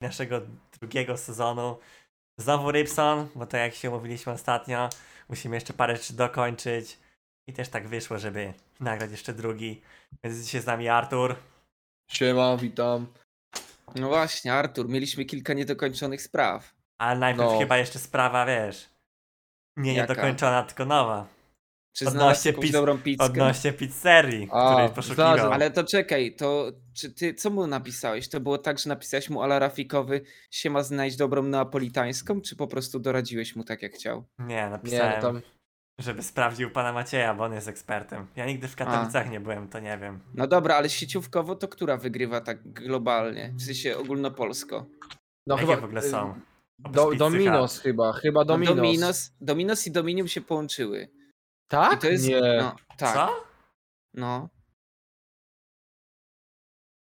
naszego drugiego sezonu. Znowu Rybson, bo to jak się mówiliśmy ostatnio, musimy jeszcze parę rzeczy dokończyć. I też tak wyszło, żeby nagrać jeszcze drugi. Więc dzisiaj z nami Artur. Siema, witam. No właśnie, Artur, mieliśmy kilka niedokończonych spraw. Ale najpierw No. chyba jeszcze sprawa, wiesz, nie Jaka? niedokończona, tylko nowa. Czy Odnośnie pizz- dobrą pizzkę? Odnośnie pizzerii, A, której poszukiwał. znalazłem. Ale to czekaj, to czy ty, co mu napisałeś? To było tak, że napisałeś mu ala Rafikowy siema znajdź dobrą neapolitańską, czy po prostu doradziłeś mu tak jak chciał? Nie, Nie, napisałem, no tam. żeby sprawdził pana Macieja, bo on jest ekspertem. Ja nigdy w Katowicach nie byłem, to nie wiem. No dobra, ale sieciówkowo to która wygrywa tak globalnie? W sensie ogólnopolsko? No Jakie chyba. w ogóle y, są? Do, Dominos chyba, chyba No Dominos. Dominos, Dominos i Dominium się połączyły. I Tak? to jest. Nie. No, tak. Co? No.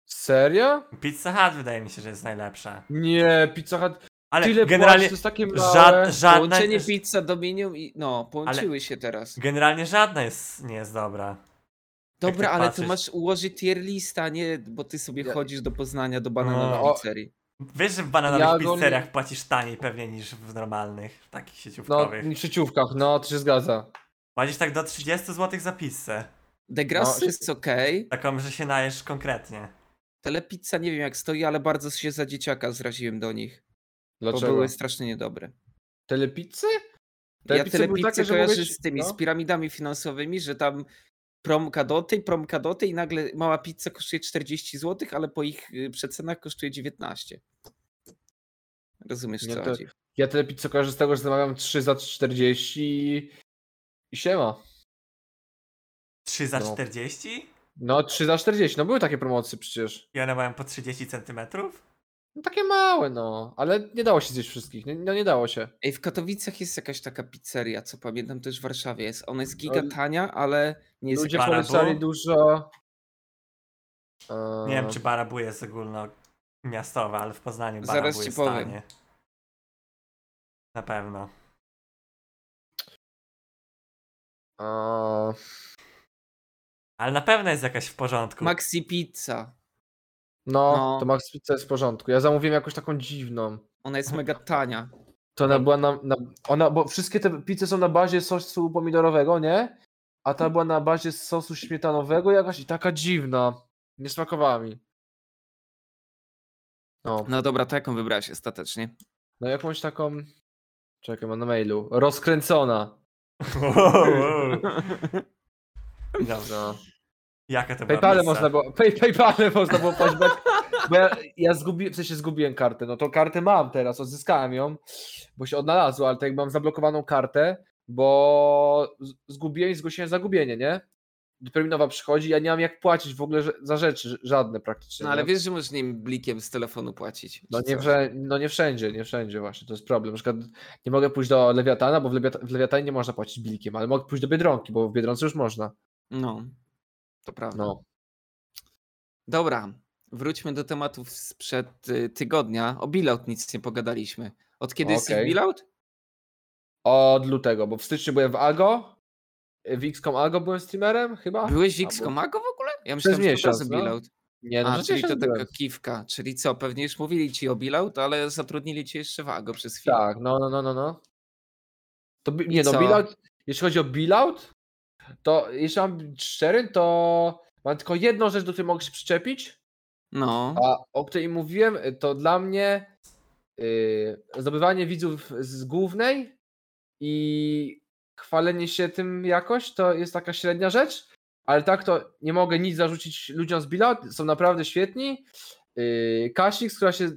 Serio? Pizza Hut wydaje mi się, że jest najlepsza. Nie, Pizza Hut. Ale Tyle generalnie płaci, to jest takie małe. ża- żadna, Połączenie pizza Dominium i. No, połączyły się teraz. generalnie żadna jest, nie jest dobra. Dobra, tak ale patrzeć- tu masz ułożyć tier lista, nie, bo ty sobie Ja- chodzisz do Poznania, do bananowej No. pizzerii. Wiesz, że w bananowych Ja pizzeriach płacisz taniej pewnie niż w normalnych, w takich No, sieciówkowych. w sieciówkach, no, to się zgadza. Płacisz tak do 30 zł za pizzę. De Grasso No, jest okej. Taką, że się najesz konkretnie. Telepizza nie wiem jak stoi, ale bardzo się za dzieciaka zraziłem do nich. Bo Dlaczego? były strasznie niedobre. Telepizzy? Ja Telepizzy były telepizzę takie, kojarzę mogłeś- z tymi, no. z piramidami finansowymi, że tam promka do tej, promka do tej i nagle mała pizza kosztuje 40 zł, ale po ich y, przecenach kosztuje 19. Rozumiesz Nie, co to- chodzi? Ja telepizzę kojarzę z tego, że zamawiam 3 za 40 i siema. 3 za No. 40? No, 3 za 40, no były takie promocje przecież. I one mają po 30 centymetrów? No takie małe, no. Ale nie dało się zjeść wszystkich, nie, no nie dało się. Ej, w Katowicach jest jakaś taka pizzeria, co pamiętam też w Warszawie jest. Ona jest giga No, tania, ale nie jest Ludzie Barabu? polecali dużo... Nie wiem, Eee, czy Barabu jest ogólnomiastowe, ale w Poznaniu Zaraz Barabu ci jest powiem. tanie. Na pewno. Eee, Ale na pewno jest jakaś w porządku. Maxi Pizza. No, No. to Max Pizza jest w porządku. Ja zamówiłem jakąś taką dziwną. Ona jest mega tania. To ona była na, na. Ona, bo wszystkie te pizze są na bazie sosu pomidorowego, nie? A ta była na bazie sosu śmietanowego jakaś i taka dziwna. Nie smakowała mi. No, No dobra, to jaką wybrałeś ostatecznie? no jakąś taką. Czekaj, mam na mailu. Rozkręcona. Dobrze. No. Jaka to Paypalem można było. Pay, Paypalem można było bo- ja, ja zgubiłem, w sensie zgubiłem kartę. No to kartę mam teraz, odzyskałem ją, bo się odnalazło, ale tak jakby mam zablokowaną kartę, bo zgubiłem i zgłosiłem zagubienie, nie? Dopiero mi nowa przychodzi, ja nie mam jak płacić w ogóle za rzeczy, żadne praktycznie. No ale wiesz, że możesz nim blikiem z telefonu płacić. No nie, wrze- no nie wszędzie, nie wszędzie właśnie, to jest problem. Na przykład nie mogę pójść do Lewiatana, bo w, Lewiat- w Lewiatanie nie można płacić blikiem, ale mogę pójść do Biedronki, bo w Biedronce już można. No, to prawda. No. Dobra, wróćmy do tematów sprzed y, tygodnia. O Bilout nic nie pogadaliśmy. Od kiedy w Okej. Bilout? Od lutego, bo w styczniu byłem w Ago, w XCOM Ago byłem streamerem chyba. Byłeś w Albo- X-Komago w ogóle? Ja myślałem, że miesiąc, to no. Bilout. Nie, no A, czyli to byłem. taka kiwka. Czyli co, pewnie już mówili ci o Bilout, ale zatrudnili cię jeszcze w Ago przez chwilę. Tak, no, no, no, no, no. To I nie, no? Bilout, jeśli chodzi o Bilout, to jeśli mam być szczery, to mam tylko jedną rzecz, do której mogę się przyczepić, No, a o której mówiłem, to dla mnie yy, zdobywanie widzów z głównej i chwalenie się tym jakoś, to jest taka średnia rzecz, ale tak to nie mogę nic zarzucić ludziom z Bilout, są naprawdę świetni. Yy, Kasik, która się,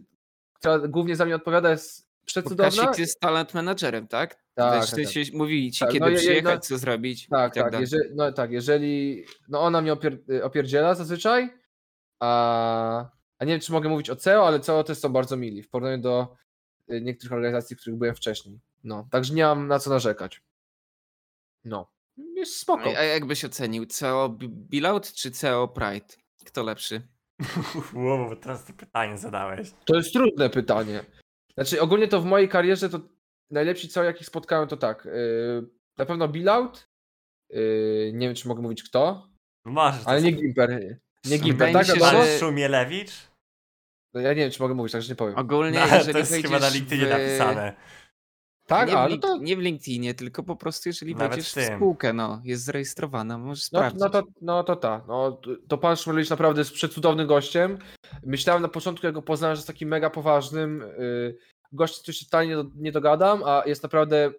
która głównie za mnie odpowiada, jest przecudowna. Kasik jest talent managerem, tak? Tak, Wiesz, tak, ty tak. się, mówili ci, Tak, kiedy no, je- przyjechać, no- co zrobić Tak, tak, tak, jeżeli, no tak, jeżeli, no ona mnie opier, y, opierdziela zazwyczaj, a, a nie wiem, czy mogę mówić o CEO, ale CEO też są bardzo mili w porównaniu do y, niektórych organizacji, w których byłem wcześniej. No, także nie mam na co narzekać. No, jest spoko. A jak byś ocenił? CEO Bi- Bilout czy CEO Pride? Kto lepszy? Wow, teraz to pytanie zadałeś. To jest trudne pytanie. Znaczy, ogólnie to w mojej karierze to najlepsi CEO, jakich spotkałem, to tak, y, na pewno Bilout, y, nie wiem, czy mogę mówić kto, Możesz. ale nie Gimper, nie Gimper, tak, się, wiadomo? że- Pan Szumielewicz? No, ja nie wiem, czy mogę mówić, także nie powiem. Ogólnie, No, ale jeżeli to jest chyba na LinkedInie w... napisane. Tak, nie, w link- to, nie w LinkedInie, tylko po prostu jeżeli Nawet wejdziesz w spółkę, no, jest zarejestrowana, możesz no, sprawdzić. no to, no to tak. No, to- to pan Szmulewicz naprawdę jest przecudownym gościem. Myślałem na początku, jak go poznałem, że jest takim mega poważnym yy, gościem, z którym się totalnie nie, do- nie dogadam, a jest naprawdę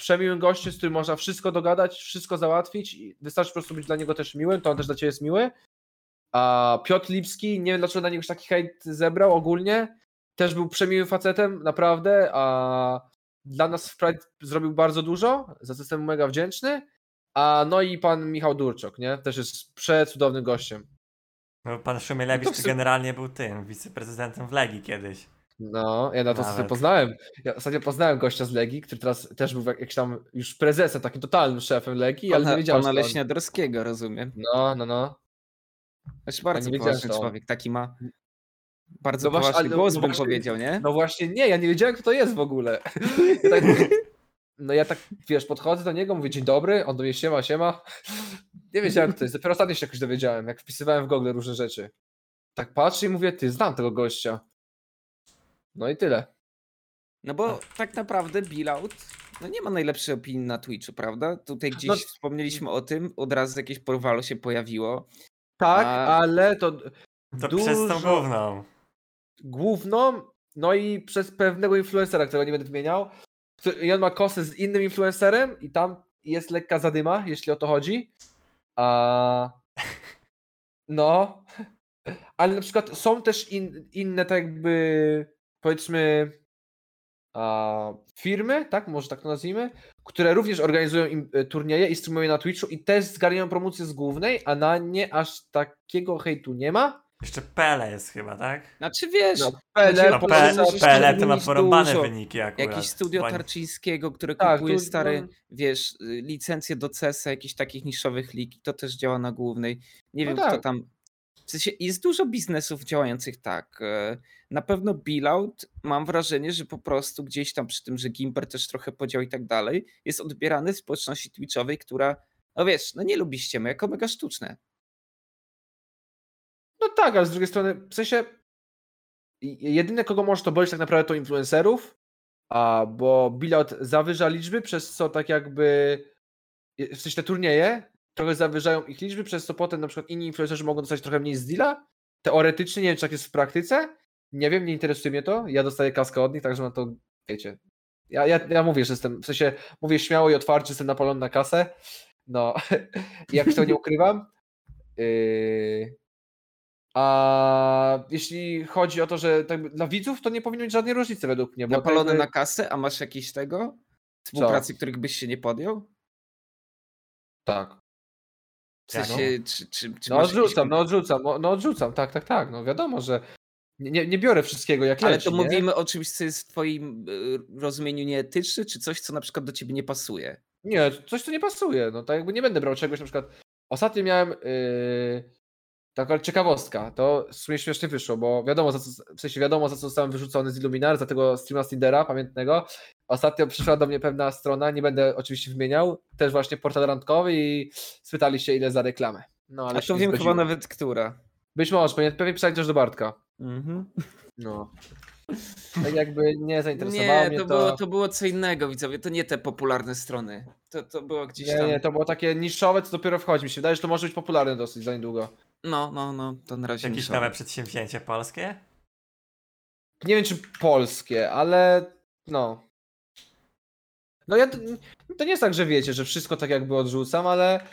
przemiłym gościem, z którym można wszystko dogadać, wszystko załatwić i wystarczy po prostu być dla niego też miłym, to on też dla ciebie jest miły. A Piotr Lipski, nie wiem dlaczego na niego już taki hejt zebrał ogólnie, też był przemiłym facetem, naprawdę, a dla nas w Pride zrobił bardzo dużo, za co jestem mega wdzięczny. A no i pan Michał Durczok, nie? Też jest przecudownym gościem. No, pan Szumielewicz No to w to sumie- generalnie był tym, wiceprezydentem w Legii kiedyś. No, ja na to sobie poznałem. Ja ostatnio poznałem gościa z Legii, który teraz też był jak- jakiś tam już prezesem, takim totalnym szefem Legii, ale Pana, nie wiedziałem, pana. Leśniadorskiego, rozumiem. No, no, no. Też bardzo poważny człowiek, taki ma bardzo No właśnie, poważny ale- głos, no bym powiedział, nie? No właśnie nie, ja nie wiedziałem, kto to jest w ogóle. Ja tak, no ja tak, wiesz, podchodzę do niego, mówię dzień dobry, on do mnie siema, siema. Nie wiedziałem, kto to jest. Dopiero ostatnio się jakoś dowiedziałem, jak wpisywałem w Google różne rzeczy. Tak patrzę i mówię, ty, znam tego gościa. No i tyle. No bo tak naprawdę Billout no nie ma najlepszej opinii na Twitchu, prawda? Tutaj gdzieś No- wspomnieliśmy o tym, od razu jakieś porwalo się pojawiło. Tak, A- ale to To Dużo- przez tą główną. Główną, no i przez pewnego influencera, którego nie będę wymieniał. I on ma kosę z innym influencerem i tam jest lekka zadyma, jeśli o to chodzi. A no, ale na przykład są też in, inne tak jakby powiedzmy a, firmy, tak, może tak to nazwijmy, które również organizują im, e, turnieje i streamują na Twitchu i też zgarniają promocję z głównej, a na nie aż takiego hejtu nie ma. Jeszcze Pele jest chyba, tak? Znaczy wiesz, No, PL, No, po- Pe- Polsce możesz Pele to ma porąbane dużo. wyniki akurat. jakieś studio Tarczyńskiego, które Tak, kupuje tu- stare, no- wiesz, licencje do CESa, jakichś takich niszowych lig, to też działa na głównej. Nie No wiem, kto tak. tam... W sensie jest dużo biznesów działających tak. E, Na pewno Billout, mam wrażenie, że po prostu gdzieś tam przy tym, że Gimper też trochę podział i tak dalej, jest odbierany w społeczności Twitchowej, która, no wiesz, no nie lubi ściemy, jako mega sztuczne. No tak, ale z drugiej strony, w sensie jedyne kogo może to boleć tak naprawdę to influencerów, a bo Billout zawyża liczby, przez co tak jakby w sensie te turnieje trochę zawyżają ich liczby, przez co potem na przykład inni influencerzy mogą dostać trochę mniej z deala. Teoretycznie, nie wiem czy tak jest w praktyce, nie wiem, nie interesuje mnie to, ja dostaję kaskę od nich, także na to wiecie. Ja, ja, ja mówię, że jestem, w sensie mówię śmiało i otwarcie, że jestem napalony na kasę, no, i jakoś to nie ukrywam. Yy... A jeśli chodzi o to, że tak dla widzów, to nie powinno być żadnej różnicy według mnie. Bo Napalony jakby- na kasę, a masz jakieś tego? Współpracy, których byś się nie podjął? Tak. W sensie, czy, czy, czy No masz jakieś odrzucam, no odrzucam, no no odrzucam, tak, tak, tak. No wiadomo, że nie, nie, biorę wszystkiego jak Ale leci, to nie? mówimy o czymś, co jest w twoim y, rozumieniu nieetyczne, czy coś, co na przykład do ciebie nie pasuje? Nie, coś tu nie pasuje. No tak jakby nie będę brał czegoś na przykład. Ostatnio miałem yy, taka ciekawostka. To w sumie śmiesznie wyszło, bo wiadomo, za co, w sensie wiadomo, za co zostałem wyrzucony z Illuminar, za tego streama z Tindera pamiętnego. Ostatnio przyszła do mnie pewna strona, nie będę oczywiście wymieniał, też właśnie portal randkowy i spytali się ile za reklamę. No ale A to wiem chyba nawet która. Być może, pewnie, pewnie pisali też do Bartka. Mhm. No. Tak jakby nie zainteresowało Nie, mnie to, to. Było, to było co innego, widzowie. To nie te popularne strony. To, to było gdzieś Nie, tam. nie, to było takie niszowe, co dopiero wchodzi. Mi się wydaje, że to może być popularne dosyć za niedługo. No, no, no, to na razie Jakieś nowe przedsięwzięcie polskie? Nie wiem, czy polskie, ale no. No ja. To nie jest tak, że wiecie, że wszystko tak jakby odrzucam, ale.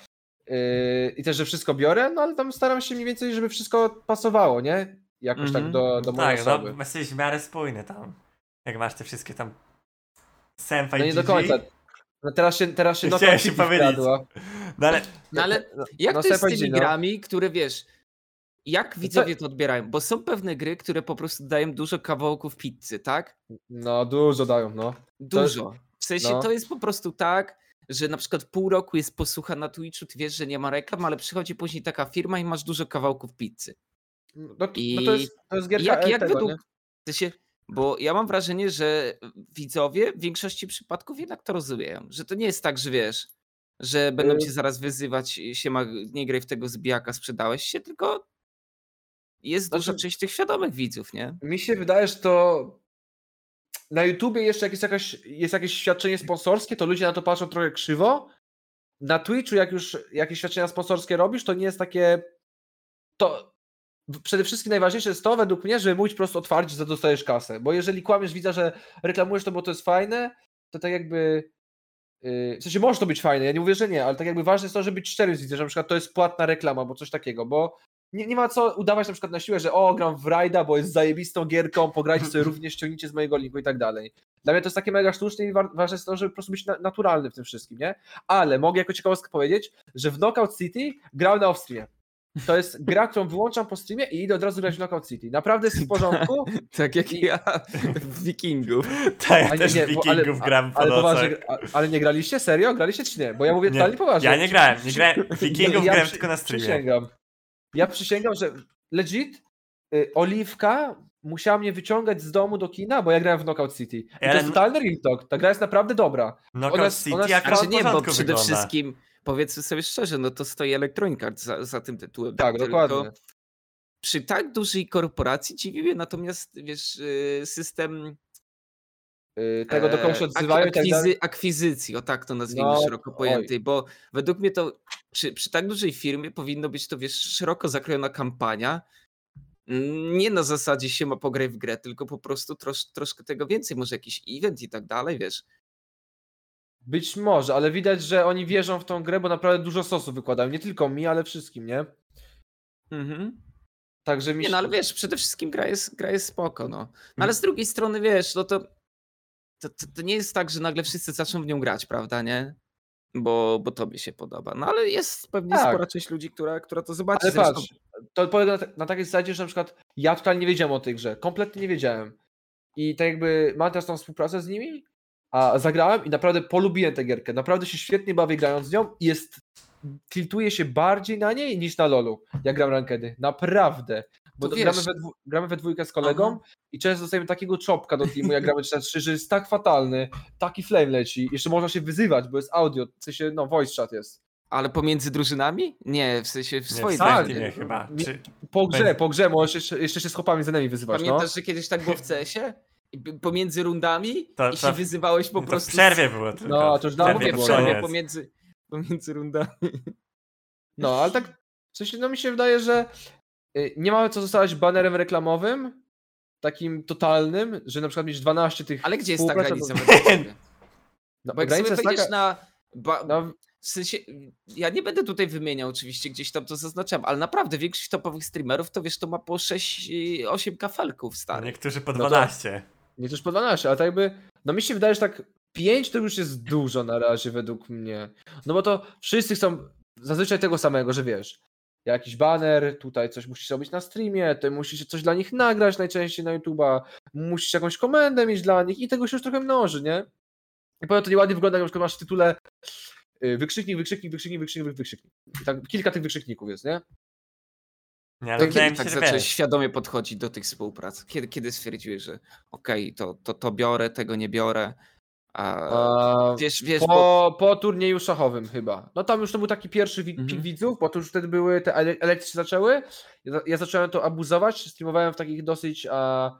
Yy, I też, że wszystko biorę, no ale tam staram się mniej więcej, żeby wszystko pasowało, nie? Jakoś tak Mhm. do, do mojej tak, osoby. no jesteś w miarę spójny tam. Jak masz te wszystkie tam Senpai No nie do GG. końca. No teraz się, teraz się Chciałem się powiedzieć. wkradła. No ale No ale No, jak no to jest z tymi no. grami, które wiesz, jak widzowie to odbierają? Bo są pewne gry, które po prostu dają dużo kawałków pizzy, tak? No dużo dają, no. Dużo. W sensie no. to jest po prostu tak, że na przykład pół roku jest posłucha na Twitchu, ty wiesz, że nie ma reklam, ale przychodzi później taka firma i masz dużo kawałków pizzy. No, to- I no to jest, to jest gierka jak, jak tego, według... nie? W sensie, bo ja mam wrażenie, że widzowie w większości przypadków jednak to rozumieją, że to nie jest tak, że wiesz, że będą Y- cię zaraz wyzywać, się ma, nie graj w tego zbijaka, sprzedałeś się, tylko jest Znaczy- część tych świadomych widzów, nie? Mi się wydaje, że to na YouTubie jeszcze jak jest, jakaś, jest jakieś świadczenie sponsorskie, to ludzie na to patrzą trochę krzywo. Na Twitchu, jak już jakieś świadczenia sponsorskie robisz, to nie jest takie. To przede wszystkim najważniejsze jest to, według mnie, żeby mówić po prostu otwarcie, że dostajesz kasę. Bo jeżeli kłamiesz, widzę, że reklamujesz to, bo to jest fajne, to tak jakby. Yy, w sensie może to być fajne, ja nie mówię, że nie, ale tak jakby ważne jest to, żeby być szczerym z widzem, że na przykład to jest płatna reklama, bo coś takiego, bo nie, nie ma co udawać na przykład na siłę, że o, gram w Rajda, bo jest zajebistą gierką, pograjcie sobie również, ściągnijcie z mojego linku i tak dalej. Dla mnie to jest takie mega sztuczne i wa- ważne jest to, żeby po prostu być na, naturalny w tym wszystkim, nie? Ale mogę jako ciekawostkę powiedzieć, że w Knockout City grałem na offstreamie. To jest gra, którą wyłączam po streamie i idę od razu grać w Knockout City. Naprawdę jest w porządku, Tak jak I- ja w Wikingów. Tak, ja nie, też nie, bo- ale- Wikingów gram po ale poważnie, a- ale nie graliście? Serio? Graliście czy nie? Bo ja mówię Nie, totalnie poważnie. Ja nie grałem, nie grałem. Wikingów ja grałem przy- tylko na streamie. Przysięgam. Ja przysięgam, że legit y, Oliwka musiała mnie wyciągać z domu do kina, bo ja grałem w Knockout City. I to jest totalny real talk. Ta gra jest naprawdę dobra. Knockout Ona City ona jest- akurat Znaczy nie, bo przede wygląda. wszystkim, powiedzmy sobie szczerze, no to stoi Electronic Arts za, za tym tytułem. Tak, Tylko dokładnie. Przy tak dużej korporacji dziwi mnie natomiast, wiesz, y, system Y, Tego, do kogo się e, odzywają tak akwizy- akwizycji, o tak to nazwijmy No, szeroko pojętej, bo według mnie to przy, przy tak dużej firmie powinno być to, wiesz, szeroko zakrojona kampania, nie na zasadzie się ma pograj w grę, tylko po prostu trosz, troszkę tego więcej, może jakiś event i tak dalej, wiesz. Być może, ale widać, że oni wierzą w tą grę, bo naprawdę dużo sosu wykładają. Nie tylko mi, ale wszystkim, nie? Mhm. Także mi Nie, no ale wiesz, przede wszystkim gra jest, gra jest spoko, no. no ale z drugiej strony, wiesz, no to, to, to, to nie jest tak, że nagle wszyscy zaczną w nią grać, prawda, nie? Bo, bo tobie się podoba. No ale jest pewnie Tak. spora część ludzi, która, która to zobaczy. Ale Zresztą, patrz, to polega na, na takiej zasadzie, że na przykład ja totalnie nie wiedziałem o tej grze. Kompletnie nie wiedziałem. I tak jakby mam teraz tą współpracę z nimi, a zagrałem i naprawdę polubiłem tę gierkę. Naprawdę się świetnie bawię grając z nią i jest... Tiltuję się bardziej na niej niż na LoLu, jak gram rankedy. Naprawdę. Bo gramy, we dwu, gramy we dwójkę z kolegą Aha. i często dostajemy takiego czopka do teamu, jak gramy 3 na 3, że jest tak fatalny, taki flame leci. Jeszcze można się wyzywać, bo jest audio, w sensie, no, voice chat jest. Ale pomiędzy drużynami? Nie, w sensie w Nie, swojej tak, drużynie. chyba. nie- Czy... Po grze, po grze, możesz jeszcze, jeszcze się z chłopami z enemy wyzywać, no. Pamiętasz, że kiedyś tak było w CS-ie? Pomiędzy rundami To- i to- się wyzywałeś po To w prostu. z- przerwie było tylko. No, to już W dawno Mówię, przerwie w koniec. pomiędzy, pomiędzy rundami. No, ale tak, w sensie, no mi się wydaje, że y, nie mamy co zostawać banerem reklamowym, takim totalnym, że na przykład mieć 12 tych Ale gdzie jest ta granica? No, Bo jak granica sobie jest wejdziesz taka- na... Ba... no, W sensie, ja nie będę tutaj wymieniał oczywiście, gdzieś tam to zaznaczam, ale naprawdę większość topowych streamerów to wiesz, to ma po 6-8 kafelków No, stary. Niektórzy po No to- 12. nie też po 12, ale tak jakby, no mi się wydaje, że tak 5 to już jest dużo na razie według mnie. No bo to wszyscy chcą zazwyczaj tego samego, że wiesz, jakiś baner, tutaj coś musisz robić na streamie, to musisz coś dla nich nagrać najczęściej na YouTube'a, musisz jakąś komendę mieć dla nich i tego się już trochę mnoży, nie? I powiem to nieładnie wygląda, jak na przykład masz w tytule wykrzyknik, wykrzyknik, wykrzyknik, wykrzyknik, wykrzyknik. I tak kilka tych wykrzykników jest, nie? Nie, ale To kiedy tak zacząłeś wiesz, świadomie podchodzić do tych współprac? Kiedy, kiedy stwierdziłeś, że okej, to, to, to biorę, tego nie biorę? A, A, wiesz, wiesz, bo... po, po turnieju szachowym chyba. No tam już to był taki pierwszy wi- Mhm. pik widzów, bo to już wtedy były te ele- elekcje zaczęły. Ja, ja zacząłem to abuzować, streamowałem w takich dosyć a,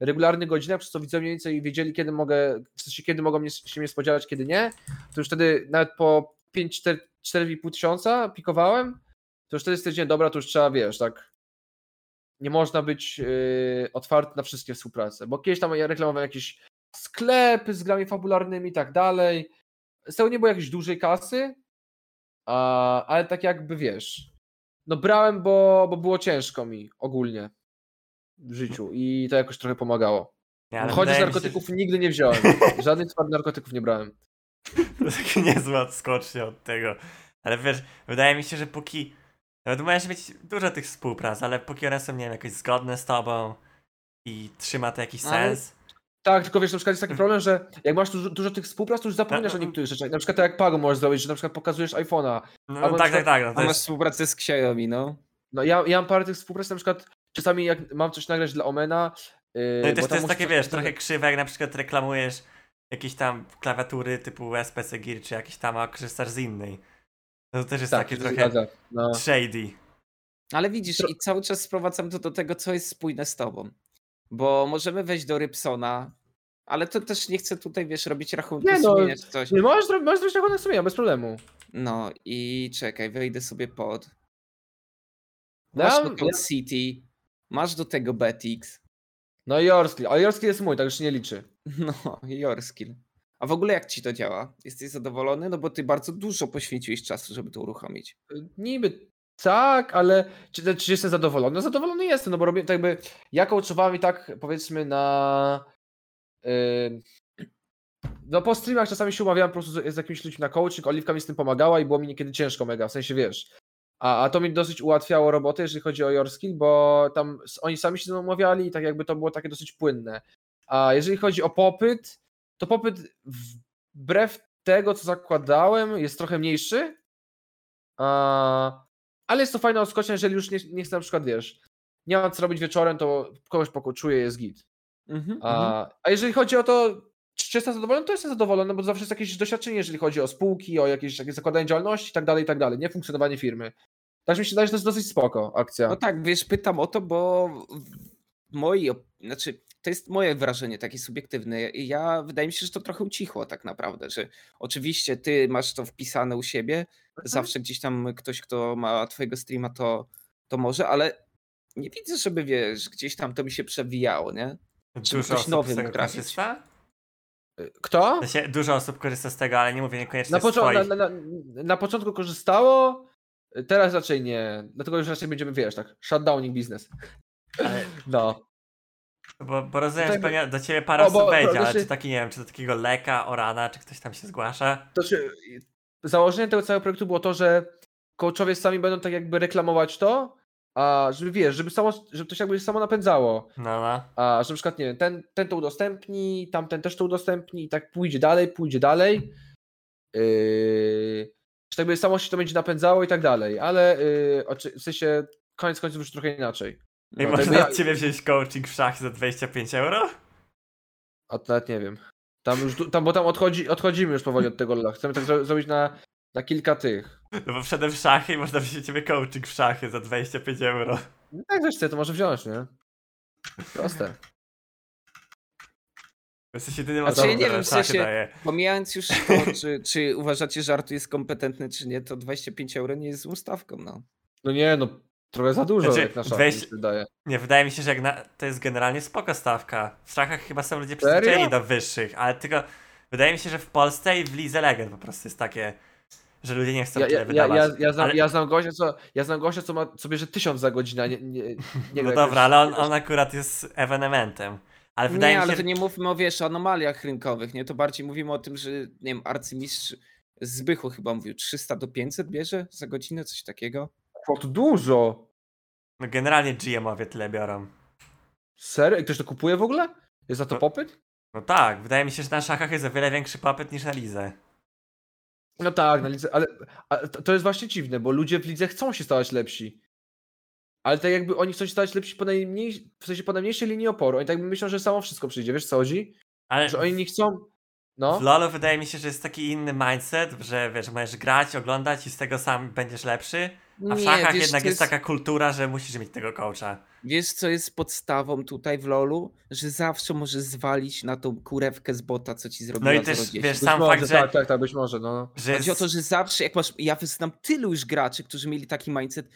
regularnych godzinach, przez co widzowie mniej więcej wiedzieli, kiedy mogę, w sensie kiedy mogą mnie, się mnie spodziewać, kiedy nie. To już wtedy nawet po 5, 4, 4,5 tysiąca pikowałem, to już wtedy stwierdziłem, dobra, to już trzeba, wiesz, tak nie można być yy, otwarty na wszystkie współprace, bo kiedyś tam ja reklamowałem jakieś sklepy z grami fabularnymi i tak dalej. Z tego nie było jakiejś dużej kasy, a, ale tak jakby wiesz, no brałem, bo, bo było ciężko mi ogólnie w życiu i to jakoś trochę pomagało. ale Choć z mi się, narkotyków nigdy nie wziąłem. Żadnych twardych narkotyków nie brałem. To takie niezła odskocznia od tego. Ale wiesz, wydaje mi się, że póki. Nawet możesz mieć dużo tych współprac, ale póki one są, nie wiem, jakoś zgodne z tobą i trzyma to jakiś Ale- sens. Tak, tylko wiesz, na przykład jest taki problem, że jak masz dużo, dużo tych współprac, to już zapominasz No, o no, niektórych rzeczach. Na przykład tak jak Pago możesz zrobić, że na przykład pokazujesz iPhone'a. No, albo no tak, tak, tak. No A to masz jest, współpracę z Xiaomi, no. No ja, ja mam parę tych współprac, na przykład czasami jak mam coś nagrać dla Omena. Yy, no i też to jest takie, coś- wiesz, trochę krzywe, jak na przykład reklamujesz jakieś tam klawiatury typu SPC Gear czy jakieś tam, a korzystasz z innej. No to też jest Tak, takie trochę. No. shady. Ale widzisz, i cały czas sprowadzam to do tego, co jest spójne z tobą. Bo możemy wejść do Rybsona, ale to też nie chcę tutaj, wiesz, robić rachunku Nie no, sumienia czy coś. Nie, możesz, możesz zrobić rachunek sumienia, bez problemu. No i czekaj, wejdę sobie pod. No, Masz ja- Knockout City, masz do tego Betix. No i Jorskill, ale Jorskill jest mój, tak już się nie liczy. No, Jorskill. A w ogóle jak ci to działa? Jesteś zadowolony? No bo ty bardzo dużo poświęciłeś czasu, żeby to uruchomić. Niby tak, ale czy, czy jestem zadowolony? No zadowolony jestem, no bo robię tak jakby, ja coachowałem i tak powiedzmy na yy, no po streamach czasami się umawiałem po prostu z, z jakimiś ludźmi na coaching, Oliwka mi z tym pomagała i było mi niekiedy ciężko mega, w sensie wiesz. A, a to mi dosyć ułatwiało robotę, jeżeli chodzi o Jorskill, bo tam oni sami się umawiali i tak jakby to było takie dosyć płynne. A jeżeli chodzi o popyt, to popyt wbrew tego, co zakładałem, jest trochę mniejszy. A, ale jest to fajna odskocznia, jeżeli już nie, nie chcę na przykład, wiesz, nie mam co robić wieczorem, to kogoś pokoczuję, jest git. Mhm, A, a jeżeli chodzi o to, czy jestem zadowolony, to jestem zadowolony, bo zawsze jest jakieś doświadczenie, jeżeli chodzi o spółki, o jakieś takie zakładanie działalności i tak dalej, i tak dalej, nie funkcjonowanie firmy. Tak mi się wydaje, że to jest dosyć spoko akcja. No tak, wiesz, pytam o to, bo w mojej, znaczy, to jest moje wrażenie takie subiektywne. I Ja wydaje mi się, że to trochę ucichło tak naprawdę, że oczywiście ty masz to wpisane u siebie, Mhm. zawsze gdzieś tam ktoś, kto ma twojego streama, to, to może, ale nie widzę, żeby wiesz, gdzieś tam to mi się przewijało, nie? Żeby Dużo ktoś osób nowy z tego mógł trafić. korzysta? Kto? W sensie, dużo osób korzysta z tego, ale nie mówię niekoniecznie Na, na, na, na, na początku korzystało, teraz raczej nie. Dlatego już raczej będziemy, wiesz, tak, shutdowning biznes. Ale, No. Bo, bo rozumiem, Tutaj że by- pewnie do ciebie parę O, bo- osób wejdzie, ale znaczy- czy taki, nie wiem, czy do takiego leka, orana, czy ktoś tam się zgłasza? To założenie tego całego projektu było to, że coachowie sami będą tak jakby reklamować to, a żeby wiesz, żeby, samo, żeby to się jakby samo napędzało. No, no. A że na przykład, nie wiem, ten, ten to udostępni, tamten też to udostępni i tak pójdzie dalej, pójdzie dalej. Yy, że tak jakby samo się to będzie napędzało i tak dalej, ale yy, w sensie koniec końców już trochę inaczej. I No, można od ciebie wziąć coaching w szachy za 25 euro? A to nawet nie wiem. Tam już, tam, bo tam odchodzi, odchodzimy już powoli od tego lola. Chcemy tak zro- zrobić na, na kilka tych. No bo wszedłem w szachy i można wziąć ciebie coaching w szachy za 25 euro. No tak zresztą, to może wziąć, nie? Proste. Jesteś jedynym Znaczy, osobą, ja nie wiem, w sensie- daje. Pomijając już to, czy, czy uważacie, że Artu jest kompetentny, czy nie, to 25 euro nie jest złą stawką, no. No nie, no trochę za dużo Znaczy, jak na mi się wydaje. Nie, wydaje mi się, że jak na... to jest generalnie spoko stawka. W szachach chyba są ludzie przyzwyczajeni do wyższych, ale tylko wydaje mi się, że w Polsce i w Lidze Legend po prostu jest takie, że ludzie nie chcą Ja, tyle ja, wydawać. ja, ja, znam, Ale- ja znam gościa, co, ja znam gościa, co ma, co bierze tysiąc za godzinę, a nie, nie, nie No dobra, ale on, on akurat jest ewenementem. Ale wydaje nie, mi ale się, to nie mówmy o, wiesz, anomaliach rynkowych, nie? To bardziej mówimy o tym, że, nie wiem, arcymistrz Zbychu chyba mówił, 300 do 500 bierze za godzinę, coś takiego. To dużo. no generalnie GM-owie tyle biorą. Serio? I ktoś to kupuje w ogóle? Jest za to No. popyt? No tak, wydaje mi się, że na szachach jest o wiele większy popyt niż na Lidze. No tak, na lidze, ale ale to, jest właśnie dziwne, bo ludzie w lidze chcą się stawać lepsi. Ale tak jakby oni chcą się stawać lepsi po najmniej, w sensie po najmniejszej linii oporu. Oni tak myślą, że samo wszystko przyjdzie, wiesz co chodzi? Ale Że oni nie chcą. No. w LoLu wydaje mi się, że jest taki inny mindset, że wiesz, możesz grać, oglądać i z tego sam będziesz lepszy. A w Nie, szachach wiesz, jednak co jest taka kultura, że musisz mieć tego coacha. Wiesz, co jest podstawą tutaj w LoLu? Że zawsze możesz zwalić na tą kurewkę z bota, co ci zrobiła No i też, 0,10. wiesz, Być sam może, fakt, że, tak, tak, tak, być może, no. że Chodzi o jest, to, że zawsze, jak masz. Ja znam tylu już graczy, którzy mieli taki mindset.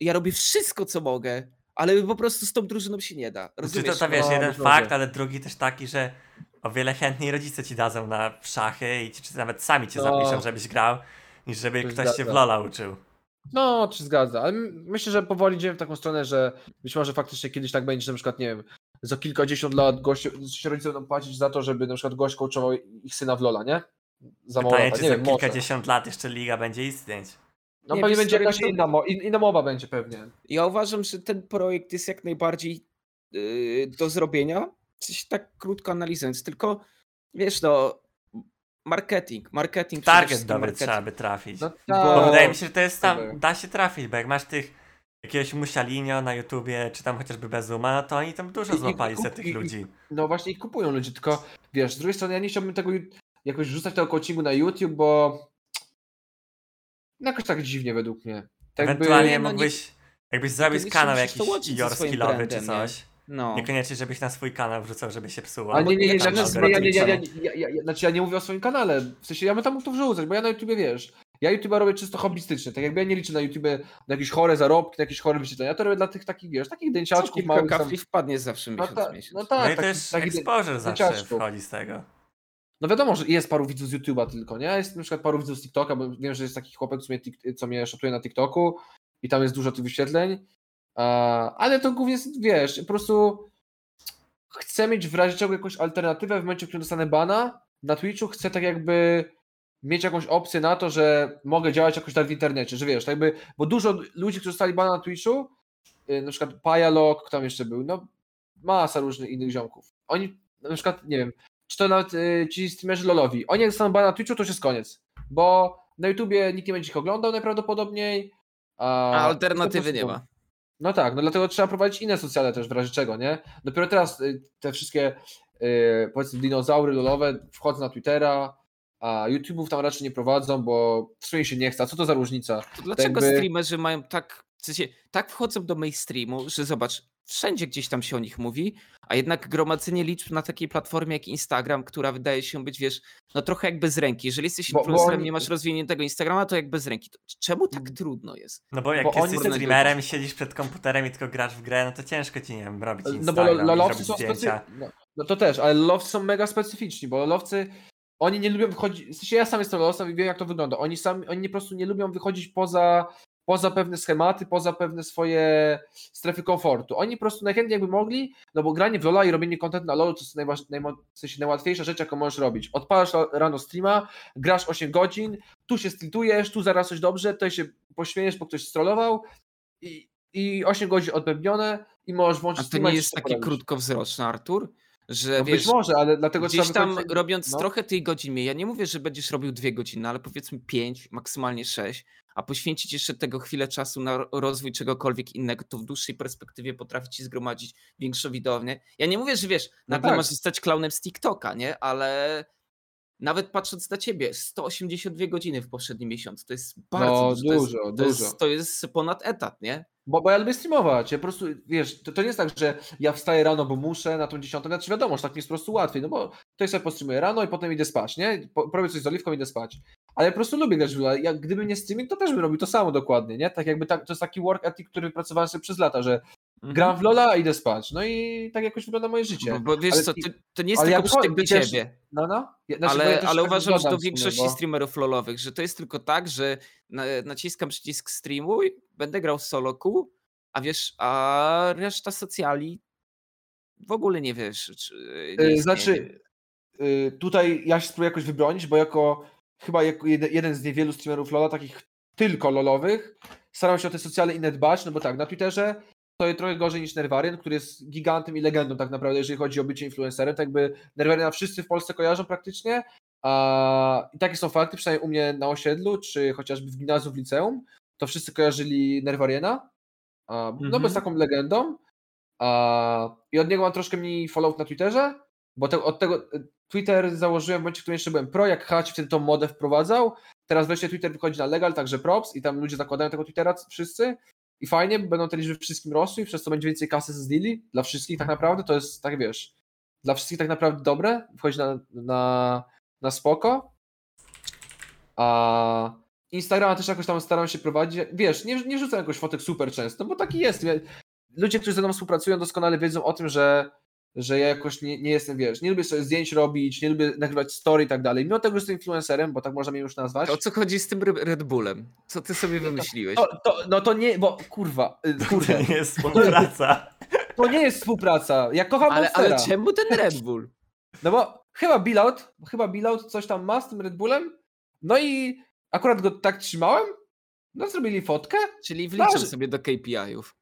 Ja robię wszystko, co mogę, ale po prostu z tą drużyną się nie da. czy Rozumiesz? to, to wiesz, No, jeden być może. fakt, ale drugi też taki, że o wiele chętniej rodzice ci dadzą na szachy i ci, czy nawet sami cię No. zapiszą, żebyś grał, niż żeby To ktoś cię w. LoLa uczył. No, się zgadza. Ale my- myślę, że powoli idziemy w taką stronę, że być może faktycznie kiedyś tak będzie, że na przykład, nie wiem, za kilkadziesiąt lat goście, się rodzice będą płacić za to, żeby na przykład gość coachował ich syna w Lola, nie? Za mało Pytanie, lat, czy nie za wiem, może. kilkadziesiąt lat jeszcze liga będzie istnieć. No Nie, pewnie będzie jakaś inna, mo- in, inna mowa będzie pewnie. Ja uważam, że ten projekt jest jak najbardziej yy, do zrobienia. Coś tak krótko analizując, tylko wiesz, no. Marketing, marketing. Target dobry marketing. trzeba by trafić. No, Bo Bo wydaje mi się, że to jest tam, da się trafić, bo jak masz tych jakiegoś musialinio na YouTubie, czy tam chociażby Bezuma, no to oni tam dużo I- i- złapali kup- se tych i- i- ludzi. No właśnie ich kupują ludzie, tylko wiesz, z drugiej strony ja nie chciałbym tego jakoś rzucać tego coachingu na YouTube, bo no jakoś tak dziwnie według mnie. Tak jakby- Ewentualnie no nie- mógłbyś Jakbyś zrobił Kiedyś kanał to jakiś skillowy czy brandem, nie? No. Niekoniecznie, żebyś na swój kanał wrzucał, żeby się psuło. Ale nie, nie, nie, nie, nie, nie, nie, nie, nie, znaczy ja nie mówię o swoim kanale, w sensie ja bym tam mógł to wrzucać, bo ja na YouTubie, wiesz, ja YouTube'a robię czysto hobbystycznie, tak jakby ja nie liczę na YouTubie na jakieś chore zarobki, na jakieś chore wyświetlenia, ja to robię dla tych takich, wiesz, takich Co dęciaczków kilka małych tam, wpadnie zawsze no, miesiąc ta, w miesiąc. no No tak, i taki- też taki exposure zawsze wchodzi z tego. No wiadomo, że jest paru widzów z YouTube'a tylko, nie? Jest na przykład paru widzów z TikToka, bo wiem, że jest taki chłopak, co mnie, co mnie shotuje na TikToku i tam jest dużo tych wyświetleń, ale to głównie wiesz, po prostu chcę mieć w razie czego jakąś alternatywę w momencie, w którym dostanę bana na Twitchu, chcę tak jakby mieć jakąś opcję na to, że mogę działać jakoś tak w internecie, że wiesz, tak jakby, bo dużo ludzi, którzy dostali bana na Twitchu, y, na przykład Pajalok, kto tam jeszcze był, no masa różnych innych ziomków. Oni, na przykład, nie wiem, czy to nawet y, ci streamerzy lolowi, oni jak dostaną bana na Twitchu, to już jest koniec, bo na YouTubie nikt nie będzie ich oglądał najprawdopodobniej, a, A alternatywy po nie prostu- ma. No tak, no dlatego trzeba prowadzić inne socjale też w razie czego, nie? Dopiero teraz y, te wszystkie y, powiedzmy dinozaury lolowe wchodzą na Twittera, a YouTube'ów tam raczej nie prowadzą, bo w sumie się nie chce. A co to za różnica? To dlaczego jakby- streamerzy mają tak, w sensie, tak wchodzą do mainstreamu, że zobacz, wszędzie gdzieś tam się o nich mówi, a jednak gromadzenie liczb na takiej platformie jak Instagram, która wydaje się być, wiesz, no trochę jak bez ręki. Jeżeli jesteś Bo- bo influencerem, nie masz rozwiniętego Instagrama, to jak bez ręki. To czemu tak Mhm. trudno jest? No bo jak Bo jesteś streamerem i siedzisz przed komputerem i tylko grasz w grę, no to ciężko ci, nie wiem, robić No bo Instagram lolowcy są zdjęcia. specyficzni. No, no to też, ale lolowcy są mega specyficzni, bo lolowcy oni nie lubią wychodzić. W sensie ja sam jestem lolowcem i wiem, jak to wygląda. Oni sami, oni po prostu nie lubią wychodzić poza, poza pewne schematy, poza pewne swoje strefy komfortu. Oni po prostu najchętniej jakby mogli, no bo granie w Lola i robienie content na LoLu to jest najważ, najmo, w sensie najłatwiejsza rzecz, jaką możesz robić. Odpalasz rano streama, grasz 8 godzin, tu się stiltujesz, tu zaraz coś dobrze, tutaj się pośmiejesz, bo ktoś strollował i, i 8 godzin odbębnione i możesz A włączyć to streama nie jest taki krótkowzroczny, Artur? Że No wiesz, być może, ale dlatego gdzieś trzeba tam wychodzić- robiąc no. trochę tej godziny, ja nie mówię, że będziesz robił dwie godziny, ale powiedzmy pięć, maksymalnie sześć, a poświęcić jeszcze tego chwilę czasu na ro- rozwój czegokolwiek innego, to w dłuższej perspektywie potrafi ci zgromadzić większą widownię. Ja nie mówię, że wiesz, nagle tak. masz zostać klaunem z TikToka, nie? Ale nawet patrząc na ciebie, 182 godziny w poprzednim miesiącu, to jest bardzo No, dużo. To jest, dużo, to dużo. Jest, to jest ponad etat, nie? Bo, bo ja lubię streamować. Ja po prostu, wiesz, to, to nie jest tak, że ja wstaję rano, bo muszę na tą dziesiątą. Znaczy wiadomo, że tak mi jest po prostu łatwiej, no bo to ja sobie postreamuję rano i potem idę spać, nie? Po- Robię coś z oliwką i idę spać. Ale ja po prostu lubię grać w LoL'a. Jak gdyby nie streaming, to też bym robił to samo dokładnie, nie? Tak jakby tak, to jest taki work ethic, który wypracowałem sobie przez lata, że gram w LoL'a, a idę spać. No i tak jakoś wygląda moje życie. Bo, bo wiesz Ale co, i- to, to nie jest ale ja tylko przytyk do i też- ciebie. No, no. Ja, znaczy, bo ja Ale, ale tak uważam, że do większości bo- streamerów lolowych, że to jest tylko tak, że na, naciskam przycisk streamuj, będę grał solo queue, a wiesz, a reszta socjali w ogóle nie wiesz. Czy, nie. Znaczy, yy, tutaj ja się spróbuję jakoś wybronić, bo jako chyba jako jeden, jeden z niewielu streamerów LoL'a, takich tylko LoLowych, staram się o te socjale inne dbać, no bo tak, na Twitterze to jest trochę gorzej niż Nerwarian, który jest gigantem i legendą tak naprawdę, jeżeli chodzi o bycie influencerem, tak jakby Nerwariana wszyscy w Polsce kojarzą praktycznie, a i takie są fakty, przynajmniej u mnie na osiedlu, czy chociażby w gimnazjum, w liceum, to wszyscy kojarzyli Nerwariana, a, no Mhm. jest taką legendą, a, i od niego mam troszkę mniej follow na Twitterze, bo te, od tego y, Twitter założyłem w momencie, w którym jeszcze byłem pro, jak Haci wtedy tą modę wprowadzał. Teraz wreszcie Twitter wychodzi na legal, także props i tam ludzie zakładają tego Twittera wszyscy i fajnie, będą te liczby wszystkim rosły i przez to będzie więcej kasy z deali dla wszystkich tak naprawdę, to jest tak wiesz, dla wszystkich tak naprawdę dobre, wchodzi na, na, na spoko. A Instagrama też jakoś tam staram się prowadzić. Wiesz, nie, nie rzucam jakoś fotek super często, bo taki jest. Ludzie, którzy ze mną współpracują, doskonale wiedzą o tym, że, że ja jakoś nie, nie jestem, wiesz, nie lubię sobie zdjęć robić, nie lubię nagrywać story i tak dalej. Mimo tego, że jestem influencerem, bo tak można mnie już nazwać. To o co chodzi z tym Re- Red Bullem? Co ty sobie wymyśliłeś? To, to, no to nie, bo kurwa, y, To nie jest współpraca. to nie jest współpraca. Ja kocham Ale, ale Monstera. czemu ten Red Bull? No bo chyba Billout, chyba Billout coś tam ma z tym Red Bullem. No i akurat go tak trzymałem. No zrobili fotkę. Czyli wliczam sobie do KPI-ów.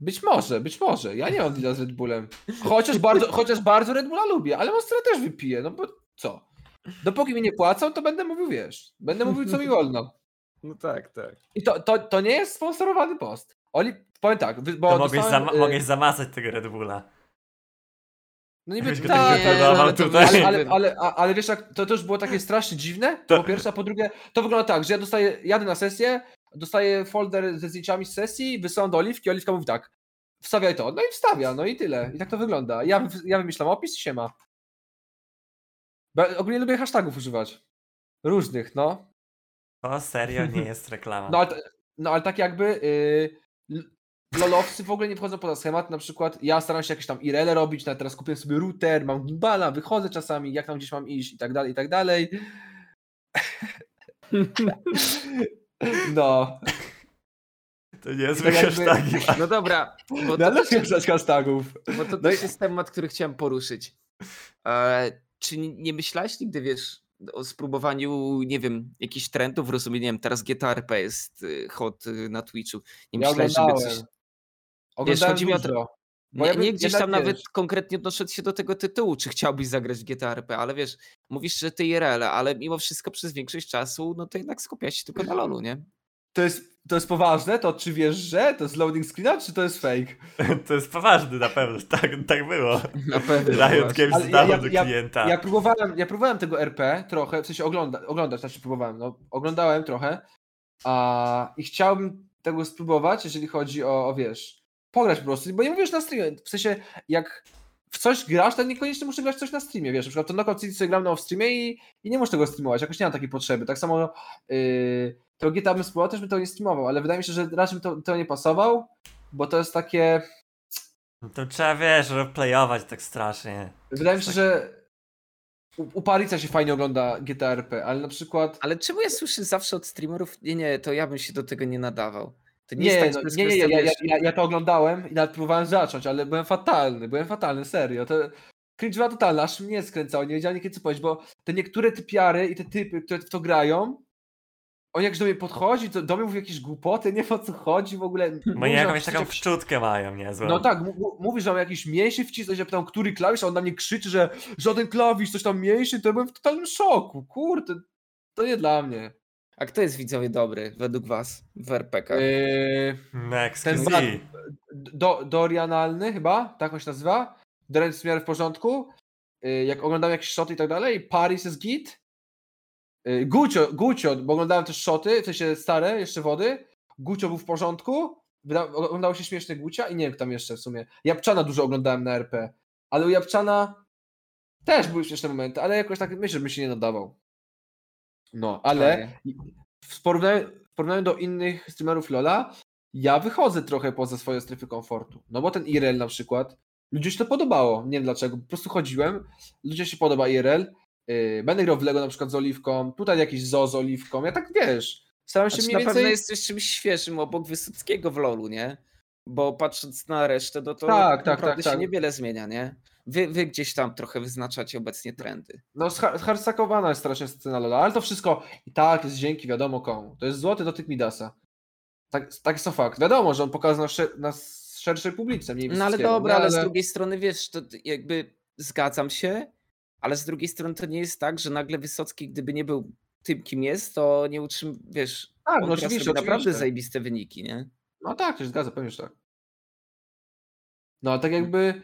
Być może, być może. Ja nie mam deala z Red Bullem. Chociaż bardzo, chociaż bardzo Red Bulla lubię, ale Monstera też wypiję, no bo co? Dopóki mi nie płacą, to będę mówił, wiesz, będę mówił, co mi wolno. No tak, tak. I to, to, to nie jest sponsorowany post. Oni, powiem tak, bo To mogłeś, dostałem, zama- y, mogłeś zamazać tego Red Bulla. No niby tak, tak ale, tutaj. ale, ale, ale, ale wiesz, jak, to, to już było takie strasznie dziwne, To- po pierwsze, a po drugie, to wygląda tak, że ja dostaję, jadę na sesję, dostaje folder ze zdjęciami z sesji, wysyłam do Oliwki, Oliwka mówi tak, wstawiaj to, no i wstawia, no i tyle. I tak to wygląda. Ja, ja wymyślam opis i się ma. Ogólnie lubię hashtagów używać. Różnych, no. To serio nie jest reklama. No ale, no, ale tak jakby yy, lolowcy w ogóle nie wchodzą poza schemat, na przykład ja staram się jakieś tam irele robić, nawet teraz kupiłem sobie router, mam gimbala, wychodzę czasami, jak tam gdzieś mam iść i tak dalej, i tak dalej. No, To niezłe tak jakby-. No dobra, bo no to, ale też, lubię pisać hashtagów. bo to No też i- jest temat, który chciałem poruszyć. E, czy nie, nie myślałeś nigdy, wiesz, o spróbowaniu, nie wiem, jakichś trendów, rozumiem, nie wiem, teraz GTA RP jest y, hot y, na Twitchu. Nie Ja myślałeś, żeby coś... Oglądałem chodzi mi o to- Nie, nie gdzieś tam nawet wiesz- konkretnie odnosząc się do tego tytułu, czy chciałbyś zagrać w GTA RP, ale wiesz, mówisz, że ty IRL, ale mimo wszystko przez większość czasu, no to jednak skupiasz się tylko na LoLu, nie? To jest, to jest poważne? To czy wiesz, że to jest loading screena, czy to jest fake? To jest poważny na pewno, tak, tak było. Na pewno. Riot. Games ja- ja- do ja- klienta. Ja próbowałem, ja próbowałem tego RP trochę, w sensie ogląda, oglądać, znaczy próbowałem, no oglądałem trochę a, i chciałbym tego spróbować, jeżeli chodzi o, o wiesz, pograć po prostu, bo nie mówisz na streamie, w sensie jak w coś grasz, to niekoniecznie muszę grać coś na streamie, wiesz, na przykład to Knockout City sobie gram na streamie i, i nie muszę tego streamować, jakoś nie mam takiej potrzeby, tak samo yy, to GTA bym spróbował, też bym to nie streamował, ale wydaje mi się, że raczej bym to, to nie pasował, bo to jest takie, No To trzeba, wiesz, roleplayować tak strasznie. wydaje mi się, Tak. że u, u Parica się fajnie ogląda GTA RP, ale na przykład Ale czemu ja słyszę zawsze od streamerów, nie, nie, to ja bym się do tego nie nadawał. To nie, Nie, jest tak, no, że nie, nie, kwestia, ja, ja, ja, ja to oglądałem i nawet próbowałem zacząć, ale byłem fatalny, byłem fatalny, serio. To cringe była totalna, aż mnie skręcało, nie wiedziałem kiedy co powiedzieć, bo te niektóre typiary i te typy, które w to grają, on jak do mnie podchodzi, to do mnie mówi jakieś głupoty, nie wiem o co chodzi w ogóle. Bo nie że jakąś taką wczutkę mają niezłą. No tak, mu- mu- mówi, że mam jakiś mięsień wcisnąć, ja pytam, który klawisz, a on na mnie krzyczy, że żaden klawisz, coś tam mięsień, to ja byłem w totalnym szoku, kurde, to nie dla mnie. A kto jest widzowie dobry według was w RPK? Yy, Next ten brat- do, Dorianalny chyba, tak on się nazywa. Dorian jest w miarę w porządku. Y, Jak oglądałem jakieś shoty i tak dalej, Paris jest git. Y, Gucio, Gucio, bo oglądałem też shoty, w sensie stare, jeszcze wody. Gucio był w porządku. Wyda- Oglądało się śmieszne Gucia i nie wiem kto tam jeszcze w sumie. Japczana dużo oglądałem na RP. Ale u Japczana też były śmieszne momenty, ale jakoś tak myślę, że by się nie nadawał. No, ale w porównaniu, w porównaniu do innych streamerów LoL'a, ja wychodzę trochę poza swoje strefy komfortu. No bo ten IRL na przykład, ludziom się to podobało. Nie wiem dlaczego, po prostu chodziłem, ludziom się podoba IRL. Yy, będę grał w Lego na przykład z Oliwką, tutaj jakiś zoo z Oliwką, ja tak wiesz, staram się Znaczy, mniej na więcej... pewno jesteś czymś świeżym obok Wysockiego w LoLu, nie? Bo patrząc na resztę, no to Tak, tak, tak, się tak. niewiele zmienia, nie? Wy, wy gdzieś tam trochę wyznaczacie obecnie trendy. No zha- zhardstakowana jest strasznie scena LoL'a, ale to wszystko i tak jest dzięki wiadomo komu. To jest złoty dotyk Midasa. Tak, tak jest to fakt. Wiadomo, że on pokazał na, sze- na szerszej publice, mniej No ale dobra, nie? ale z drugiej strony wiesz, to jakby zgadzam się, ale z drugiej strony to nie jest tak, że nagle Wysocki, gdyby nie był tym, kim jest, to nie utrzym, wiesz, Tak, no oczywiście, naprawdę oczywiście. zajebiste wyniki, nie? No tak, to się zgadza, pewnie, tak. No, ale tak jakby y,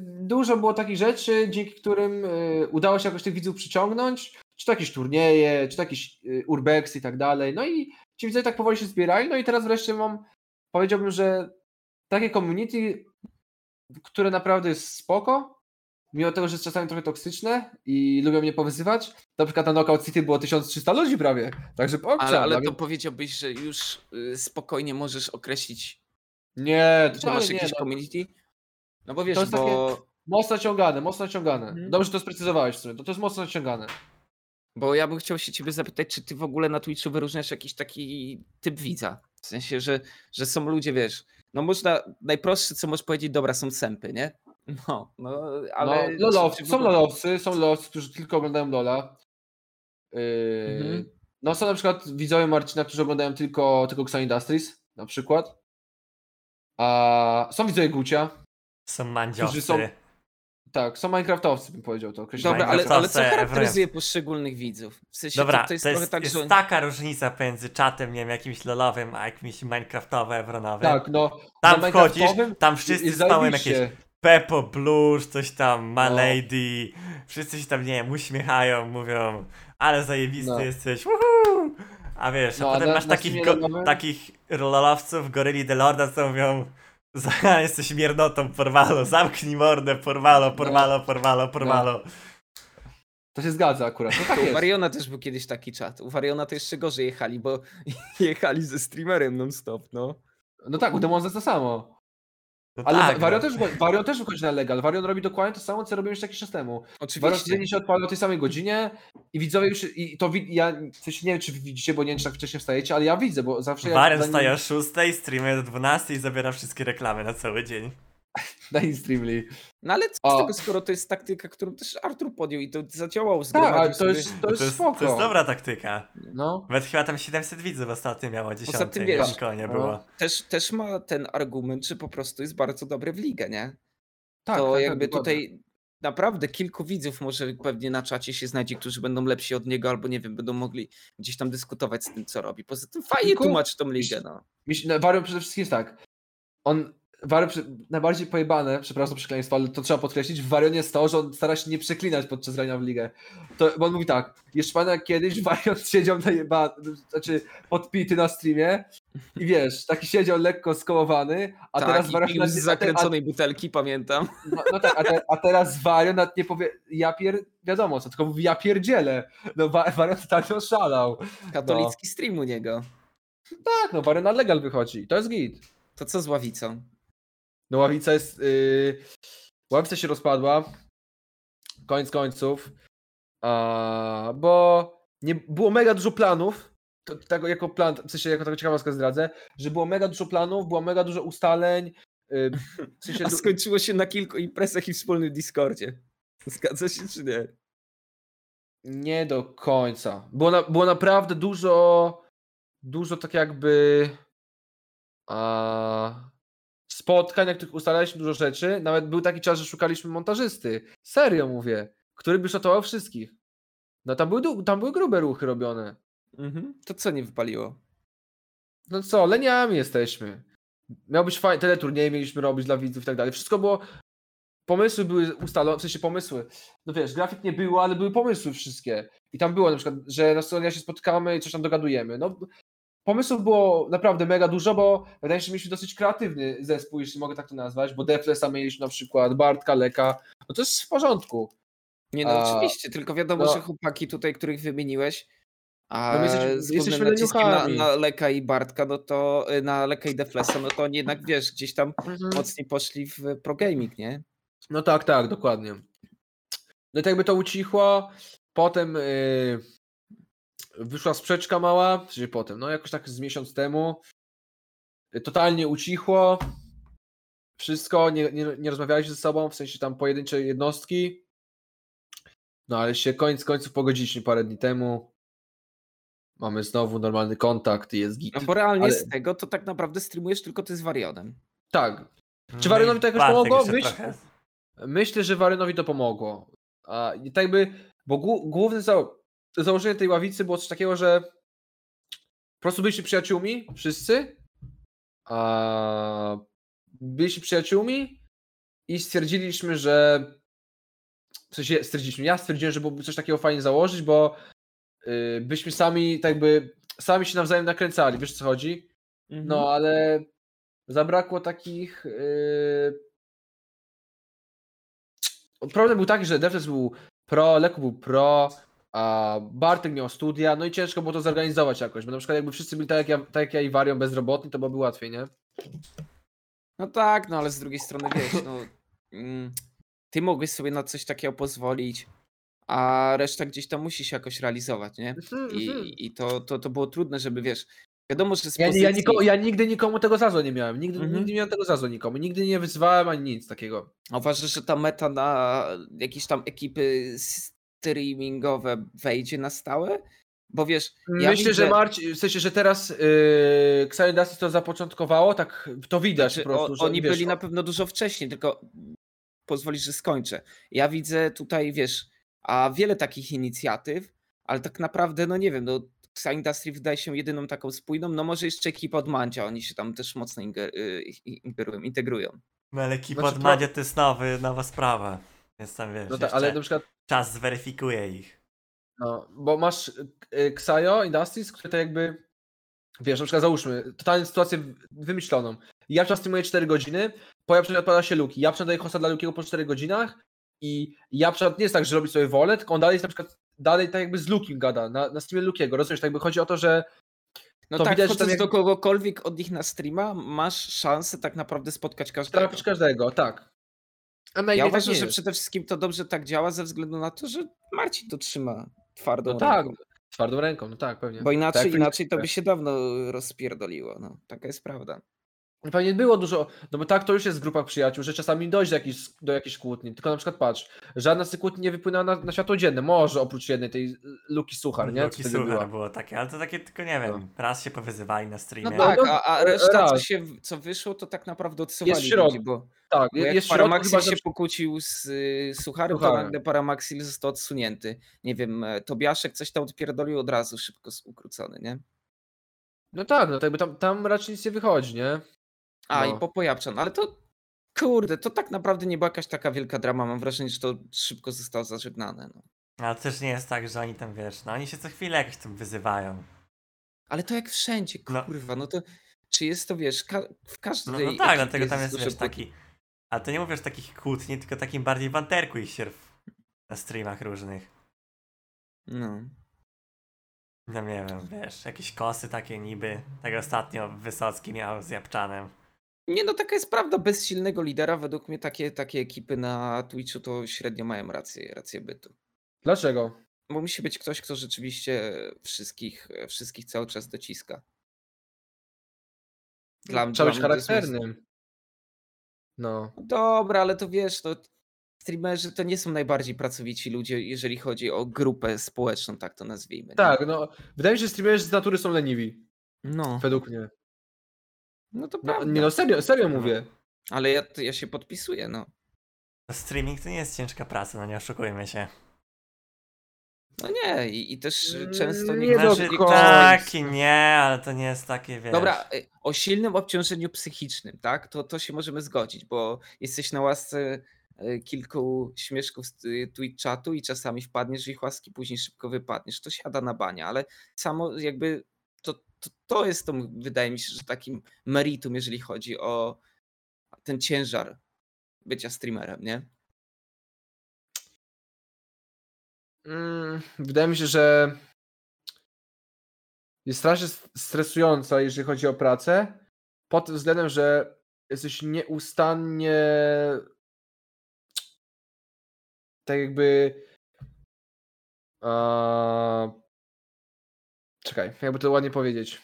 dużo było takich rzeczy, dzięki którym y, udało się jakoś tych widzów przyciągnąć, czy to jakieś turnieje, czy to jakieś y, urbex i tak dalej, no i ci widzowie tak powoli się zbierali, no i teraz wreszcie mam, powiedziałbym, że takie community, które naprawdę jest spoko, mimo tego, że jest czasami trochę toksyczne i lubią mnie powyzywać, na przykład na Knockout City było 1300 ludzi prawie, także pokczam. Ale, ale nawet- to powiedziałbyś, że już y, spokojnie możesz określić, Nie, to że masz nie, jakieś no. community? No bo wiesz, jest bo, Mocno naciągane, mocno naciągane. Mhm. Dobrze że to sprecyzowałeś w sumie, to, to jest mocno naciągane. bo ja bym chciał się ciebie zapytać, czy ty w ogóle na Twitchu wyróżniasz jakiś taki typ widza? W sensie, że, że są ludzie, wiesz, no można, najprostsze co możesz powiedzieć, dobra, są sępy, nie? No, no, ale... no, lolowcy, są lolowcy, są lolowcy, którzy tylko oglądają Lola. Yy, Mhm. No są na przykład widzowie Marcina, którzy oglądają tylko, tylko Xan Industries, na przykład. A są widzowie Gucia, Są mandziowcy. są- tak, są Minecraftowcy, bym powiedział to. określenie. Dobra, ale, ale co charakteryzuje poszczególnych widzów? W sensie, Dobra, to, to to jest, jest, trochę tak, jest że... taka różnica pomiędzy czatem, nie wiem, jakimś lolowym, a jakimś minecraftowo-evronowym. Tak, no. Tam wchodzisz, tam wszyscy jest spały jakieś. Peppo Blues, coś tam, Ma No. Lady, wszyscy się tam, nie wiem, uśmiechają, mówią, ale zajebisty No. jesteś, woohoo! A wiesz, a No, a potem na- masz na takich, go, takich rololowców, goryli The Lorda, co mówią "Za- jesteś miernotą, porwalo, zamknij mordę, porwalo, No. porwalo, porwalo, porwalo. To się zgadza akurat. No tak U. Wariona też był kiedyś taki czat. U Wariona to jeszcze gorzej jechali, bo jechali ze streamerem non-stop, no. No tak, u Demonza to samo. No Ale tak, Varion, no. też, wychodzi- Varion też wychodzi na legal. Varion robi dokładnie to samo, co robił jeszcze jakiś czas temu. Oczywiście. codziennie się odpala o tej samej godzinie i widzowie już, i to wi- ja coś nie wiem, czy widzicie, bo nie wiem, czy tak wcześnie wstajecie, ale ja widzę, bo zawsze ja Varian na nim- staje o 6, streamuje do 12 i zabiera wszystkie reklamy na cały dzień. na Instreamly. No ale co z tego, skoro to jest taktyka, którą też Artur podjął i to zadziałało. Tak, ale to sobie- jest, to To jest jest, spoko. to jest dobra taktyka. No. Nawet chyba tam 700 widzów ostatnio miało 10 Poza tym wiesz, konie no. było. Też, też ma ten argument, że po prostu jest bardzo dobry w ligę, nie? Tak, to tak, jakby tak, tutaj naprawdę kilku widzów może pewnie na czacie się znajdzie, którzy będą lepsi od niego, albo nie wiem, będą mogli gdzieś tam dyskutować z tym, co robi. Poza tym fajnie Tylko- tłumaczy tą ligę, no. Mi się- no, Varion przede wszystkim jest tak. On. Przy- najbardziej pojebane, przepraszam przekleństwo, ale to trzeba podkreślić, w Varionie jest to, że on stara się nie przeklinać podczas grania w ligę. To, bo on mówi tak, jeszcze jak kiedyś Varion siedział na jeba, znaczy podpity na streamie i wiesz, taki siedział lekko skołowany, a tak, teraz pił nawet z nie- a te- zakręconej butelki, pamiętam. no, no tak, a, te, a teraz Varion nawet nie powie, ja pier... wiadomo co, tylko mówi ja pierdzielę. No Wa- Varion totalnie oszalał. Katolicki stream u niego. Tak, no Varion na legal wychodzi, to jest git. To co z ławicą? No ławica jest. Yy... Ławica się rozpadła. Koniec końców. A, bo nie było mega dużo planów. To, tego jako plan, w sensie jako taką ciekawostkę zdradzę, że było mega dużo planów, było mega dużo ustaleń. Yy, w sensie A skończyło się na kilku imprezach i wspólnym Discordzie. Zgadza się czy nie? nie do końca. Było, na, było naprawdę dużo, dużo tak jakby a, spotkań, na których ustalaliśmy dużo rzeczy. Nawet był taki czas, że szukaliśmy montażysty. Serio mówię. Który by szotował wszystkich. No tam były, tam były grube ruchy robione. Mhm. To co nie wypaliło? No co, leniami jesteśmy. Miał być fajny, tyle turniejów mieliśmy robić dla widzów i tak dalej. Wszystko było, pomysły były ustalone, w sensie pomysły. No wiesz, grafik nie było, ale były pomysły wszystkie. I tam było na przykład, że na stronie się spotkamy i coś tam dogadujemy. No, pomysłów było naprawdę mega dużo, bo wydaje się, że mieliśmy dosyć kreatywny zespół, jeśli mogę tak to nazwać, bo Deflesa mieliśmy na przykład, Bartka, Leka. No to jest w porządku. Nie no, A, oczywiście, tylko wiadomo, no- że chłopaki tutaj, których wymieniłeś, a No my jesteśmy- z jesteśmy naciskiem na, na Leka i Bartka, no to y, na Leka i Deflesa, no to oni jednak wiesz, gdzieś tam mocniej poszli w pro gaming, nie? No tak, tak, dokładnie. No i tak jakby to ucichło, potem yy, wyszła sprzeczka mała, sensie potem, no jakoś tak z miesiąc temu, totalnie ucichło, wszystko, nie, nie, nie rozmawialiśmy ze sobą, w sensie tam pojedyncze jednostki, no ale się koniec końców pogodziliśmy parę dni temu, mamy znowu normalny kontakt i jest git. No bo realnie ale- z tego to tak naprawdę streamujesz tylko ty z Warionem. Tak, Czy No Warionowi to jakoś pomogło? Myśl- trochę. Myślę, że Warynowi to pomogło. A i tak jakby, bo głó- główne za, założenie tej ławicy było coś takiego, że po prostu byliśmy przyjaciółmi, wszyscy. A byliśmy przyjaciółmi i stwierdziliśmy, że w sensie stwierdziliśmy, ja stwierdziłem, że byłoby coś takiego fajnie założyć, bo y, byśmy sami tak jakby, sami się nawzajem nakręcali, wiesz o co chodzi? Mhm. No, ale zabrakło takich. Yy... Problem był taki, że Defles był pro, Leku był pro, a Bartek miał studia, no i ciężko było to zorganizować jakoś, bo na przykład jakby wszyscy byli tak jak ja, tak jak ja i Warion bezrobotni, to byłoby łatwiej, nie? No tak, no ale z drugiej strony wiesz, no mm, ty mogłeś sobie na coś takiego pozwolić, a reszta gdzieś tam musi się jakoś realizować, nie? I, i to, to, to było trudne, żeby wiesz, wiadomo, że z Ja, pozycji... ja, ja nigdy nikomu tego za złe nie miałem, nigdy, Mhm. nigdy nie miałem tego za złe nikomu, nigdy nie wyzwałem ani nic takiego. A Uważasz, że ta meta na jakieś tam ekipy streamingowe wejdzie na stałe? Bo wiesz, ja Myślę, widzę, że Marcin, w sensie, że teraz yy, Dusty to zapoczątkowało, tak to widać Znaczy, po prostu. o, że, oni wiesz, byli na pewno dużo wcześniej, tylko pozwolisz, że skończę. Ja widzę tutaj, wiesz, a wiele takich inicjatyw, ale tak naprawdę, no nie wiem, no Xa Industry wydaje się jedyną taką spójną, no może jeszcze ekipa od Mandzia, oni się tam też mocno inger, y, ingerują, integrują. No ale ekipa Znaczy, od Madzie to jest nowy, nowa sprawa. Więc tam wiesz, No tak, ale na przykład czas zweryfikuje ich. No, bo masz y, Xayo Industries, które to jakby, wiesz, na przykład załóżmy, totalnie sytuację wymyśloną. Ja czas streamuję 4 godziny, po ja odpada się Luki. Ja przynajmniej hosta dla Lukiego po 4 godzinach i ja przykład nie jest tak, że robi sobie wolę, tylko on dalej jest na przykład, dalej tak jakby z Lukim gada, na, na streamie Lukiego, rozumiesz? Tak jakby chodzi o to, że No To tak, widać, wchodząc jak- do kogokolwiek od nich na streama, masz szansę tak naprawdę spotkać każdego. trafisz każdego, tak. A na Ja imię tak uważam, nie że przede wszystkim to dobrze tak działa ze względu na to, że Marcin to trzyma twardą No tak, ręką. twardą ręką, no tak, pewnie. Bo inaczej, tak, inaczej to tak. by się dawno rozpierdoliło. No, taka jest prawda. Pewnie było dużo, no bo tak to już jest w grupach przyjaciół, że czasami dojść do jakiejś, do jakiejś kłótni. Tylko na przykład patrz, żadna z tych kłótni nie wypłynęła na, na światło dzienne. Może oprócz jednej, tej Luki Suchar, nie? Luki Suchar była. było takie, ale to takie tylko nie wiem, raz się powyzywali na No streamie. No, tak, no, a, a reszta, co, się, co wyszło, to tak naprawdę odsowali Jest w środku, ludzi, bo, Tak, bo jak jest środku Paramaxil chyba, się że... pokłócił z y, Sucharem, to nagle Paramaxil został odsunięty. Nie wiem, e, Tobiaszek coś tam odpierdolił od razu, szybko ukrócony, nie? No tak, no tak jakby tam, tam raczej nic nie wychodzi, nie? A, No. i Popo Japczan, ale to kurde, to tak naprawdę nie była jakaś taka wielka drama. Mam wrażenie, że to szybko zostało zażegnane. No. Ale też nie jest tak, że oni tam wiesz, no oni się co chwilę jakoś tam wyzywają. Ale to jak wszędzie, No. kurwa, no to czy jest to, wiesz, ka- w No, każdej no tak, ekipie dlatego tam jest wiesz taki. Ale to nie mówisz takich kłótni, tylko takim bardziej wanterku ich się na streamach różnych. No. No nie wiem, wiesz, jakieś kosy takie niby. Tak ostatnio Wysocki miał z Japczanem. Nie no, taka jest prawda, bez silnego lidera według mnie takie, takie ekipy na Twitchu to średnio mają rację, rację bytu. Dlaczego? Bo musi być ktoś, kto rzeczywiście wszystkich, wszystkich cały czas dociska. Dla, Trzeba dla być jest charakternym. No. Dobra, ale to wiesz, to streamerzy to nie są najbardziej pracowici ludzie, jeżeli chodzi o grupę społeczną, tak to nazwijmy. nie? Tak, no. Wydaje mi się, że streamerzy z natury są leniwi. No, Według mnie. No to No, prawda. nie no, serio, serio No. mówię. Ale ja, ja się podpisuję, no. Streaming to nie jest ciężka praca, no nie oszukujmy się. No nie, i, i też Mm, często nie nie Znaczy, tak i nie, ale to nie jest takie, wiesz. Dobra, y, o silnym obciążeniu psychicznym, tak? To, to się możemy zgodzić, bo jesteś na łasce y, kilku śmieszków z y, Twitch czatu i czasami wpadniesz w ich łaski, później szybko wypadniesz. To siada na banie, ale samo jakby to, to, jest to, wydaje mi się, że takim meritum, jeżeli chodzi o ten ciężar bycia streamerem, nie? Mm, wydaje mi się, że jest strasznie stresująca, jeżeli chodzi o pracę, pod względem, że jesteś nieustannie tak jakby czekaj, jakby to ładnie powiedzieć.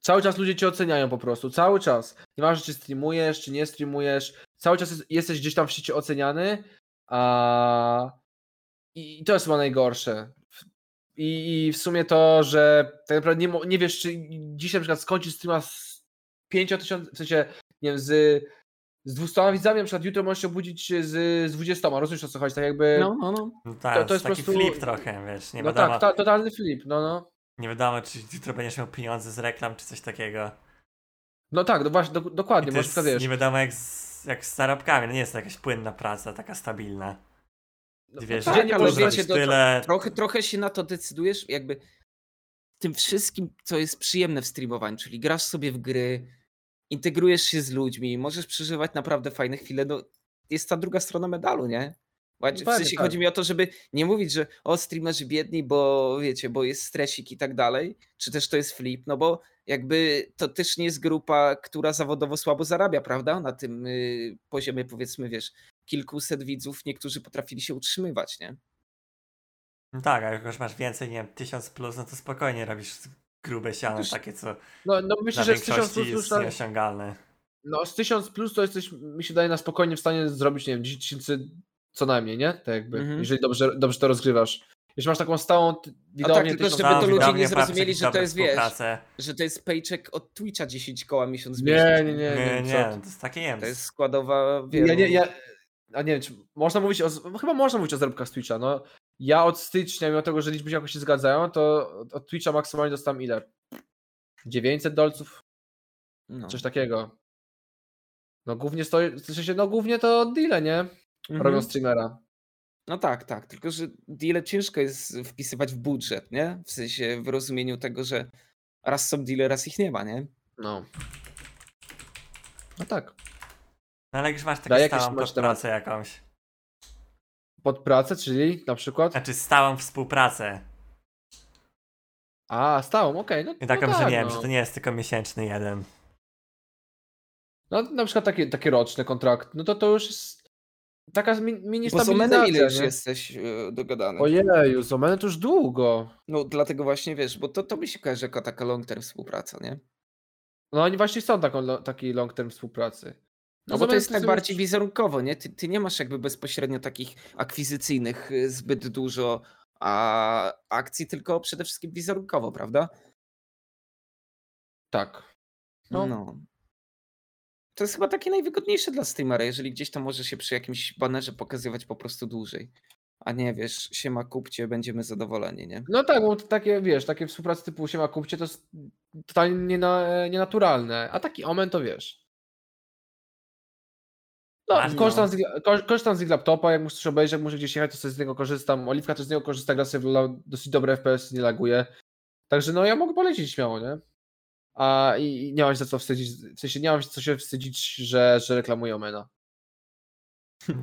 Cały czas ludzie cię oceniają po prostu, cały czas. Nieważne czy streamujesz, czy nie streamujesz, cały czas jest, jesteś gdzieś tam w sieci oceniany, a i to jest chyba najgorsze. I, I w sumie to, że tak naprawdę nie, nie wiesz, czy dzisiaj na przykład skończysz streama z 5000, w sensie, nie wiem, z, z 200 widzami, na przykład jutro możesz się obudzić z, z 20, rozumiesz o co chodzi, tak jakby... No, no, no. No tak, to to, jest taki prostu- flip trochę, wiesz, nie no wiadomo, tak, ta, totalny flip, no no. nie wiadomo, czy jutro będziesz miał pieniądze z reklam, czy coś takiego. No tak, no właśnie, do, I dokładnie, to jest wiesz, nie wiadomo jak z, jak z zarobkami, no nie jest to jakaś płynna praca, taka stabilna. no, Wiesz, tak, że dziennie ale wiecie, to- tyle, Trochę, trochę się na to decydujesz, jakby tym wszystkim, co jest przyjemne w streamowaniu, czyli grasz sobie w gry, integrujesz się z ludźmi, możesz przeżywać naprawdę fajne chwile, no jest ta druga strona medalu, nie? W sensie tak. chodzi mi o to, żeby nie mówić, że o streamerzy biedni, bo wiecie, bo jest stresik i tak dalej, czy też to jest flip, no bo jakby to też nie jest grupa, która zawodowo słabo zarabia, prawda? Na tym y, poziomie powiedzmy, wiesz, kilkuset widzów niektórzy potrafili się utrzymywać, nie? no tak, a jak już masz więcej, nie wiem, tysiąc plus, no to spokojnie robisz grube siano, takie co no, no myślę, że z 1000 większości plus jest nieosiągalne. no z 1000 plus to jesteś, mi się daje na spokojnie w stanie zrobić, nie wiem, 10 tysięcy co najmniej, nie? Tak jakby, Mhm. jeżeli dobrze, dobrze to rozgrywasz. Jeśli masz taką stałą tak, widownię, tylko tysiąc- żeby to ludzie nie zrozumieli, że to jest, wiesz, że to jest paycheck od Twitcha 10 koła miesiąc Nie, miesiąc. nie, nie, Nie, to jest takie nie To jest składowa, Ja, wielu... nie, ja, a nie wiem, czy można mówić o, no chyba można mówić o zarobkach z Twitcha, no. Ja od stycznia, mimo tego, że liczby się jakoś się zgadzają, to od- Twitcha maksymalnie dostałem ile? 900 dolców? no. Coś takiego. No głównie stoi, sensie, no głównie to deale, nie? Mhm. Robią streamera. No tak, tak. Tylko, że deale ciężko jest wpisywać w budżet, nie? W sensie w rozumieniu tego, że raz są deale, raz ich nie ma, nie? No. No tak. No ale już masz taką Daj stałą masz podpracę jakąś. Pod pracę, czyli na przykład. Znaczy stałą współpracę. A, stałą, okej. No, I taką, no że tak, nie wiem, no. że to nie jest tylko miesięczny jeden. No na przykład takie, takie roczne kontrakty, no to to już jest taka mi, mini Bo z Omenem ile już stabilizacja, jesteś e, dogadany? Ojeju, z Omenem to już długo. No dlatego właśnie, wiesz, bo to, to mi się kojarzy jako taka long term współpraca, nie? No oni właśnie są taką, taki long term współpracy. No z bo to jest tak bardziej wizerunkowo, nie? Ty, ty nie masz jakby bezpośrednio takich akwizycyjnych y, zbyt dużo a, akcji, tylko przede wszystkim wizerunkowo, prawda? Tak. No. No. To jest chyba takie najwygodniejsze dla streamera, jeżeli gdzieś tam może się przy jakimś banerze pokazywać po prostu dłużej. A nie wiesz, siema kupcie, będziemy zadowoleni, nie? No tak, bo to takie, wiesz, takie współpracy typu siema kupcie to jest totalnie niena, nienaturalne, a taki Omen to wiesz. No, Masz, korzystam, no. z, korzystam z ich laptopa, jak muszę coś obejrzeć, jak muszę gdzieś jechać, to sobie z niego korzystam. Oliwka też z niego korzysta, gra sobie dosyć dobre FPS, nie laguje. Także no ja mogę polecić śmiało, nie? A i, i nie mam się za co wstydzić, w sensie nie mam się co się wstydzić, że, że reklamuję Omena.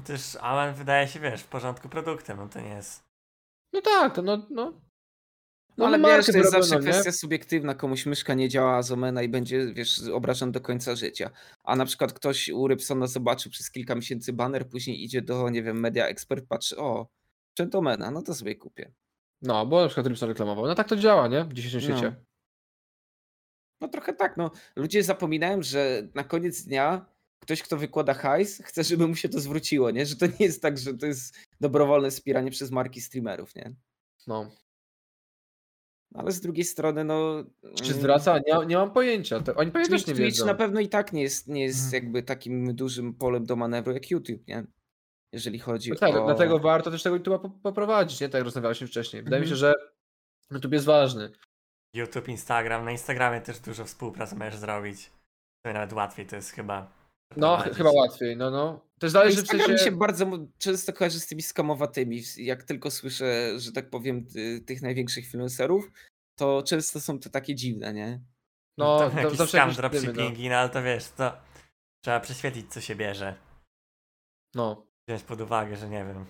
Też Alan wydaje się, wiesz, w porządku produktem, no to nie jest. No tak, to no, no. No ale wiesz, to jest zawsze nie? kwestia subiektywna, komuś myszka nie działa z Omena i będzie, wiesz, obrażony do końca życia. A na przykład ktoś u Rybsona zobaczył przez kilka miesięcy banner, później idzie do, nie wiem, Media Expert, patrzy, o, Omena, no to sobie kupię. No, bo na przykład Rybson reklamował. No tak to działa, nie? W dzisiejszym No. świecie. No trochę tak, no. Ludzie zapominają, że na koniec dnia ktoś, kto wykłada hajs, chce, żeby mu się to zwróciło, nie? Że to nie jest tak, że to jest dobrowolne wspieranie przez marki streamerów, nie? No. Ale z drugiej strony, no... Czy mm, zwraca? Nie, nie mam pojęcia. To, oni pewnie Twitch, też nie Twitch wiedzą. na pewno i tak nie jest, nie jest Mhm. jakby takim dużym polem do manewru jak YouTube, nie? Jeżeli chodzi No tak, o... dlatego warto też tego YouTube'a po- poprowadzić, nie? Tak jak rozmawialiśmy wcześniej. Wydaje mi się, Mhm. że YouTube jest ważny. YouTube, Instagram. Na Instagramie też dużo współpracy możesz zrobić. To nawet łatwiej to jest chyba. No, ch- chyba łatwiej, no no. Też No zależy w Instagram mi sensie... się bardzo często kojarzy z tymi skamowatymi. Jak tylko słyszę, że tak powiem, ty- tych największych influencerów, to często są to takie dziwne, nie? No, Tam to jakiś zawsze scam dymy, no. dropshippingi, no ale to wiesz, to trzeba prześwietlić, co się bierze. No. Wziąć pod uwagę, że nie wiem.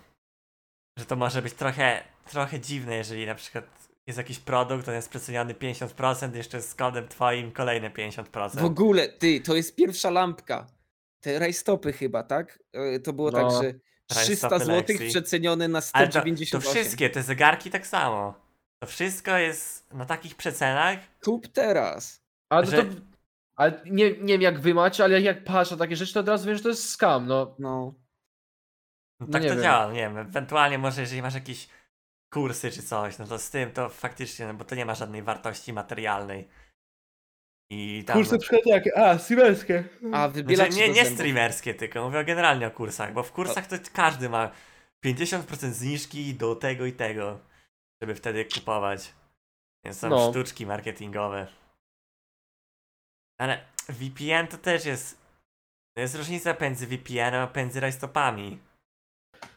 Że to może być trochę, trochę dziwne, jeżeli na przykład jest jakiś produkt, on jest przeceniony 50%, jeszcze z kodem twoim kolejne 50%. W ogóle, ty, to jest pierwsza lampka. Te rajstopy chyba, tak? E, To było No. tak, że 300 Rajstopy zł przecenione na Ale to, to 198. wszystkie, te zegarki tak samo. To wszystko jest na takich przecenach, Kup teraz. Ale, Że- to, ale nie, nie wiem jak wy macie, ale jak, jak patrzę na takie rzeczy, to od razu wiem, że to jest scam, no. No. No No tak nie to wiem. działa, no nie wiem, ewentualnie może jeżeli masz jakieś kursy czy coś, no to z tym to faktycznie, no bo to nie ma żadnej wartości materialnej. I tam... Kursy przykład jakie? A, streamerskie. A Znaczy, nie, nie streamerskie tylko, mówię generalnie o kursach, bo w kursach to każdy ma 50% zniżki do tego i tego, żeby wtedy kupować. Więc są No. sztuczki marketingowe. Ale VPN to też jest. To jest różnica między VPN-em a między rajstopami.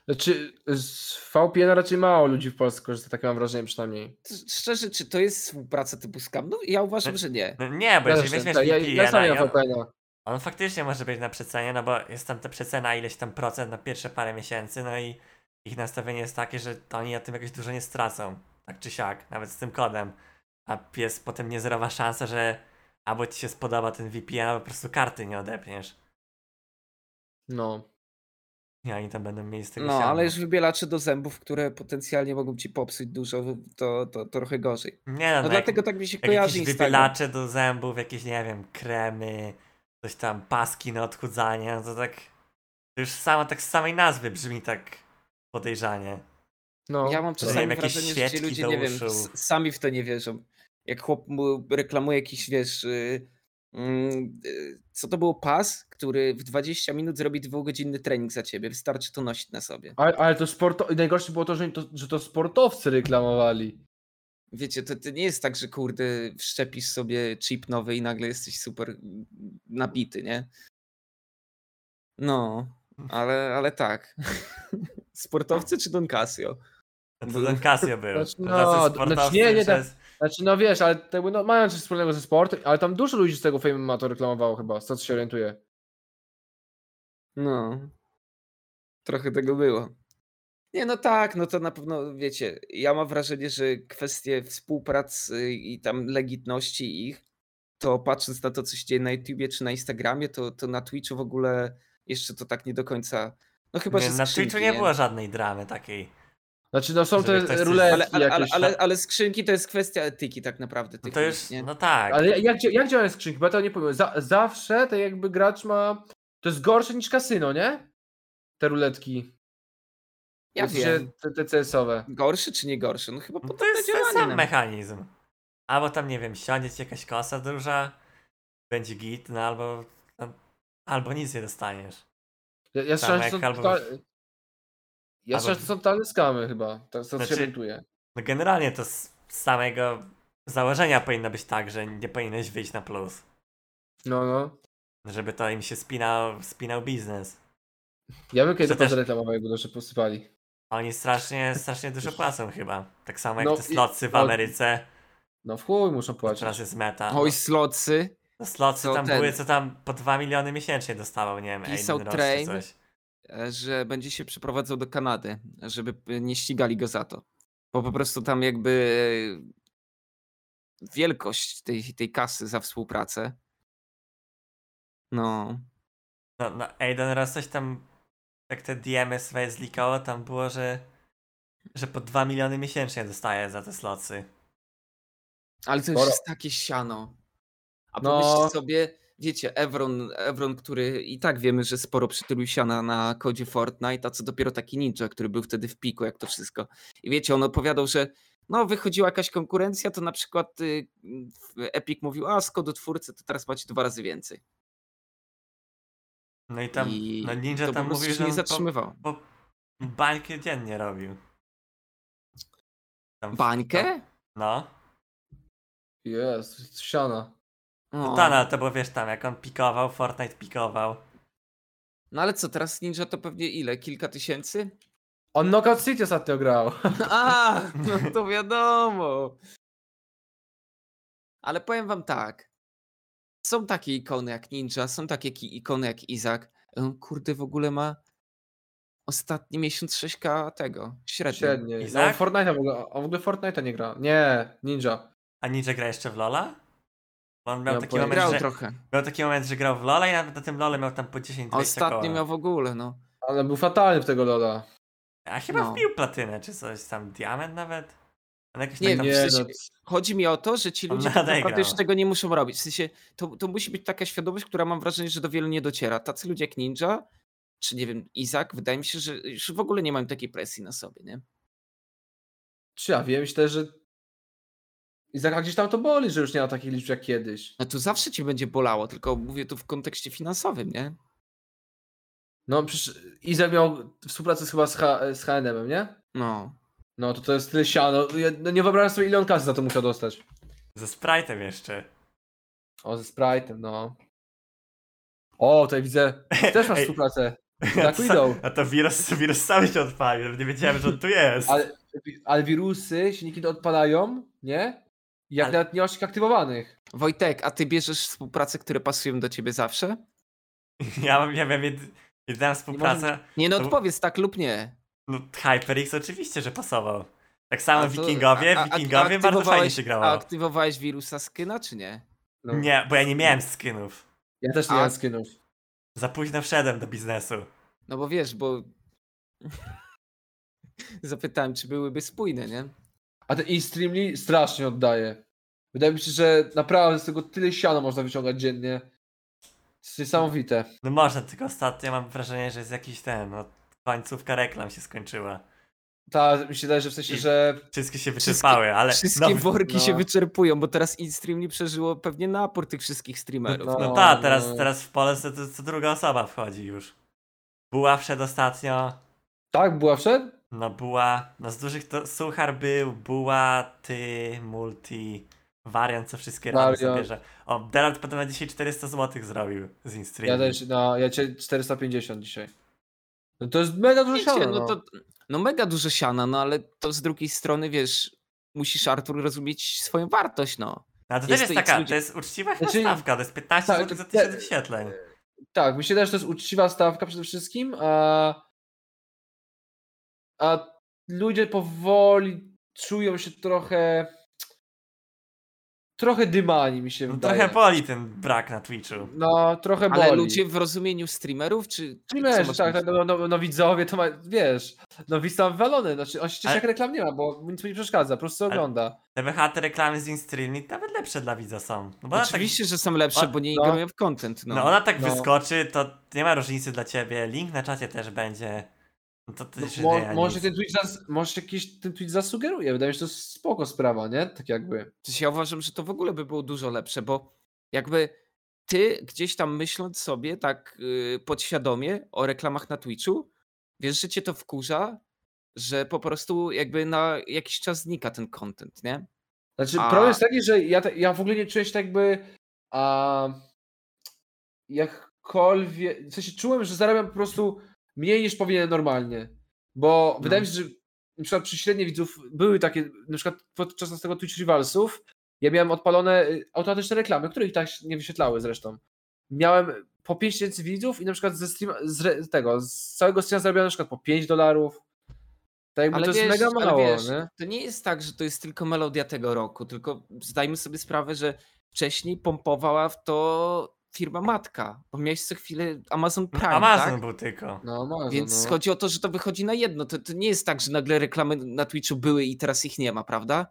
Znaczy, z VPN raczej mało ludzi w Polsce korzysta, takie mam wrażenie przynajmniej. Szczerze, czy to jest współpraca typu scam? No ja uważam, że nie. No nie, bo Ja, jeżeli weźmiesz tak, ja, ja sam VPN-a, VPN-a. on faktycznie może być na przecenie, no bo jest tam ta przecena ileś tam procent na pierwsze parę miesięcy, no i ich nastawienie jest takie, że to oni na tym jakoś dużo nie stracą. Tak czy siak, nawet z tym kodem. A jest potem niezerowa szansa, że albo ci się spodoba ten VPN, albo po prostu karty nie odepniesz. No. I oni tam będą mieli z tego No, siano. ale już wybielacze do zębów, które potencjalnie mogą ci popsuć dużo, to, to, to trochę gorzej. Nie no, No no dlatego jak, tak mi się jak kojarzy jakieś wybielacze do zębów, jakieś, nie wiem, kremy, coś tam, paski na odchudzanie, no to tak... To już samo, tak z samej nazwy brzmi tak podejrzanie. No. Ja mam czasami wiem, jakieś wrażenie, że ci ludzie, nie wiem, sami w to nie wierzą. Jak chłop mu reklamuje jakiś, wiesz, y, mm, y, co to był pas, który w 20 minut zrobi dwugodzinny trening za ciebie. Wystarczy to nosić na sobie. Ale, ale to sporto... najgorsze było to że, to, że to sportowcy reklamowali. Wiecie, to, to nie jest tak, że kurde, wszczepisz sobie chip nowy i nagle jesteś super nabity, nie? No, ale, ale tak. Sportowcy czy Don Casio? To ten Casio był. Znaczy, no, sportowcy znaczy nie, nie, przez- Znaczy, no wiesz, ale jakby, no, mają coś wspólnego ze sportem, ale tam dużo ludzi z tego Fame ma to reklamowało chyba, z co się orientuje. No. Trochę tego było. Nie, no tak, no to na pewno, wiecie, ja mam wrażenie, że kwestie współpracy i tam legitności ich, to patrząc na to, co się dzieje na YouTubie czy na Instagramie, to, to na Twitchu w ogóle jeszcze to tak nie do końca, no chyba, nie, że na Twitchu nie było żadnej dramy takiej. Znaczy, no są Żeby te ktoś coś- ruletki Ale, ale, ale, jakieś. ale, ale skrzynki to jest kwestia etyki tak naprawdę. No tych to już, miejsc, nie? no tak. Ale jak, dzia- jak działają skrzynki? Bo ja to nie powiem. Za, zawsze tak jakby gracz ma. To jest gorsze niż kasyno, nie? Te ruletki. Ja sensie wiem. Te, te CS-owe. Gorszy czy nie gorszy? No chyba No to podobne jest ten działanie. sam mechanizm. Albo tam, nie wiem, siądzie ci jakaś kosa duża, będzie git, no albo, albo nic nie dostaniesz. Ja, ja strzelam, że są albo- total... Ja że to są totalne skamy chyba. To, to Znaczy- się orientuję. No generalnie to z samego założenia powinno być tak, że nie powinieneś wyjść na plus. No, no. Żeby to im się spinał, spinał biznes. Ja bym kiedyś też- reklamował, jakby dobrze posypali. Oni strasznie, strasznie dużo płacą chyba. Tak samo jak No te slotsy w no, Ameryce. No w chuj muszą płacić. Teraz jest meta. Oj, slotsy. No, slotsy co tam ten- były, co tam po 2 miliony miesięcznie dostawał, nie wiem, Pisał Aiden Ross czy coś. E, że będzie się przeprowadzał do Kanady, żeby e, nie ścigali go za to. Bo po prostu tam jakby wielkość tej, tej kasy za współpracę. No. No, no Aiden Ross coś tam, jak te DM-y swoje zlikało, tam było, że że po 2 miliony miesięcznie dostaje za te slotsy. Ale to już Sporo. jest takie siano. A No. pomyślcie sobie, wiecie, Evron, Evron, który i tak wiemy, że sporo przytylił siana na kodzie Fortnite, a co dopiero taki ninja, który był wtedy w piku, jak to wszystko. I wiecie, on opowiadał, że no wychodziła jakaś konkurencja, to na przykład y, Epic mówił, a z kodu twórcy to teraz macie dwa razy więcej. No i tam, I no Ninja to tam mówił, się że nie on po, zatrzymywało. po bańkę dziennie robił. Tam Bańkę? No. Jest, siana. No tak, no, to było wiesz tam, jak on pikował, Fortnite pikował. No ale co, teraz Ninja to pewnie ile? Kilka tysięcy? On Knockout City ostatnio grał. A, no to wiadomo. Ale powiem wam tak. Są takie ikony jak Ninja, są takie ki- ikony jak Izak. On kurde w ogóle ma ostatni miesiąc 6k tego, średnio. Średnie. No, Izak? Fortnite'a w ogóle, on w ogóle Fortnite'a nie gra. Nie, Ninja. A Ninja gra jeszcze w Lola? On miał Ja taki moment, Grał że, trochę. miał taki moment, że grał w Lola i nawet na tym Lole miał tam po 10-20 koła. Ostatnio miał w ogóle, no. Ale był fatalny w tego Lola. A chyba no. wbił platynę, czy coś tam, diament nawet? On jakoś Nie tak Nie, w sensie- no, Chodzi mi o to, że ci ludzie tak naprawdę już tego nie muszą robić. W sensie, to, to musi być taka świadomość, która mam wrażenie, że do wielu nie dociera. Tacy ludzie jak Ninja, czy nie wiem, Izak, wydaje mi się, że już w ogóle nie mają takiej presji na sobie, nie? czy ja wiem, myślę, że Izaka gdzieś tam to boli, że już nie ma takich liczb jak kiedyś. No to zawsze ci będzie bolało, tylko mówię tu w kontekście finansowym, nie? No przecież Izak miał współpracę chyba z, H- z H&M, nie? No. No to to jest tyle siano. Ja no nie wyobrażam sobie ile on kasy za to musiał dostać. Ze Sprite'em jeszcze. O, ze Sprite'em, no. O, tutaj widzę. Też masz współpracę. Tak idą. a to wirus, wirus cały się odpalił, nie wiedziałem, że on tu jest. Ale, ale wirusy się niekiedy odpalają, nie? Jak Ale- nawet nie masz ich aktywowanych. Wojtek, a ty bierzesz współprace, które pasują do ciebie zawsze? Ja mam, ja wiem, jed, jedyna współpraca, Nie no, To- odpowiedz tak lub nie. no HyperX oczywiście, że pasował. Tak samo A to- Wikingowie, a- a- a Wikingowie bardzo fajnie się A grało. aktywowałeś wirusa skyna, czy nie? No. Nie, bo ja nie miałem skinów. Ja też nie A- miałem skinów. Za późno wszedłem do biznesu. No bo wiesz, bo... Zapytałem, czy byłyby spójne, nie? A ten Extremely strasznie oddaje. Wydaje mi się, że naprawdę z tego tyle siana można wyciągać dziennie. To jest niesamowite. No można, tylko ostatnio mam wrażenie, że jest jakiś ten, no końcówka reklam się skończyła. Ta, mi się wydaje, że w sensie, I- że Wszystkie się Wszystkie- wyczerpały, ale Wszystkie no, worki no. się wyczerpują, bo teraz InStreamly przeżyło pewnie napór tych wszystkich streamerów. No, no no, tak, teraz, teraz w Polsce to co druga osoba wchodzi już. Buła wszedł ostatnio, tak, była wszedł? No Buła, no z dużych to Suchar był, Buła, ty, Multi, Wariant, co wszystkie rady Wariant. zabierze. O, Derald potem na dzisiaj 400 zł zrobił z Ja InStream. też, no, ja cię 450 dzisiaj. No to jest mega dużo siana, no no. to no mega dużo siana, no ale to z drugiej strony, wiesz, musisz Artur rozumieć swoją wartość, no. No, to Jest też to jest X taka, ludzi- to jest uczciwa Znaczy- stawka, to jest 15 Tak, zł za te- 1000 wyświetleń. Tak, myślę też, że to jest uczciwa stawka przede wszystkim, a, a ludzie powoli czują się trochę trochę dymani mi się No, wydaje. trochę boli ten brak na Twitchu. No, trochę boli. Ale ludzie w rozumieniu streamerów, czy... Streamerzy, tak, tak, no, no, no widzowie to ma, wiesz, no widz tam wywalony, znaczy on się cieszy Ale- jak reklam nie ma, bo nic mu nie przeszkadza, po prostu Ale- ogląda. Te reklamy z InStreaming nawet lepsze dla widza są. No tak, Oczywiście, że są lepsze, O, bo nie no. ingerują w content, no. no ona tak No. wyskoczy, to nie ma różnicy dla ciebie. Link na czacie też będzie. No to, to No, mo, może ten tweet, zas, może jakiś ten tweet zasugeruje, wydaje mi się, że to jest spoko sprawa, nie? Tak jakby. Ja uważam, że to w ogóle by było dużo lepsze, bo jakby ty gdzieś tam myśląc sobie tak yy, podświadomie o reklamach na Twitchu, wiesz, że cię to wkurza, że po prostu jakby na jakiś czas znika ten content, nie? Znaczy, A- problem jest taki, że ja, te- ja w ogóle nie czuję się tak jakby. A, jakkolwiek. W sensie czułem, że zarabiam po prostu mniej niż powinien normalnie. Bo wydaje mi się, że na przykład przy średniej widzów były takie, na przykład podczas tego Twitch Rivalsów, ja miałem odpalone y, automatyczne reklamy, które ich tak nie wyświetlały zresztą. Miałem po 5 tysięcy widzów i na przykład ze streama, z tego, z całego streama zarabiałem na przykład po 5 dolarów. Tak Ale to wiesz, jest mega mało, wiesz, nie? to nie jest tak, że to jest tylko melodia tego roku, tylko zdajmy sobie sprawę, że wcześniej pompowała w to firma matka, bo miałeś co chwilę Amazon No, Prime, Amazon tak? był tylko. No, może, Więc no. chodzi o to, że to wychodzi na jedno. To, to nie jest tak, że nagle reklamy na Twitchu były i teraz ich nie ma, prawda?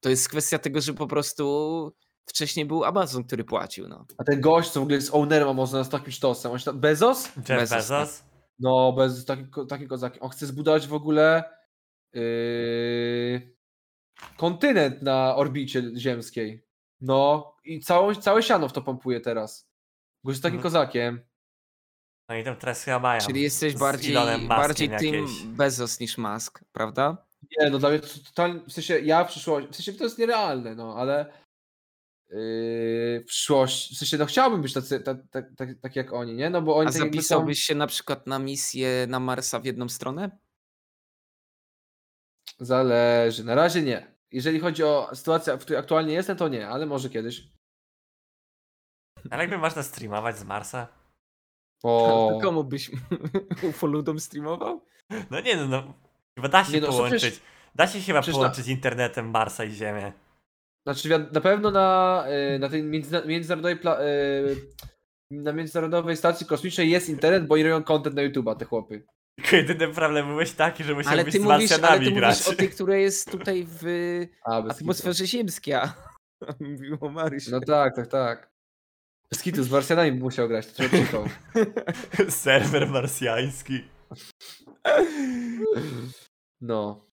To jest kwestia tego, że po prostu wcześniej był Amazon, który płacił. No. A ten gość, co w ogóle jest ownerem Amazona z takim sztosem, on tam, Bezos? Jeff Bezos, Bezos. No, Bezos, taki, ko- taki kozak. On chce zbudować w ogóle yy, kontynent na orbicie ziemskiej. No, i całą, całe siano w to pompuje teraz. Gość jest takim Mhm. kozakiem. No i tam teraz chyba mają. Czyli jesteś bardziej, bardziej jakieś. Bezos niż Musk, prawda? Nie, no dla mnie to totalnie, w sensie ja w przyszłości, w sensie to jest nierealne, no, ale yy, w przyszłości, w sensie no chciałbym być tacy, tak, tak, tak, tak jak oni, nie? No bo oni A tak jakby są... zapisałbyś się na przykład na misję na Marsa w jedną stronę? Zależy. Na razie nie. Jeżeli chodzi o sytuację, w której aktualnie jestem, to nie, ale może kiedyś. Ale jakby można streamować z Marsa? O, To komu byś ufoludom streamował? No nie no, no chyba da się Nie no, połączyć. przecież- Da się chyba przecież na- połączyć internetem Marsa i Ziemię. Znaczy na pewno na, y, na tej międzyna- międzynarodowej pla- y, na międzynarodowej stacji kosmicznej jest internet, bo robią content na YouTube'a, te chłopy. Tylko jedyny problem byłeś taki, że musiałbyś Ale ty z mówisz, ale Marsjanami ty grać. mówisz o tej, która jest tutaj w A, atmosferze ziemskiej, o Marysie. No tak, tak, tak. Kitu, z Marsjanami musiał grać, to trzeba. Serwer marsjański. No.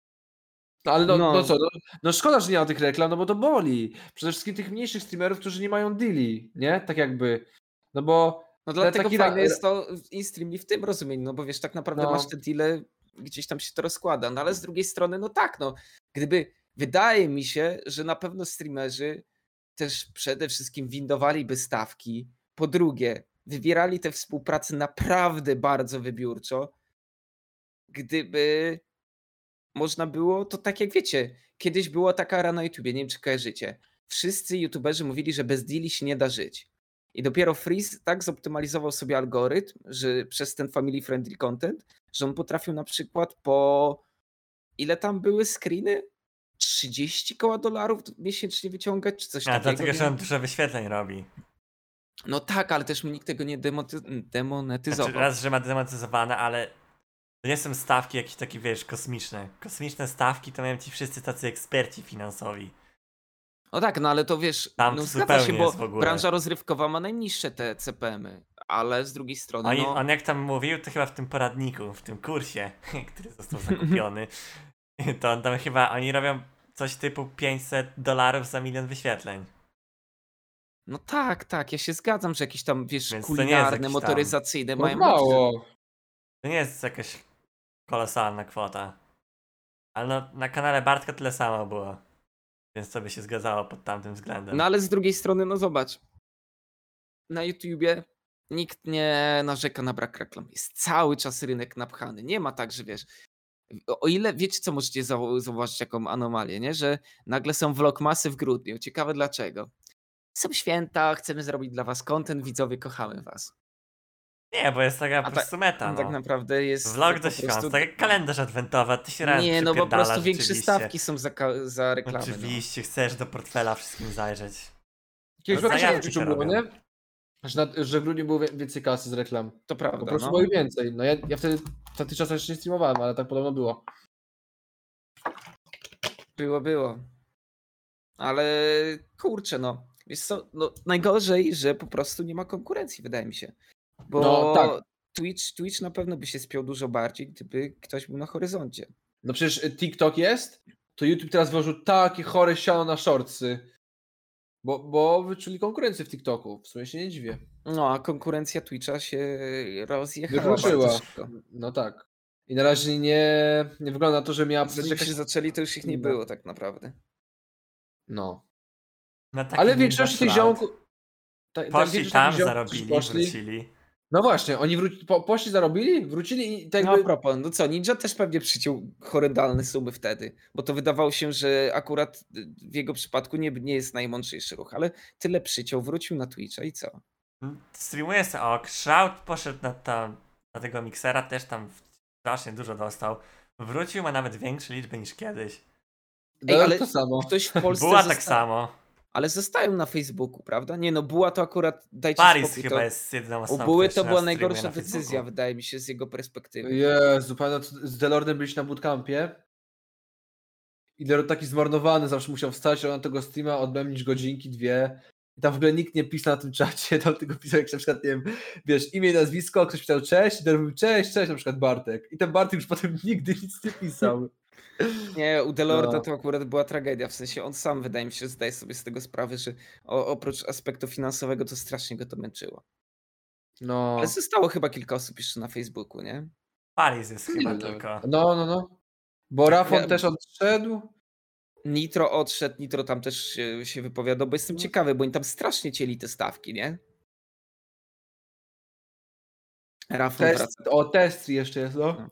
No ale no, no. No. co, no, no szkoda, że nie ma tych reklam, no bo to boli. Przede wszystkim tych mniejszych streamerów, którzy nie mają deali, nie? Tak jakby. No bo No dlatego taki fajne jest to in-streamly w tym rozumieniu, no bo wiesz, tak naprawdę No. masz te deale, gdzieś tam się to rozkłada, no ale z drugiej strony, no tak, no, gdyby, wydaje mi się, że na pewno streamerzy też przede wszystkim windowaliby stawki, po drugie, wybierali tę współpracę naprawdę bardzo wybiórczo, gdyby można było, to tak jak wiecie, kiedyś była taka era na YouTubie, nie wiem czy kojarzycie, wszyscy youtuberzy mówili, że bez deali się nie da żyć. I dopiero Freeze tak zoptymalizował sobie algorytm, że przez ten family friendly content, że on potrafił na przykład po ile tam były screeny? 30 koła dolarów miesięcznie wyciągać, czy coś A takiego. dlatego, że on dużo wyświetleń robi. No tak, ale też mu nikt tego nie demoty- Znaczy, demonetyzował. raz, że ma demonetyzowane, ale to nie są stawki jakieś takie, wiesz, kosmiczne. Kosmiczne stawki to mają ci wszyscy tacy eksperci finansowi. No tak, no ale to wiesz, Tam no zgadza się, bo jest w ogóle. branża rozrywkowa ma najniższe te CPM-y, ale z drugiej strony Oni, no, On jak tam mówił, to chyba w tym poradniku, w tym kursie, który został zakupiony, to on tam chyba, oni robią coś typu 500 dolarów za milion wyświetleń. no tak, tak, ja się zgadzam, że jakieś tam, wiesz, Więc kulinarne, jakiś tam- motoryzacyjne no mają mało. To nie jest jakaś kolosalna kwota. Ale no, na kanale Bartka tyle samo było. Więc to by się zgadzało pod tamtym względem. No ale z drugiej strony, no zobacz. Na YouTubie nikt nie narzeka na brak reklam. Jest cały czas rynek napchany. Nie ma tak, że wiesz. O ile wiecie, co możecie zau- zauważyć, jaką anomalię, nie? Że nagle są vlogmasy w grudniu. Ciekawe dlaczego. Są święta, chcemy zrobić dla was content, widzowie, kochamy was. Nie, bo jest taka A po tak- prostu meta, Tak no. naprawdę jest. Vlog po do świąt, prostu- tak jak kalendarz adwentowy, ty się raz Nie, no po przypierdalasz prostu większe stawki są za, za reklamy. No. Oczywiście, chcesz do portfela wszystkim zajrzeć. Kiedyś No no, w się było, nie? Że, na, że w grudniu było więcej kasy z reklam. To Po prawda. prostu No. było ich więcej. No ja, ja wtedy w tamtych czasach jeszcze nie streamowałem, ale tak podobno było. Było, było. Ale kurczę, no. Wiesz co, no, najgorzej, że po prostu nie ma konkurencji, wydaje mi się. Bo No, tak. Twitch, Twitch na pewno by się spiął dużo bardziej, gdyby ktoś był na horyzoncie. No przecież y, TikTok jest, to YouTube teraz włożył takie chore siano na shortsy. Bo, bo wyczuli konkurencję w TikToku. W sumie się nie dziwię. No, a konkurencja Twitcha się rozjechała Wykluczyła. bardzo szybko. No tak. I na razie nie, nie wygląda na to, że miała Zanim jakaś... się zaczęli, to już ich nie No. było tak naprawdę. No. Taki Ale większość tych ziomków... ta- ta tam, zarobili, poszli- wrócili. No właśnie, oni wróci, po, poszli, zarobili, wrócili i tak No a jakby... propos, no co, Ninja też pewnie przyciął horrendalne sumy wtedy, bo to wydawało się, że akurat y, w jego przypadku nie, nie jest najmądrzejszy ruch, ale tyle przyciął, wrócił na Twitcha i co? Streamuje sobie, o, Shroud poszedł na, tam, na tego miksera, też tam strasznie dużo dostał. Wrócił, ma nawet większe liczby niż kiedyś. No, Ej, ale to samo. Ktoś w Polsce Była tak samo. Ale zostają na Facebooku, prawda? Nie no, Buła to akurat, dajcie Paris spokój, chyba to, jest jedyną u osobą, Buły to była najgorsza decyzja, wydaje mi się, z jego perspektywy. Jezu, pamiętam, z Delordem byliśmy na bootcampie. I Delord taki zmarnowany, zawsze musiał wstać na tego streama, odbędzić godzinki, dwie. I tam w ogóle nikt nie pisał na tym czacie, tam tylko pisał jak na przykład, nie wiem, wiesz, imię i nazwisko, ktoś pisał cześć, i Delord mówił cześć, cześć, na przykład Bartek. I ten Bartek już potem nigdy nic nie pisał. Nie, u Delorda No. to akurat była tragedia, w sensie on sam, wydaje mi się, zdaje sobie z tego sprawę, że o, oprócz aspektu finansowego to strasznie go to męczyło. No. Ale zostało chyba kilka osób jeszcze na Facebooku, nie? Paris jest chyba Nie, tylko. No, no, no. Bo Rafon Ja- też odszedł. Nitro odszedł, Nitro tam też się, się wypowiadał, bo jestem No. ciekawy, bo oni tam strasznie cieli te stawki, nie? Rafon Test, wraca. o, test jeszcze jest, no.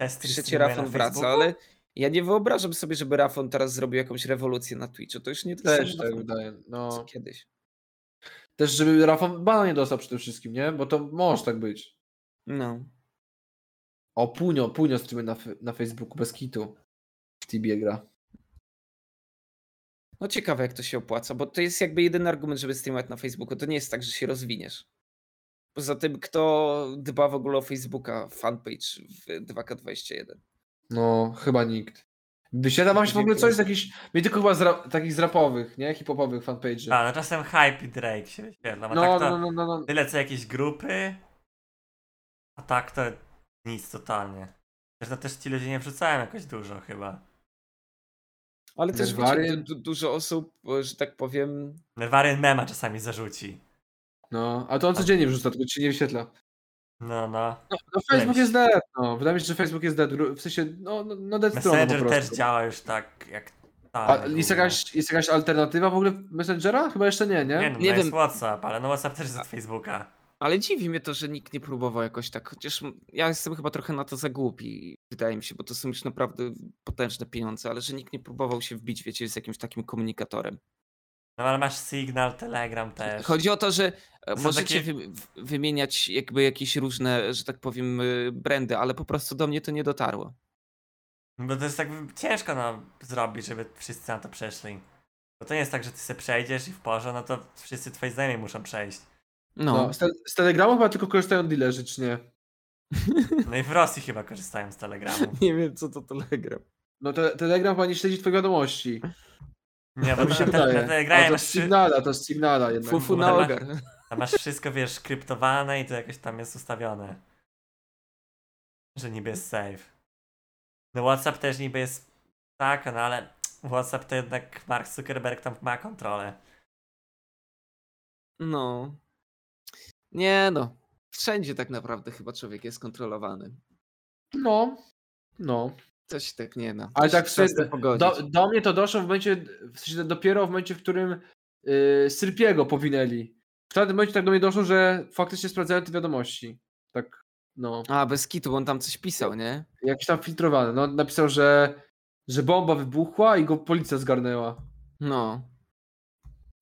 Testy Trzeci streamuje Rafon wraca, Facebooku? ale ja nie wyobrażam sobie, żeby Rafon teraz zrobił jakąś rewolucję na Twitchu. To już nie Też tak wydaje. co No. kiedyś. Też, żeby Rafon bana nie dostał przede wszystkim, nie? Bo to może tak być. No. O, Punio, Punio streamuje na, na Facebooku bez kitu. W Tibie gra. No ciekawe, jak to się opłaca, bo to jest jakby jedyny argument, żeby streamować na Facebooku. To nie jest tak, że się rozwiniesz. Poza tym, kto dba w ogóle o Facebooka, fanpage w 2K21? No, chyba nikt. Wyświetla wam się w ogóle coś z jakichś. Mnie tylko chyba z ra- takich z rapowych, nie? Hip-hopowych fanpage'y. A, no czasem Hype i Drake się wyświetla. No, No, tak to no, no, no, no. tyle co jakieś grupy, a tak to nic totalnie. Zresztą też ci ludzie nie wrzucają jakoś dużo chyba. Ale też wiecie, du- du- dużo osób, że tak powiem, Nerwarian mema czasami zarzuci. No, a to on codziennie wrzuca, tylko ci nie wyświetla. No, no. No, no Facebook jest dead, no. Wydaje mi się, że Facebook jest dead. W sensie, no, no, no dead strona po Messenger też działa już tak jak A tak. jest gówno. jakaś, jest jakaś alternatywa w ogóle Messengera? Chyba jeszcze nie, nie? Nie, no, Nie no jest wiem. WhatsApp, ale no WhatsApp też jest od Facebooka. ale dziwi mnie to, że nikt nie próbował jakoś tak, chociaż ja jestem chyba trochę na to za głupi, wydaje mi się, bo to są już naprawdę potężne pieniądze, ale że nikt nie próbował się wbić, wiecie, z jakimś takim komunikatorem. No ale masz Signal, Telegram też. Chodzi o to, że e, Są możecie takie- wy, wymieniać jakby jakieś różne, że tak powiem, y, brandy, ale po prostu do mnie to nie dotarło. Bo to jest tak ciężko no, zrobić, żeby wszyscy na to przeszli. Bo to nie jest tak, że ty sobie przejdziesz i w porze, no to wszyscy twoi znajomi muszą przejść. No, No, z, te, z Telegramu chyba tylko korzystają dealerzy, czy nie? No i w Rosji chyba korzystają z Telegramu. nie wiem co to Telegram. No te, Telegram chyba nie śledzi twoich wiadomości. Nie, bo To mi się te. A Telegramie to masz, Signala, to jest Signala jednak. Fufu na tam ogar. tam masz wszystko, wiesz, kryptowane i to jakoś tam jest ustawione. Że niby jest safe. No WhatsApp też niby jest tak, no ale WhatsApp to jednak Mark Zuckerberg tam ma kontrolę. No. Nie no. Wszędzie tak naprawdę chyba człowiek jest kontrolowany. No, no. Coś tak nie no. Ale tak tym pogodzić. Do, do mnie to doszło w momencie, w sensie dopiero w momencie, w którym yy, Syrpiego powinęli. w pewnym momencie tak do mnie doszło, że faktycznie sprawdzają te wiadomości. Tak, no. A, bez kitu, bo on tam coś pisał, nie? Jakiś tam filtrowany. No, napisał, że, że bomba wybuchła i go policja zgarnęła. No.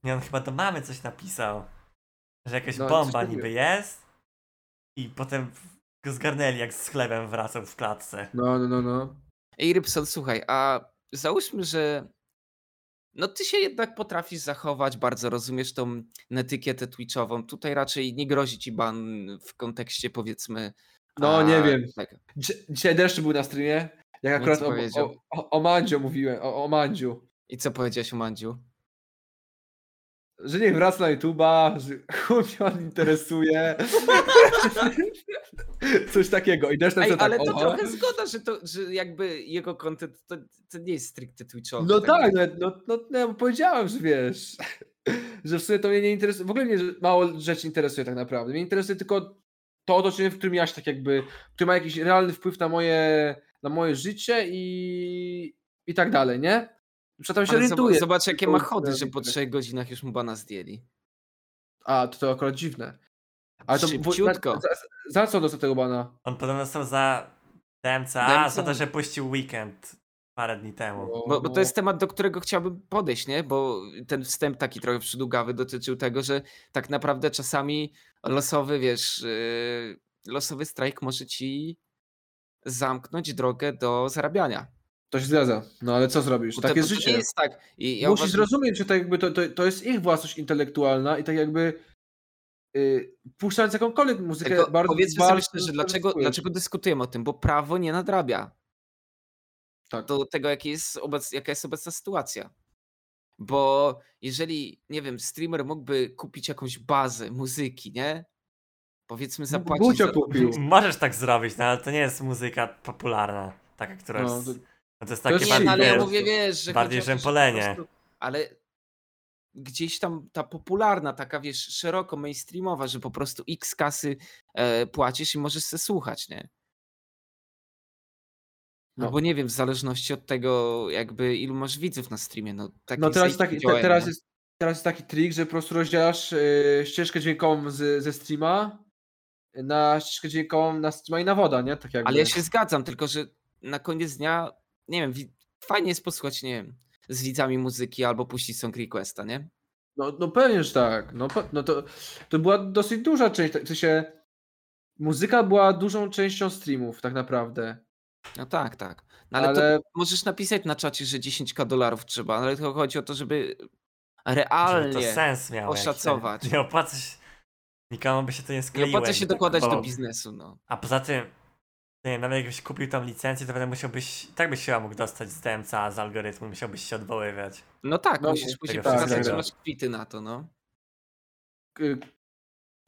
Nie, on chyba do mamy coś napisał. Że jakaś No, bomba niby jest. I potem go zgarnęli, jak z chlebem wracał w klatce. No, no, no, no. Ej, Rybson, słuchaj, a załóżmy, że no ty się jednak potrafisz zachować, bardzo rozumiesz tą etykietę twitchową. Tutaj raczej nie grozi ci ban w kontekście powiedzmy... No, nie wiem. Tak. Dzi- Dzisiaj deszcz był na streamie. Jak No akurat o, o, o Mandziu mówiłem, o, o Mandziu. I co powiedziałeś o Mandziu? Że nie wraca na YouTube'a, że mnie on interesuje. Coś takiego. I deszcz Ej, napisał ale tak, to oho. trochę zgoda, że, to, że jakby jego content to, to nie jest stricte twitchowy. No tak, no, no, no, no powiedziałem, że wiesz, że w sumie to mnie nie interesuje, w ogóle mnie mało rzeczy interesuje tak naprawdę. Mnie interesuje tylko to otoczenie, w którym ja się tak jakby, które ma jakiś realny wpływ na moje, na moje życie i, i tak dalej, nie? Przecież się Ale orientuję. zobacz, jakie ma chody, że po realny trzech godzinach już mu bana zdjęli. A, to, to akurat dziwne. Ale to Szybciutko. Za, za, za co dostał tego bana? On podobno dostał za DMCA, DMCA. za to, że puścił weekend parę dni temu. Bo, bo to jest temat, do którego chciałbym podejść, nie? Bo ten wstęp taki trochę przydługawy dotyczył tego, że tak naprawdę czasami losowy, wiesz, yy, losowy strajk może ci zamknąć drogę do zarabiania. To się zgadza. No ale co zrobisz? Bo Tak to, jest życie. nie jest tak. I ja Musisz uważam, zrozumieć, że tak jakby to, to, to jest ich własność intelektualna i tak jakby yy, puszczając jakąkolwiek muzykę tylko bardzo powiedzmy bardzo sobie szczerze, dlaczego, dlaczego dyskutujemy o tym? Bo prawo nie nadrabia Tak. do tego, jaki jest obec, jaka jest obecna sytuacja. Bo jeżeli, nie wiem, streamer mógłby kupić jakąś bazę muzyki, nie? Powiedzmy zapłacić Gucio za... kupił. Możesz tak zrobić, no ale to nie jest muzyka popularna. Taka, która No, jest... to- No to jest to takie Nie, bardziej, no, ale ja mówię, wiesz, że bardziej to, rzępolenie. prostu- Ale gdzieś tam ta popularna, taka wiesz, szeroko mainstreamowa, że po prostu x kasy e, płacisz i możesz se słuchać, nie? No. Albo nie wiem, w zależności od tego, jakby ilu masz widzów na streamie. No, takie No teraz, taki, te, teraz, nie? jest, teraz jest taki trik, że po prostu rozdzielasz yy, ścieżkę dźwiękową z, ze streama na ścieżkę dźwiękową na streama i na woda, nie? Tak jakby. Ale ja się zgadzam, tylko że na koniec dnia, nie wiem, wi- fajnie jest posłuchać, nie wiem, z widzami muzyki albo puścić song requesta, nie? No, no pewnie, że tak. No, no to, to była dosyć duża część, tak, w sensie muzyka była dużą częścią streamów tak naprawdę. No tak, tak. No, ale, Ale, to możesz napisać na czacie, że 10k dolarów trzeba, ale to chodzi o to, żeby żeby realnie to sens miało. oszacować. Nie opłaca się... Nikomu by się to nie Nie skleiło. opłaca się dokładać do biznesu, no. A poza tym, nie wiem, nawet jakbyś kupił tą licencję, to będę musiałbyś, tak byś się chyba mógł dostać z DMCA, z algorytmu, musiałbyś się odwoływać. No tak, No, musisz później pokazać, że masz kwity na to, no.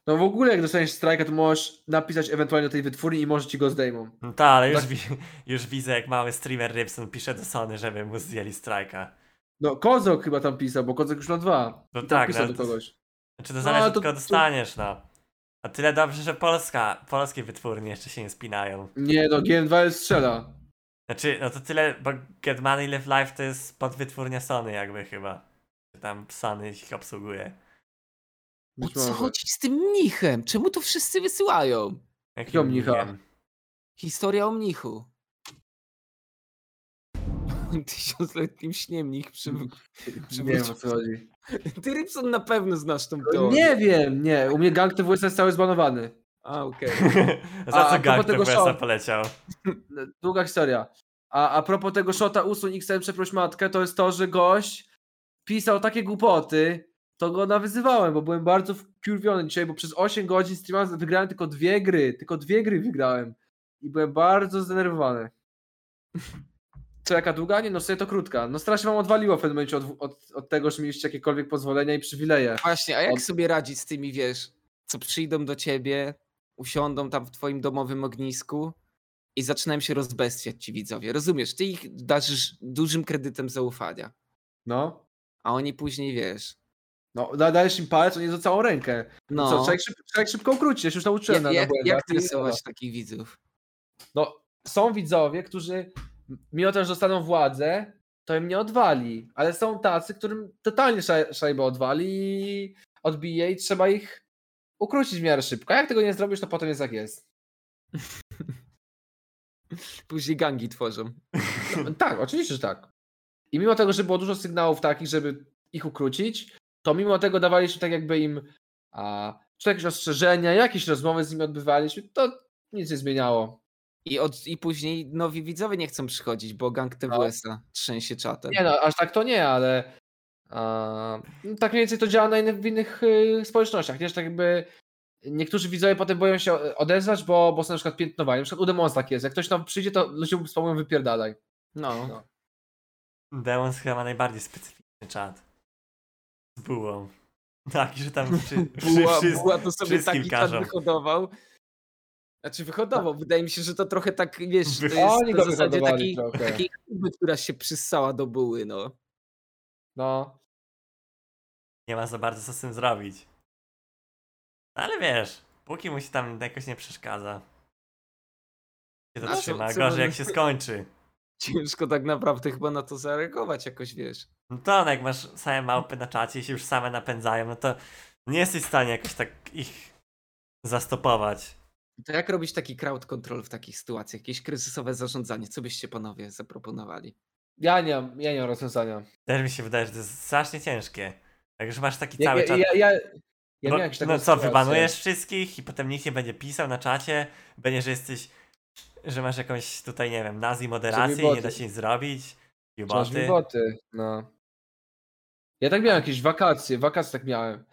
no w ogóle jak dostaniesz strajka, to możesz napisać ewentualnie do tej wytwórni i może ci go zdejmą. No tak, ale już, Tak. wi- już widzę, jak mały streamer Rybson pisze do Sony, żeby mu zdjęli strajka. No Kozok chyba tam pisał, bo Kozok już ma dwa. No tak, pisał no do to- kogoś. Znaczy to No, zależy ale od to- to- dostaniesz, no. A tyle dobrze, że Polska, polskie wytwórnie jeszcze się nie spinają. Nie no, GM2 strzela. Znaczy, no to tyle, bo Get Money Live Life to jest podwytwórnia Sony jakby chyba. Tam Sony ich obsługuje. O co może. chodzi z tym mnichem? Czemu to wszyscy wysyłają? Jakim mnicha? mnichem? Historia o mnichu. Tysiącletnim śnie mnich przy... Nie przywrócił- wiem o co chodzi. Ty Rybson na pewno znasz tą No, teorię. nie wiem, nie. U mnie gang TWS jest cały zbanowany. A, okej. Za A- co a gang TWS-a show- poleciał? Długa historia. A, a propos tego shota usuń XM przeproś matkę, to jest to, że gość pisał takie głupoty, to go nawyzywałem, bo byłem bardzo wkurwiony dzisiaj, bo przez 8 godzin streama wygrałem tylko dwie gry, tylko dwie gry wygrałem. I byłem bardzo zdenerwowany. Co, jaka długa? Nie, no sobie to krótka. No strasznie wam odwaliło w pewnym momencie od, od, od tego, że mieliście jakiekolwiek pozwolenia i przywileje. Właśnie, a jak Od- sobie radzić z tymi, wiesz, co przyjdą do ciebie, usiądą tam w twoim domowym ognisku i zaczynają się rozbestwiać ci widzowie. Rozumiesz, ty ich darzysz dużym kredytem zaufania, No. a oni później, wiesz, No, da- dajesz im palec, oni za całą rękę. no, Co, szybko, trzeba ich szybko ukrócić, ja się już nauczyłem jak, na, na jak, błędach. jak tresować takich widzów? No, są widzowie, którzy mimo to, że dostaną władzę, to im nie odwali, ale są tacy, którym totalnie szaj- szajbę odwali i odbije i trzeba ich ukrócić w miarę szybko. A jak tego nie zrobisz, to potem jest jak jest. Później gangi tworzą. No, tak, oczywiście, że tak. I mimo tego, że było dużo sygnałów takich, żeby ich ukrócić, to mimo tego dawaliśmy tak jakby im a, czy jakieś ostrzeżenia, jakieś rozmowy z nimi odbywaliśmy, to nic nie zmieniało. I, od, I później nowi widzowie nie chcą przychodzić, bo gang TWS-a trzęsie czatem. Nie no, aż tak to nie, ale a, no, tak mniej więcej to działa na innych, w innych y, społecznościach, nie? Że tak jakby niektórzy widzowie potem boją się odezwać, bo, bo są na przykład piętnowani. Na przykład u Demons tak jest, jak ktoś tam przyjdzie, to ludzie spamują wypierdalaj. No. No. Demons chyba ma najbardziej specyficzny czat. Z bułą. Taki, że tam przy, przy, Buła, przy, buła to sobie taki czat wyhodował. Znaczy wyhodował, wydaje mi się, że to trochę tak, wiesz, to jest Oni na go zasadzie takiej, takiej chuby, która się przyssała do buły, no. No. nie ma za bardzo co z tym zrobić. Ale wiesz, póki mu się tam jakoś nie przeszkadza. Się A to co- trzyma, co gorzej jak się skończy. Ciężko tak naprawdę chyba na to zareagować jakoś, wiesz. No to jak masz same małpy na czacie i się już same napędzają, no to nie jesteś w stanie jakoś tak ich zastopować. To jak robić taki crowd control w takich sytuacjach? Jakieś kryzysowe zarządzanie? Co byście panowie zaproponowali? Ja nie mam, ja nie mam rozwiązania. Też mi się wydaje, że to jest strasznie ciężkie. Jak już masz taki Ja, cały ja, czat. ja, ja, ja no, miałem taką no co, sytuację. wybanujesz wszystkich i potem nikt nie będzie pisał na czacie, będzie, że jesteś, że masz jakąś tutaj, nie wiem, nazi moderację i nie da się nic zrobić. Juboty. boty, no. Ja tak miałem jakieś wakacje, wakacje tak miałem.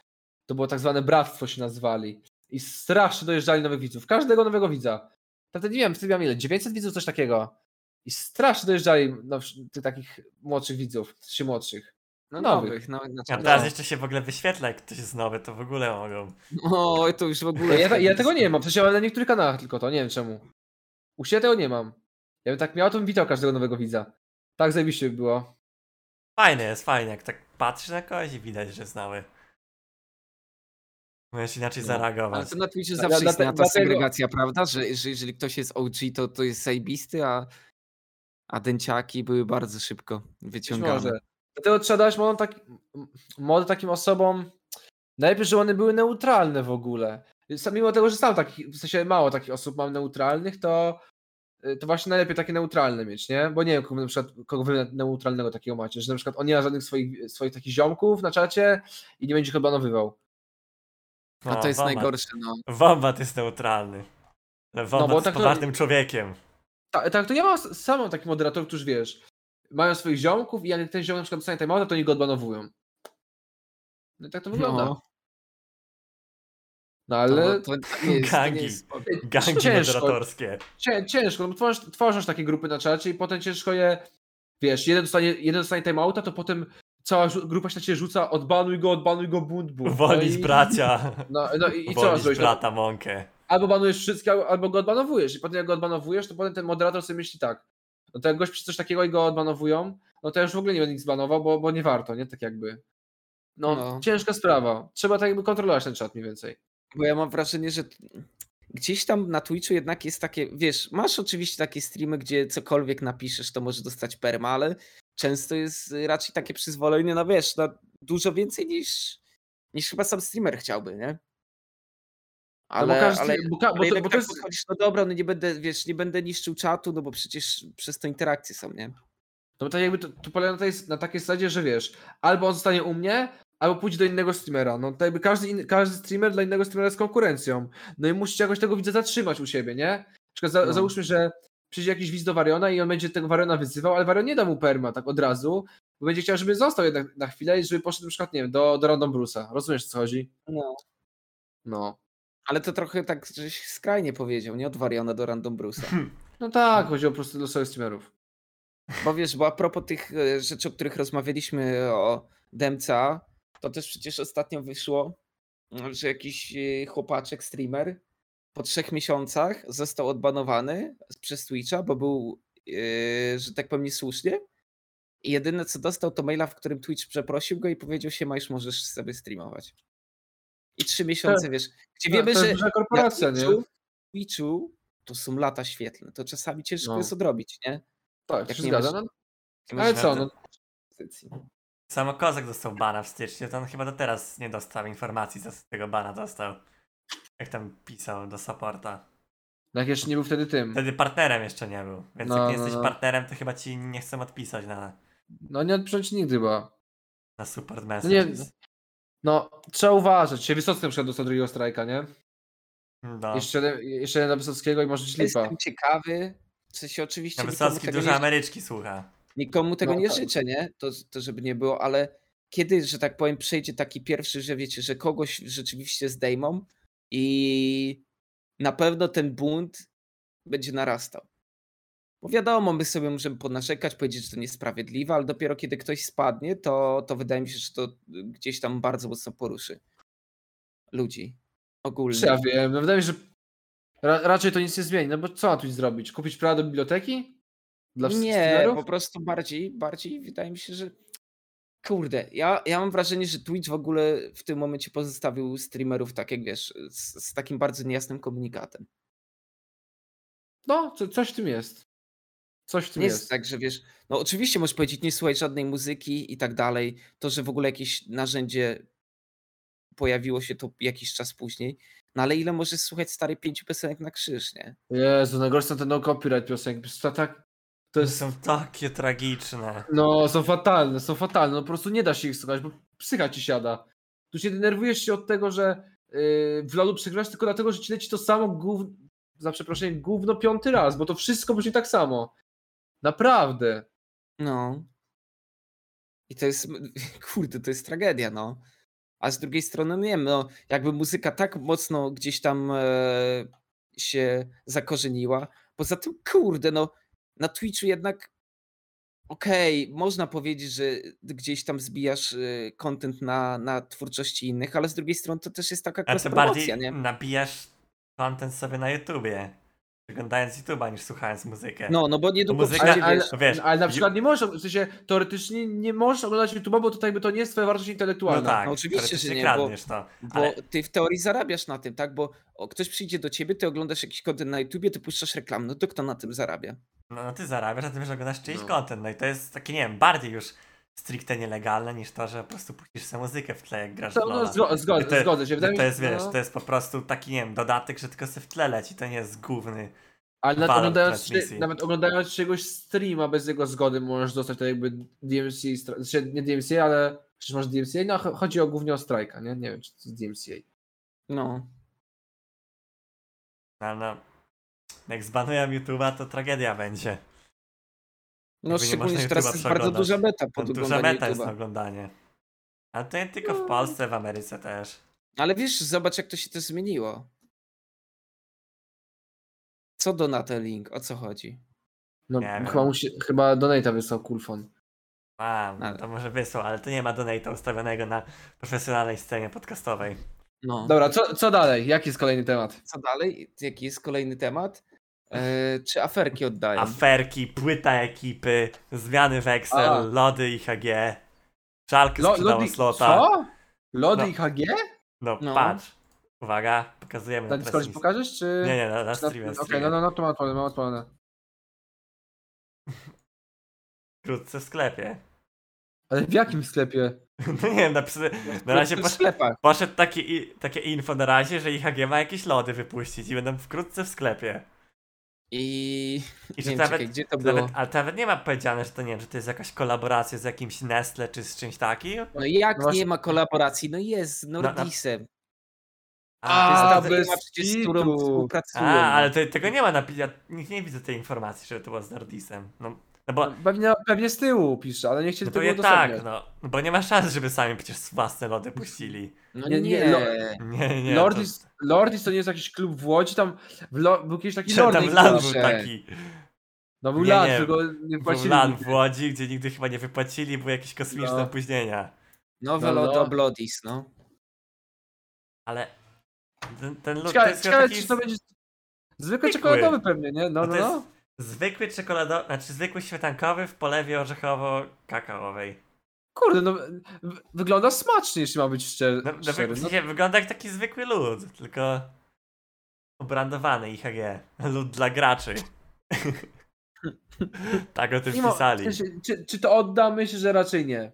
To było tak zwane bractwo się nazwali. I strasznie dojeżdżali nowych widzów. Każdego nowego widza. Wtedy nie wiem, wtedy miałem ile? 900 widzów, coś takiego. I strasznie dojeżdżali no, tych takich młodszych widzów, czy młodszych. No Nowych. nowych, no, znaczy, A no. teraz jeszcze się w ogóle wyświetla, jak ktoś jest nowy, to w ogóle mogą. Oj, to już w ogóle... Ja, ja, ja tego nie mam, w sensie mam na niektórych kanałach tylko to, nie wiem czemu. U siebie tego nie mam. Ja bym tak miał, to bym witał każdego nowego widza. Tak zajebiście by było. Fajne jest, fajnie, jak tak patrzysz na kogoś i widać, że jest nowy. Możesz inaczej No, zareagować. Ale to na Twitchu Ja- zawsze dlate- istniała ta dlatego- segregacja, prawda? Że, że jeżeli ktoś jest OG, to, to jest zajebisty, a, a dęciaki były bardzo szybko wyciągane. Dlatego trzeba dać modę, taki, modę takim osobom. Najlepiej, żeby one były neutralne w ogóle. Mimo tego, że sam takich, w sensie mało takich osób mam neutralnych, to, y, to właśnie najlepiej takie neutralne mieć, nie? Bo nie wiem, kogo, na przykład, kogo wy neutralnego takiego macie, że na przykład on nie ma żadnych swoich, swoich takich ziomków na czacie i nie będzie ich odbanowywał. A No, to jest Wombat. najgorsze, no. Wombat jest neutralny. Wombat bo jest tak to- poważnym człowiekiem. Tak, tak, to ja mam sam mam takich moderatorów, którzy wiesz, mają swoich ziomków i jak ten ziom na przykład dostanie timeouta, to oni go odbanowują. No i tak to wygląda. No, No, ale... to, to, to jest, to Gangi. jest spoko. Gangi Ciężko. moderatorskie. Cię, ciężko, no bo tworzysz, tworzysz takie grupy na czacie i potem ciężko je, wiesz, jeden dostanie, jeden dostanie timeouta, to potem cała grupa się na ciebie rzuca, odbanuj go, odbanuj go, bunt, bunt. Uwolnić no i, bracia. No, no i, i co masz zrobić? Brata Monkę. albo banujesz wszystkie, albo- go odbanowujesz i potem jak go odbanowujesz, to potem ten moderator sobie myśli tak, no to jak gość pisze coś takiego i go odbanowują, no to ja już w ogóle nie będę nic zbanował, bo, bo nie warto, nie? Tak jakby. No, No. ciężka sprawa. Trzeba tak jakby kontrolować ten czat mniej więcej. Bo ja mam wrażenie, że gdzieś tam na Twitchu jednak jest takie, wiesz, masz oczywiście takie streamy, gdzie cokolwiek napiszesz, to może dostać perma, ale często jest y, raczej takie przyzwolenie na, wiesz, na dużo więcej niż, niż chyba sam streamer chciałby, nie? Ale, no bo każdy, ale, bo, bo, ale to, jednak bo to tak jest, podchodzisz, no dobra, no nie będę, wiesz, nie będę niszczył czatu, no bo przecież przez to interakcje są, nie? No bo tak jakby to, to polega na, tej, na takiej zasadzie, że wiesz, albo on zostanie u mnie, albo pójdzie do innego streamera. No to jakby każdy, inny, każdy streamer dla innego streamera jest konkurencją. No i musicie jakoś tego widza zatrzymać u siebie, nie? Na przykład za, No. załóżmy, że przyjdzie jakiś widz do Wariona i on będzie tego Wariona wyzywał, ale Warion nie da mu perma tak od razu, bo będzie chciał, żeby został jednak na chwilę i żeby poszedł na przykład, nie wiem, do, do Random Bruce'a. Rozumiesz, o co chodzi? No. No. Ale to trochę tak, żeś skrajnie powiedział, nie? Od Wariona do Random Bruce'a. No tak, chodzi o po prostu losowych streamerów. Bo wiesz, bo a propos tych e, rzeczy, o których rozmawialiśmy o DMCA, to też przecież ostatnio wyszło, że jakiś e, chłopaczek, streamer po trzech miesiącach został odbanowany przez Twitcha, bo był, e, że tak powiem, niesłusznie. I jedyne co dostał to maila, w którym Twitch przeprosił go i powiedział się, już możesz sobie streamować. I trzy miesiące, wiesz, gdzie No, wiemy, to jest że duża korporacja, na nie? Twitchu, Twitchu to są lata świetlne, to czasami ciężko No. jest odrobić, nie? Tak, to jak się nie zgadza. masz- No, Nie ale masz co, no, pozycji. Samo Kozak dostał bana w styczniu, to on chyba do teraz nie dostał informacji, co z tego bana dostał. Jak tam pisał do supporta. No jak jeszcze nie był wtedy tym. Wtedy partnerem jeszcze nie był, więc No, jak nie no, jesteś no. partnerem, to chyba ci nie chcą odpisać na, No nie odpiszą ci nigdy, bo. na support No message. nie. No, trzeba uważać. Się Wysocki na przykład dostał drugiego strajka, nie? No. Jeszcze, jeden- jeszcze jeden na Wysockiego i może lipa. Jestem ciekawy. W sensie oczywiście Na nikomu Wysocki dużo nie, Ameryczki słucha. nikomu tego No nie tak. życzę, nie? To, to żeby nie było, ale kiedy, że tak powiem, przejdzie taki pierwszy, że wiecie, że kogoś rzeczywiście zdejmą i na pewno ten bunt będzie narastał. Bo wiadomo, my sobie możemy ponarzekać, powiedzieć, że to niesprawiedliwe, ale dopiero kiedy ktoś spadnie, to, to wydaje mi się, że to gdzieś tam bardzo mocno poruszy ludzi ogólnie. Ja wiem, no wydaje mi się, że ra raczej to nic nie zmieni, no bo co ma tu zrobić? Kupić prawo do biblioteki? Dla wszystkich Nie, streamerów? po prostu bardziej, bardziej wydaje mi się, że kurde, ja, ja mam wrażenie, że Twitch w ogóle w tym momencie pozostawił streamerów tak jak wiesz, z, z takim bardzo niejasnym komunikatem. No, co, coś w tym jest. Coś w tym Nie jest. jest tak, że wiesz, no oczywiście możesz powiedzieć, nie słuchaj żadnej muzyki i tak dalej, to, że w ogóle jakieś narzędzie pojawiło się to jakiś czas później, no ale ile możesz słuchać stary pięciu piosenek na krzyż, nie? Jezu, najgorsze są te no copyright piosenki. To, tak, to jest, są takie tragiczne. no, są fatalne, są fatalne. No po prostu nie da się ich słuchać, bo psycha ci siada. Tu się denerwujesz się od tego, że yy, w LoLu przegrywasz tylko dlatego, że ci leci to samo gówno, za przeproszeniem, gówno piąty raz, bo to wszystko brzmi tak samo. Naprawdę. No. I to jest, kurde, to jest tragedia, no. A z drugiej strony, nie wiem, no, jakby muzyka tak mocno gdzieś tam e, się zakorzeniła. Poza tym, kurde, no, na Twitchu jednak okej, można powiedzieć, że gdzieś tam zbijasz e, content na, na twórczości innych, ale z drugiej strony to też jest taka A ty cross-promocja, bardziej nie? nabijasz content sobie na YouTubie. Oglądając YouTube'a niż słuchając muzykę. No, no bo niedługo muzyka- przyjdzie, Ale, ale, wiesz, no ale na przykład nie możesz, w sensie teoretycznie nie możesz oglądać YouTube'a, bo to tak jakby to nie jest twoja wartość no intelektualna. tak, No oczywiście, że nie, bo- kradniesz to. Bo Ale ty w teorii zarabiasz na tym, tak? Bo o, ktoś przyjdzie do ciebie, ty oglądasz jakiś content na YouTubie, ty puszczasz reklamę, no to kto na tym zarabia? no, no ty zarabiasz, a ty wiesz, oglądasz czyjś No. content. No i to jest takie, nie wiem, bardziej już stricte nielegalne niż to, że po prostu puścisz sobie muzykę w tle, jak grasz To, no, zgo, zgo, I to- zgodzę się. No to jest, wiesz, no, to jest po prostu taki, nie wiem, dodatek, że tylko sobie w tle leci, to nie jest główny. Ale nawet oglądając, nawet oglądając czegoś streama bez jego zgody możesz dostać to jakby stra- znaczy nie DMCA, ale przecież masz DMCA, no cho- chodzi o głównie o strajka, nie? Nie wiem, czy to jest DMCA. No. No, no. Jak zbanują YouTube'a, to tragedia będzie. No szczególnie, że teraz jest bardzo duża meta To pod duża meta jest na oglądanie. Ale to nie tylko w No. Polsce, w Ameryce też. Ale wiesz, zobacz jak to się też zmieniło. Co Donate Link? O co chodzi? No Nie wiem. chyba, musi, chyba Donata wysłał Kulfon. A, no Ale- to może wysłał, ale to nie ma donate'a ustawionego na profesjonalnej scenie podcastowej. No. Dobra, co, co dalej? Jaki jest kolejny temat? Co dalej? Jaki jest kolejny temat? E, czy aferki oddają? Aferki, płyta ekipy, zmiany w Excel, A. lody i HG. Szalkę Lo- sprzedało Lodi- slota. Co? Lody No. i HG? No, No. patrz. Uwaga, pokazujemy Na na Discordzie pokażesz, czy... Nie, nie, na, na na- streamie. Okej, streamie. no, no, no, to mam odpalone, mam odpalone. Wkrótce w sklepie. Ale w jakim sklepie? No nie wiem, napisane, na razie posz, poszedł taki, takie info na razie, że IHG ma jakieś lody wypuścić i będą wkrótce w sklepie. I I nie że wiem, nawet, czekaj, gdzie to było? nawet, ale to nawet nie ma powiedziane, że to nie wiem, że to jest jakaś kolaboracja z jakimś Nestle czy z czymś takim. No jak No nie ma kolaboracji? No jest, z Nordisem. A, to jest ta przecież, z którą współpracują. A, ale no. to, tego nie ma na ja nikt nie widzę tej informacji, że to było z Nordisem. No, no bo, Pewnie, pewnie z tyłu pisze, ale nie chcieli no tego udostępniać. tak, no, no bo nie ma szans, żeby sami przecież własne lody puścili. No Nie, nie, nie, lo- Nie, nie. Lordis, Lordis to nie jest jakiś klub w Łodzi, tam w Lo, był kiedyś taki to, Lord. tam LAN był taki. No był Nie, LAN, nie, tylko nie Był płacili. LAN nigdy. w Łodzi, gdzie nigdy chyba nie wypłacili, były jakieś kosmiczne No. opóźnienia. Nowe No, no. lodo Blodis, no. Ale ten, ten lód to Ciekawe, jest ciekawe taki czy to będzie zwykły czekoladowy pewnie, nie? No, No no, to no. jest zwykły czekoladowy, znaczy zwykły śmietankowy w polewie orzechowo-kakaowej. Kurde, no w- wygląda smacznie, jeśli ma być szczery. No, no, szczery. No, wygląda jak taki zwykły lód, tylko obrandowany IHG. Lód dla graczy. tak o tym mimo- pisali. sensie, czy, czy to odda? Myślę, że raczej nie.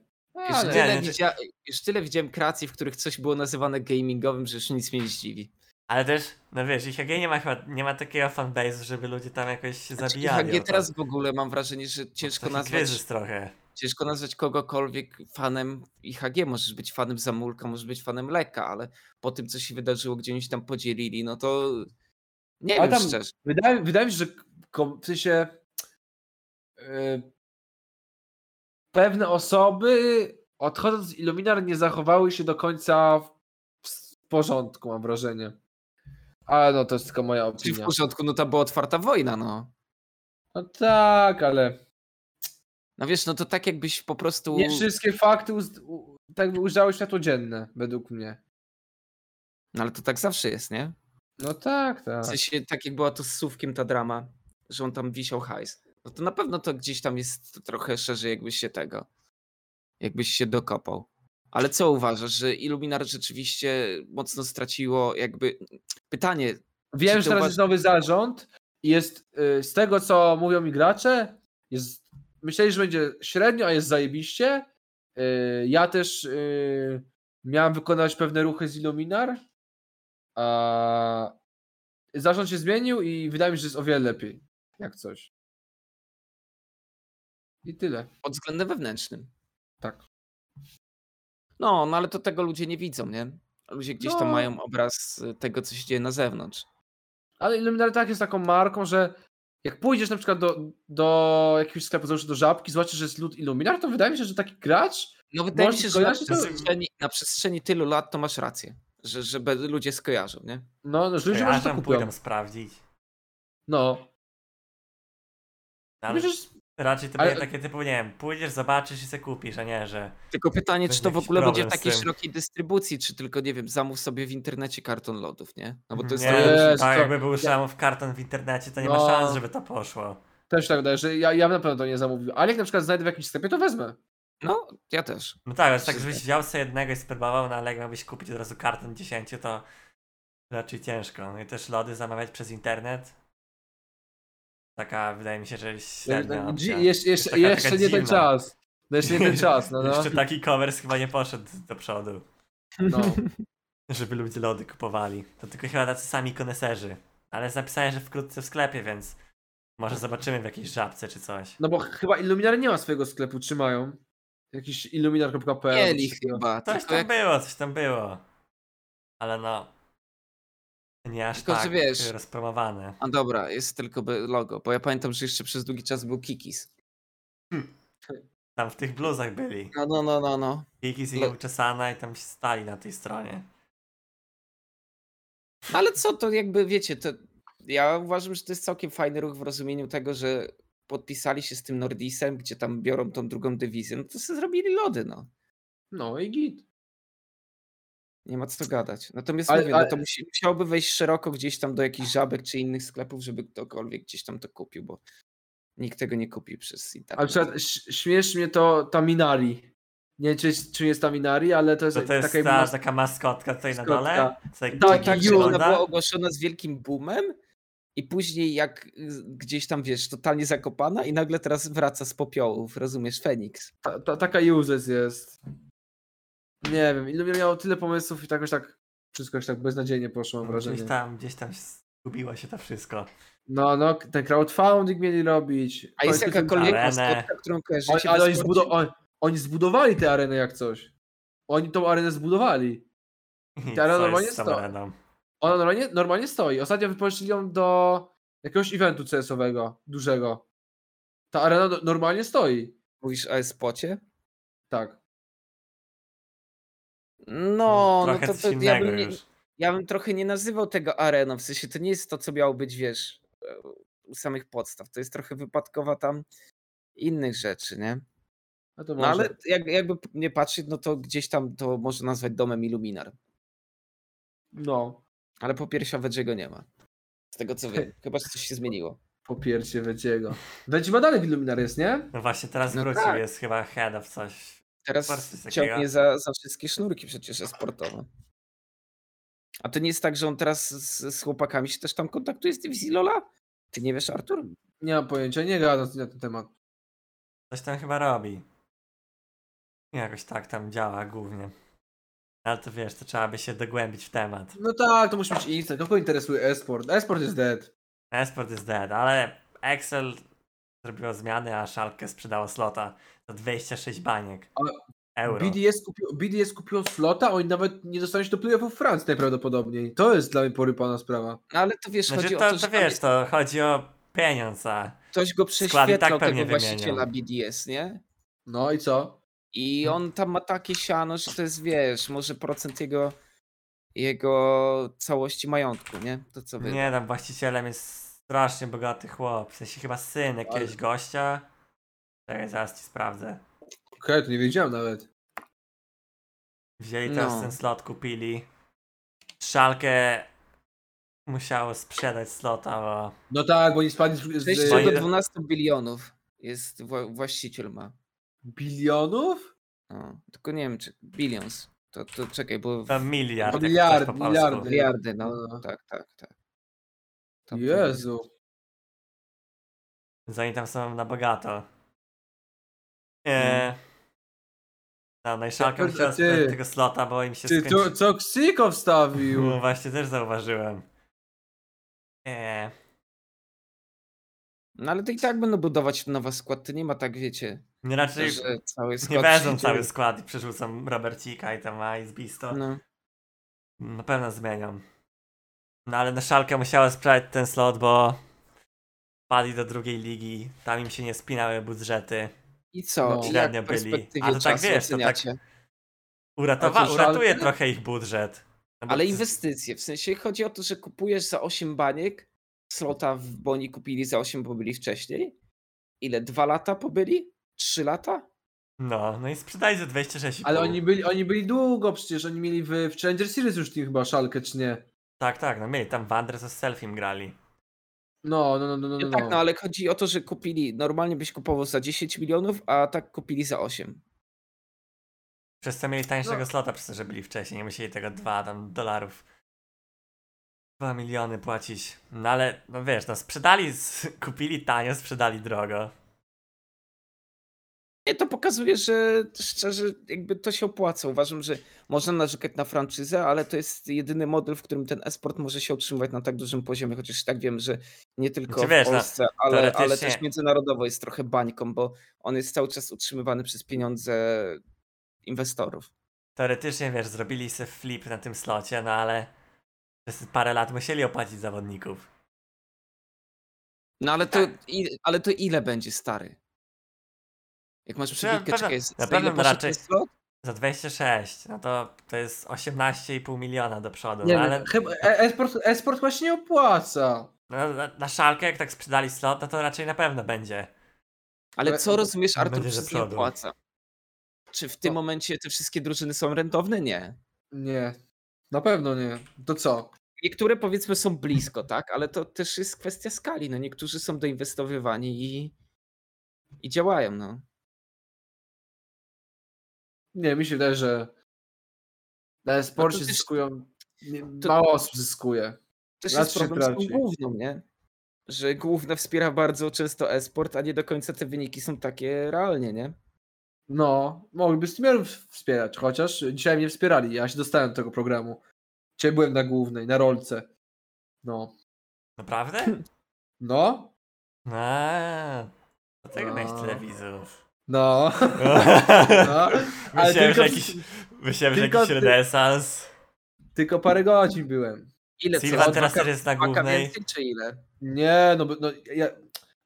Już, tyle nie, widzia... już tyle widziałem kreacji, w których coś było nazywane gamingowym, że już nic mnie nie zdziwi. Ale też, no wiesz, IHG nie ma chyba, nie ma takiego fanbase, żeby ludzie tam jakoś się Znaczy, zabijali. IHG teraz w ogóle mam wrażenie, że ciężko Taki nazwać, kryzys trochę. ciężko nazwać kogokolwiek fanem IHG. Możesz być fanem Zamulka, możesz być fanem Leka, ale po tym, co się wydarzyło, gdzie oni się tam podzielili, no to nie Ale wiem tam szczerze. Wydaje, wydaje mi się, że w sensie yy, pewne osoby odchodząc z Illuminar nie zachowały się do końca w, w porządku, mam wrażenie. Ale no to jest tylko moja Czyli w opinia. porządku, no tam była otwarta wojna, no. No tak, ale No wiesz, no to tak jakbyś po prostu... nie wszystkie fakty uz, tak by ujrzały światło dzienne, według mnie. No ale to tak zawsze jest, nie? No tak, tak. W sensie, tak jak była to z Słówkiem ta drama, że on tam wisiał hajs. No to na pewno to gdzieś tam jest trochę szerzej, jakbyś się tego, jakbyś się dokopał. Ale co uważasz, że Illuminar rzeczywiście mocno straciło jakby... Pytanie, Wiem, że teraz uważ- jest nowy zarząd i jest y, z tego, co mówią mi gracze, jest, myśleli, że będzie średnio, a jest zajebiście. Y, Ja też y, miałem wykonać pewne ruchy z Illuminar, a zarząd się zmienił i wydaje mi się, że jest o wiele lepiej, jak coś. I tyle. pod względem wewnętrznym. Tak. No, no ale to tego ludzie nie widzą, nie? Ludzie gdzieś tam No. mają obraz y, tego, co się dzieje na zewnątrz. Ale Illuminar tak jest taką marką, że jak pójdziesz na przykład do, do jakiegoś sklepu, załóżmy do żabki, zobaczysz, że jest lud Illuminar, to wydaje mi się, że taki gracz No wydaje mi Możesz się, że na przestrzeni, na przestrzeni tylu lat to masz rację. Że, że ludzie skojarzą, nie? No, że ludzie Ja może to tam kupią. pójdę sprawdzić. No. Ale Myślę, raczej to ale- będzie takie typu, nie wiem, pójdziesz, zobaczysz i se kupisz, a nie, że Tylko pytanie, czy to w ogóle będzie w takiej szerokiej dystrybucji, czy tylko, nie wiem, zamów sobie w internecie karton lodów, nie? No bo to jest nie, tak to- jakby był szamów karton w internecie, to nie ma No. szans, żeby to poszło. też tak wydaje, że ja, ja bym na pewno to nie zamówił. Ale jak na przykład znajdę w jakimś sklepie, to wezmę. No, ja też. No tak, ale tak, Super. żebyś wziął sobie jednego i spróbował, no ale jak miałbyś kupić od razu karton 10, to raczej ciężko. No i też lody zamawiać przez internet. Taka, wydaje mi się, że średnia opcja. Dzi- Jeszcze, jeszcze, taka- jeszcze taka nie ten dziwna. czas. No jeszcze nie ten czas, no, no. Jeszcze taki covers chyba nie poszedł do przodu, no. żeby ludzie lody kupowali. To tylko chyba tacy sami koneserzy. Ale zapisałem, że wkrótce w sklepie, więc może zobaczymy w jakiejś żabce czy coś. no bo chyba Illuminar nie ma swojego sklepu, czy mają? Jakiś illuminar.pl. Mieli chyba. Coś tam jak, było, coś tam było. Ale no. Nie aż Tylko, że tak wiesz- rozpromowane. a dobra, jest tylko logo, bo ja pamiętam, że jeszcze przez długi czas był Kikis. Tam w tych bluzach byli. No, no, no, no, no. Kiki i Le- nieuczesana i tam się stali na tej stronie. Ale co, to jakby wiecie, to ja uważam, że to jest całkiem fajny ruch w rozumieniu tego, że podpisali się z tym Nordisem, gdzie tam biorą tą drugą dywizję, no to sobie zrobili lody, no. No i git. Nie ma co gadać. Natomiast Ale- mówię, ale- no to musi, musiałoby wejść szeroko gdzieś tam do jakichś żabek czy innych sklepów, żeby ktokolwiek gdzieś tam to kupił, bo nikt tego nie kupi przez internet. Ale przykład śmiesz mnie to ta Minari. Nie wiem, czy, czy jest ta Minari, ale to jest, To, to jest taka ta, taka maskotka tutaj na dole. Tak, tak, że ona była ogłoszona z wielkim boomem i później jak gdzieś tam, wiesz, totalnie zakopana i nagle teraz wraca z popiołów, rozumiesz, Feniks. ta, ta, taka uses jest. Nie wiem, ilu miało tyle pomysłów i tak jakoś tak wszystko już tak beznadziejnie poszło, mam wrażenie. Gdzieś tam, gdzieś tam zgubiło się to wszystko. No, no, ten crowdfunding mieli robić. A jest jakakolwiek Arenę. maskotka, którą Oni, kojarzycie ale oni, oni, oni zbudowali tę arenę jak coś. Oni tą arenę zbudowali. I Teraz co normalnie jest z tą sto- areną? Ona normalnie, normalnie stoi. Ostatnio wypożyczyli ją do jakiegoś eventu CS-owego, dużego. Ta arena no- normalnie stoi. Mówisz o spocie? Tak. No, no Trochę to, to ja, bym nie, ja bym trochę nie nazywał tego areną, w sensie to nie jest to, co miało być, wiesz, e, u samych podstaw. To jest trochę wypadkowa tam innych rzeczy, nie? No to No może. ale jak, jakby nie patrzeć, no to gdzieś tam to można nazwać domem Illuminar. No, Ale po piersi Wedgiego nie ma. Z tego co wiem. Chyba że coś się zmieniło. popiercie Wedziego. Wedzi ma dalej w Illuminar jest, nie? No właśnie, teraz No wrócił, tak. jest chyba head of coś. Teraz ciągnie za, za wszystkie sznurki przecież sportowe. A to nie jest tak, że on teraz z, z chłopakami się też tam kontaktuje z dywizji Lola? Ty nie wiesz, Artur? Nie mam pojęcia, nie gadam na ten temat. Coś tam chyba robi. Jakoś tak tam działa głównie. Ale to wiesz, to trzeba by się dogłębić w temat. No tak, to musi być instant. Kogo interesuje esport? Esport jest dead. Esport is dead, ale Excel zrobiło zmiany, a Szalkę sprzedało slota za 26 baniek. Ale Euro. BDS, kupiło, BDS kupiło slota, oni nawet nie dostaną się do playoffów Francji najprawdopodobniej. To jest dla mnie porypana sprawa. No, ale to wiesz, Znaczy chodzi to, o to, to wiesz, to chodzi o pieniądz, a ktoś go tak prześwietlał pewnie tego wymienią. właściciela BDS, nie? No i co? I on tam ma takie siano, że to jest, wiesz, może procent jego, jego całości majątku, nie? To co wy. nie tam właścicielem jest strasznie bogaty chłop. W sensie chyba syn jakiegoś gościa. Czekaj, zaraz ci sprawdzę. Okej, to nie wiedziałem nawet. Wzięli teraz No. ten slot, kupili. Szalkę musiało sprzedać slota, bo No tak, bo oni spadli z, z, 6 z Bo ile- do 12 bilionów jest wła- właściciel ma. bilionów? No, tylko nie wiem, czy billions. To, to czekaj, bo to miliard. jak Miliard, ktoś po polsku. miliardy. miliardy, no. No. Tak, tak, tak. Tam to Jezu. Oni tam są na bogato. Nie. No, no i musiała sprzedać tego slota, bo im się Ty, skończyło. to, co Ksiko wstawił? No właśnie, też zauważyłem. Nie. No ale to i tak będą budować nowy skład, to nie ma tak, wiecie, Nie raczej że cały skład nie wezmą cały skład i przerzucą Robercika i tam Ice Beasto. No. Na pewno zmienią. No ale na Szalkę musiała sprzedać ten slot, bo wpadli do drugiej ligi, tam im się nie spinały budżety. I co? No. Średnio byli. perspektywie A to tak wiesz, to tak? Uratowa- co, uratuje trochę ich budżet. No bo Ale ty- inwestycje, w sensie chodzi o to, że kupujesz za 8 baniek slota, w- bo oni kupili za 8, bo byli wcześniej. Ile? Dwa lata pobyli? Trzy lata? No, no i sprzedaj za 26,5. Ale oni byli, oni byli długo, przecież oni mieli w, w Challenger Series już chyba szalkę, czy nie? Tak, tak, no mieli tam Wanderers z Selfim grali. No, no, no, no, no. No, tak, no ale chodzi o to, że kupili, normalnie byś kupował za 10 milionów, a tak kupili za 8. Przez co mieli tańszego No. slota, przez to, że byli wcześniej, nie musieli tego 2 tam dolarów. 2 miliony płacić. No ale, no wiesz, no sprzedali, z, kupili tanio, sprzedali drogo. Nie, to pokazuje, że szczerze jakby to się opłaca. Uważam, że można narzekać na franczyzę, ale to jest jedyny model, w którym ten esport może się utrzymywać na tak dużym poziomie, chociaż tak wiem, że nie tylko Znaczy, w wiesz, no, Polsce, ale, ale teoretycznie- też międzynarodowo jest trochę bańką, bo on jest cały czas utrzymywany przez pieniądze inwestorów. Teoretycznie, wiesz, zrobili sobie flip na tym slocie, no ale przez parę lat musieli opłacić zawodników. No ale to, Tak. i, ale to ile będzie stary? Jak masz Znaczy, na przebitkę, czekaj, na za pewno raczej-? Za 26, no to to jest 18,5 miliona do przodu. Nie, no, ale chyba esport, esport właśnie nie opłaca. no, na, na szalkę, jak tak sprzedali slot, no to raczej na pewno będzie. Ale co rozumiesz, Artur, Będzie przez nie opłaca? Czy w tym No. momencie te wszystkie drużyny są rentowne? Nie. Nie. Na pewno nie. To co? Niektóre powiedzmy są blisko, tak? Ale to też jest kwestia skali. No niektórzy są doinwestowywani i, i działają, no. Nie, mi się wydaje, że na No też- zyskują. nie- to- Mało osób zyskuje. Raz jest problem z tą główną, nie? Że główna wspiera bardzo często e-sport, a nie do końca te wyniki są takie realnie, nie? No, mogliby streamerów wspierać, chociaż dzisiaj mnie wspierali. Ja się dostałem do tego programu. Dzisiaj byłem na głównej, na rolce. No. Naprawdę? No? A, dlatego miałeś No. tyle widzów. No. no. Ale Myślałem, tylko, że jakiś, myślałem, że tylko jakiś ty- renesans. tylko parę godzin byłem. Ile Silva co? teraz też jest na głównej. więcej, czy ile? Nie, no, bo- no ja,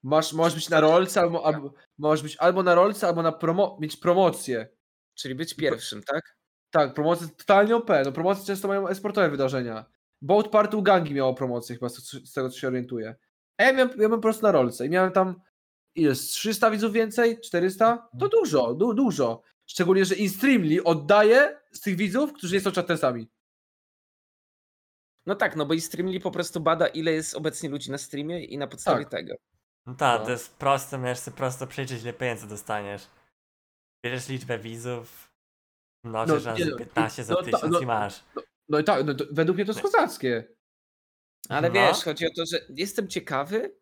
masz, możesz być na rolce, albo, albo możesz być albo na rolce, albo na promo, mieć promocję. Czyli być pierwszym, tak? Tak, promocje totalnie OP. No promocje często mają esportowe wydarzenia. Boat Party u Gangi miało promocję chyba, z, z tego co się orientuję. A ja miałem, ja byłem po prostu na rolce i miałem tam ile, z 300 widzów więcej? 400? To dużo, du, dużo. Szczególnie, że InStreamly oddaje z tych widzów, którzy nie są chattersami. No tak, no bo i Streamly po prostu bada, ile jest obecnie ludzi na streamie i na podstawie Tak. tego. No tak, No. to jest proste, możesz sobie prosto przeliczyć, ile pieniędzy dostaniesz. Bierzesz liczbę widzów, mnożysz No, razy nie no, 15 za no ta- 1000 no- i masz. No i tak, no, według mnie to jest kozackie. Ale No. wiesz, chodzi o to, że jestem ciekawy,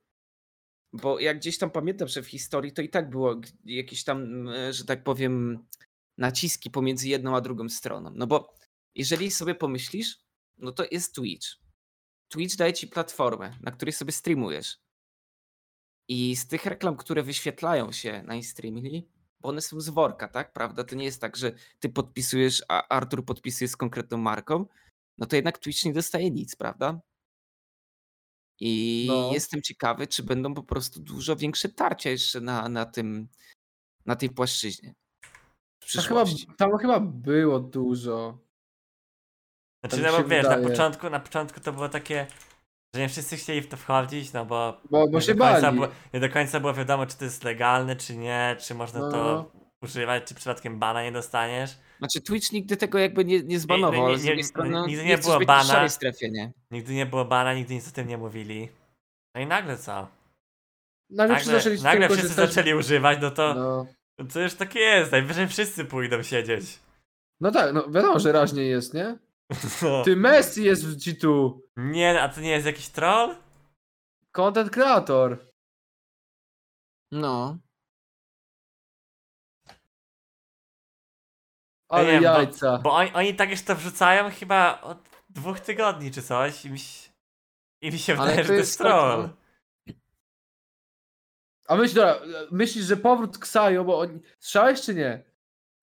bo jak gdzieś tam pamiętam, że w historii to i tak było jakieś tam, że tak powiem, naciski pomiędzy jedną a drugą stroną. No bo jeżeli sobie pomyślisz, no to jest Twitch. Twitch daje ci platformę, na której sobie streamujesz. I z tych reklam, które wyświetlają się na streaming, bo one są z worka, tak? Prawda? To nie jest tak, że ty podpisujesz, a Artur podpisuje z konkretną marką. No to jednak Twitch nie dostaje nic, prawda? I No. jestem ciekawy, czy będą po prostu dużo większe tarcia jeszcze na, na tym, na tej płaszczyźnie. Tam chyba, tam chyba było dużo. Znaczy, Tak no bo wiesz, na początku, na początku to było takie, że nie wszyscy chcieli w to wchodzić, no bo, Bo, bo nie, się do końca bali. było, nie do końca było wiadomo, czy to jest legalne, czy nie, czy można No. to używać, czy przypadkiem bana nie dostaniesz. Znaczy Twitch nigdy tego jakby nie, nie zbanował, nie, nie, nie, strony no, nigdy nie było bana. strefie, nie? Nigdy nie było bana, nigdy nic o tym nie mówili. No i nagle co? Nagle, wszyscy Nagle, zaczęli nagle wszyscy korzystać. zaczęli używać, no to, No. to już takie jest, najwyżej wszyscy pójdą siedzieć. no tak, no wiadomo, że raźnie jest, nie? No. Ty Messi jest w G2. Nie, a to nie jest jakiś troll? Content creator. No. Ale wiem, bo- jajca. Bo oni, oni tak już to wrzucają chyba od dwóch tygodni czy coś i mi się, i mi się wydaje, że to jest troll. A myśl, dobra, myślisz, że powrót Ksajo, bo on... Słyszałeś czy nie?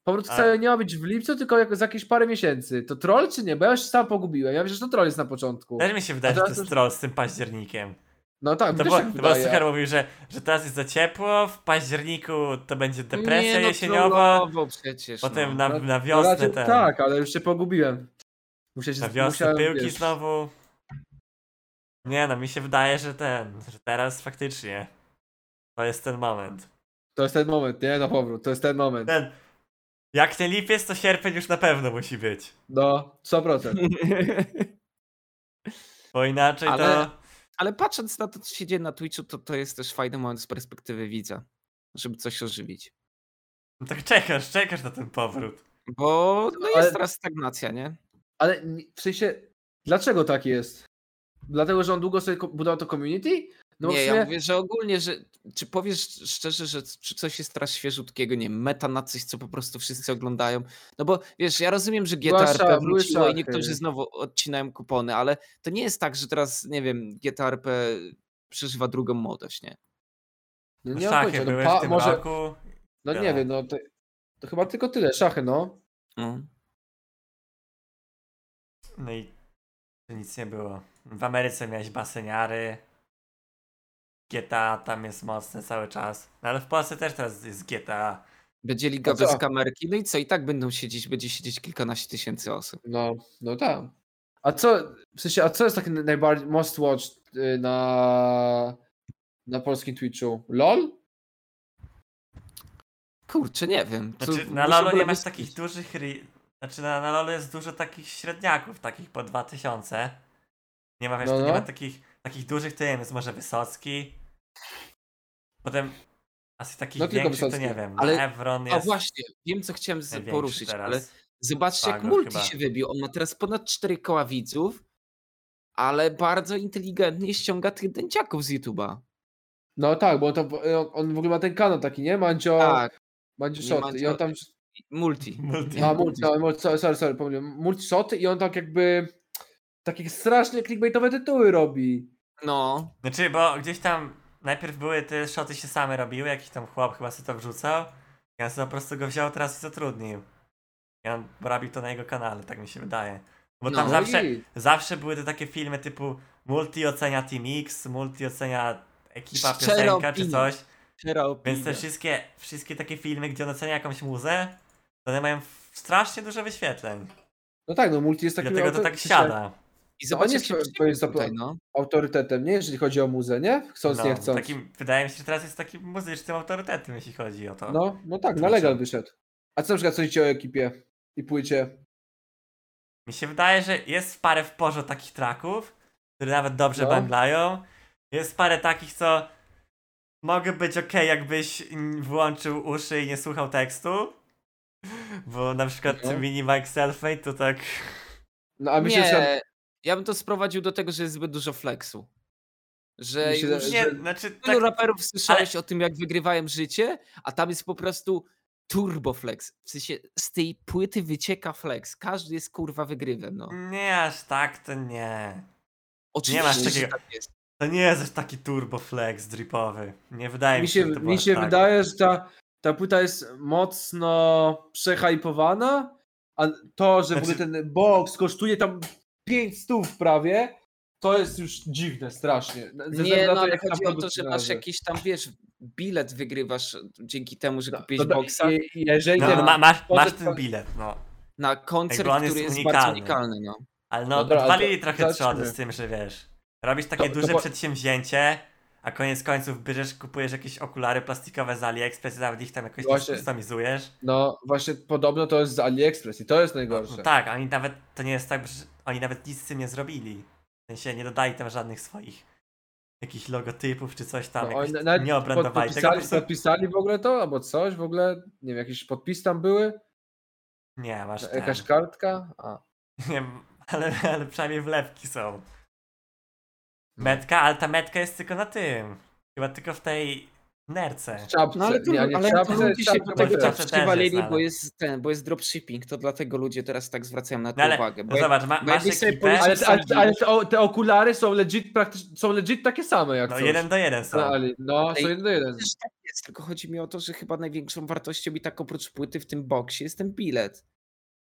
Powrót Ksajo nie ma być w lipcu, tylko jak, za jakieś parę miesięcy. To troll czy nie? Bo ja już się sam pogubiłem. Ja myślę, że to troll jest na początku. Też mi się wydaje, że to jest troll z tym październikiem. No tak, To było, tak. Suchar mówił, że, że teraz jest za ciepło, w październiku to będzie depresja nie, no, jesieniowa, przecież, potem no. na, No, na No wiosnę raczej ten, Tak, ale już się pogubiłem. Muszę się na wiosnę musiałem, pyłki wiesz, znowu. Nie no, mi się wydaje, że ten, że teraz faktycznie to jest ten moment. To jest ten moment, nie? Na powrót, to jest ten moment. Ten, jak nie lipiec, to sierpień już na pewno musi być. No, 100%. Bo inaczej Ale- to... Ale patrząc na to, co się dzieje na Twitchu, to to jest też fajny moment z perspektywy widza, żeby coś ożywić. No tak czekasz, czekasz na ten powrót. Bo no jest Ale- teraz stagnacja, nie? Ale w sensie, dlaczego tak jest? Dlatego, że on długo sobie budował to community? No nie, sumie, ja mówię, że ogólnie, że czy powiesz szczerze, że czy coś jest teraz świeżutkiego, nie wiem, meta na coś, co po prostu wszyscy oglądają. No bo wiesz, ja rozumiem, że GTRP wróciło i niektórzy znowu odcinają kupony, ale to nie jest tak, że teraz, nie wiem, GTRP przeżywa drugą młodość, nie? no No nie szachy były no, w tym może, roku. no ja. nie wiem, no to, to chyba tylko tyle, szachy, no. No. No i to nic nie było. W Ameryce miałeś baseniary. GTA tam jest mocne cały czas. No ale w Polsce też teraz jest GTA. Będzie liga bez kamerki, no i co, i tak będą siedzieć, będzie siedzieć kilkanaście tysięcy osób. No, no tak. A co, w sensie, a co jest taki najbardziej most watch y, na, na polskim Twitchu? LOL? Kurczę, nie wiem. Znaczy na Lolo nie masz takich dużych... ri- Znaczy na, na Lolo jest dużo takich średniaków, takich po 2000. Nie ma, wiesz, No, to nie no. ma takich, takich dużych, to nie wiem, jest może Wysocki. Potem... A z takich No, tylko większych to nie wiem. Ale- Ale... Evron A jest właśnie, wiem co chciałem poruszyć, teraz. ale zobaczcie jak Multi chyba. się wybił. On ma teraz ponad 4 koła widzów, ale bardzo inteligentnie ściąga tych dęciaków z YouTube'a. No tak, bo on, to, on, w ogóle ma ten kanał taki, nie? Mandzio, Tak, Mandzio nie Shoty. I on tam... Multi. Multi. A, multi, no, multi, sorry, sorry, pomyliłem. Multi Shoty i on tak jakby... Takie strasznie clickbaitowe tytuły robi. No, Znaczy, bo gdzieś tam najpierw były te shoty się same robiły, jakiś tam chłop chyba sobie to wrzucał. Ja sobie po prostu go wziął teraz i zatrudnił. I on robił to na jego kanale, tak mi się wydaje. Bo tam No zawsze, i- zawsze były te takie filmy typu multi ocenia Team X, multi ocenia ekipa Szczera piosenka czy coś. Szczera Więc te wszystkie, wszystkie takie filmy, gdzie on ocenia jakąś muzę, to one mają strasznie dużo wyświetleń. No tak, no multi jest I takim... dlatego to tak siada. I on zobacz, jak jest to- tutaj, no. autorytetem, nie? Jeżeli chodzi o muzę, nie? Chcąc, No, nie chcąc. takim, wydaje mi się, że teraz jest takim muzycznym autorytetem, jeśli chodzi o to. No, no tak, na legal wyszedł. A co na przykład sądzicie o ekipie i płycie? Mi się wydaje, że jest parę w porze takich traków, które nawet dobrze No. banglają. Jest parę takich, co mogę być ok, jakbyś włączył uszy i nie słuchał tekstu. Bo na przykład No. Mini Mike Selfmade to tak. No a myślę, że... Nie, ja bym to sprowadził do tego, że jest zbyt dużo flexu. Że Myślę, już że- Nie, znaczy Wielu tak, raperów słyszałeś o tym, jak wygrywają życie, a tam jest po prostu turbo flex. W sensie z tej płyty wycieka flex. Każdy jest kurwa wygrywem, no. Nie aż tak, to nie. Oczywiście, masz że takiego- tak jest. To nie jest aż taki turbo flex dripowy. Nie wydaje mi Mi się, się, że to było mi się tak. wydaje, że ta, ta płyta jest mocno przehypowana, a to, że w ogóle Znaczy- ten box kosztuje tam 5 stów prawie, to jest już dziwne strasznie. Ze Nie, no ale chodzi o to, że masz jakiś tam, wiesz, bilet wygrywasz dzięki temu, że No, kupiłeś no, boxa i- i Jeżeli No, ten- no, ma, masz, to, masz ten to- bilet, no. na koncert, on jest który jest unikalny. bardzo unikalny, no. Ale no, No dobra, odwalili to- trochę trzody z tym, że wiesz, robisz takie To- to duże przedsięwzięcie, a koniec końców bierzesz, kupujesz jakieś okulary plastikowe z AliExpress i nawet ich tam jakoś Właśnie. customizujesz. No właśnie podobno to jest z AliExpress i to jest No, najgorsze. no tak, oni nawet, to nie jest tak, że oni nawet nic z tym nie zrobili. W sensie nie dodali tam żadnych swoich jakichś logotypów czy coś tam, No, jakoś oni nie obrandowali podpisali, prostu... podpisali w ogóle to, albo coś w ogóle, nie wiem, jakieś podpisy tam były, Nie, masz ten. jakaś kartka, a. Nie wiem, ale, ale przynajmniej wlewki są. Metka, ale ta metka jest tylko na tym. Chyba tylko w tej nerce. W czapce, No ale to, nie w ale czapce, to ludzie się do tego tak jest, bo jest ten, bo jest dropshipping, to dlatego ludzie teraz tak zwracają na to No ale uwagę. Bo no zobacz, ma, masz ekipę, Ale, ale, ale te, te okulary są legit, praktycznie, są legit takie same jak no coś. jeden do jeden są. No, ale, no są jeden do jeden. Tak jest, tylko chodzi mi o to, że chyba największą wartością i tak oprócz płyty w tym boksie jest ten bilet.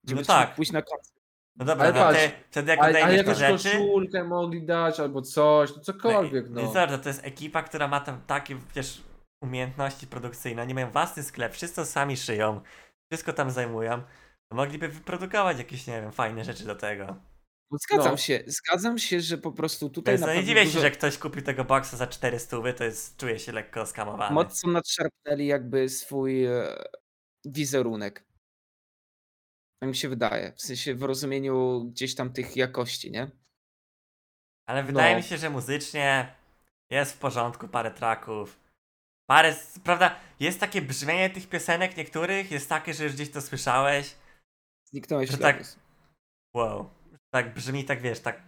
Gdzie No tak. pójść na koncert. No dobra, Ale no patrz, ty wtedy jak Ale, ale te jakąś rzeczy... koszulkę mogli dać albo coś, no cokolwiek, No, no. zobacz, to jest ekipa, która ma tam takie, wiesz, umiejętności produkcyjne. Oni mają własny sklep, wszystko sami szyją, wszystko tam zajmują. To mogliby wyprodukować jakieś, nie wiem, fajne rzeczy do tego. No, Zgadzam No. się, zgadzam się, że po prostu tutaj na no nie dziwię się, dużo że ktoś kupił tego boxa za 400, to jest, czuje się lekko skamowany. mocno nadszarpnęli jakby swój e, wizerunek. Tak mi się wydaje. W sensie w rozumieniu gdzieś tam tych jakości, nie? Ale wydaje No. mi się, że muzycznie jest w porządku parę tracków. Parę, prawda, jest takie brzmienie tych piosenek niektórych, jest takie, że już gdzieś to słyszałeś. Zniknąłeś Że tak... tak- Wow. Tak brzmi, tak wiesz, tak.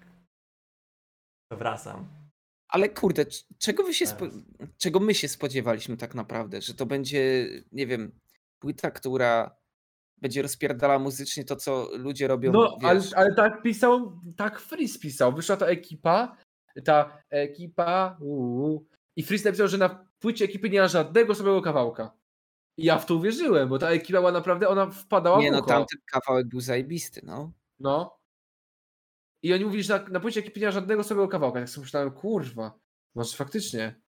To wracam. Ale kurde, czego wy się spo... Czego my się spodziewaliśmy tak naprawdę? Że to będzie, nie wiem, płyta, która będzie rozpierdala muzycznie to, co ludzie robią, No, ale, ale tak pisał, tak Freeze pisał. Wyszła ta ekipa, ta ekipa, uu, i Freeze napisał, że na płycie ekipy nie ma żadnego samego kawałka. I ja w to uwierzyłem, bo ta ekipa była naprawdę, ona wpadała Nie w no, tamten kawałek był zajebisty, no. No. I oni mówili, że na, na płycie ekipy nie ma żadnego samego kawałka. Tak sobie myślałem, kurwa, może faktycznie.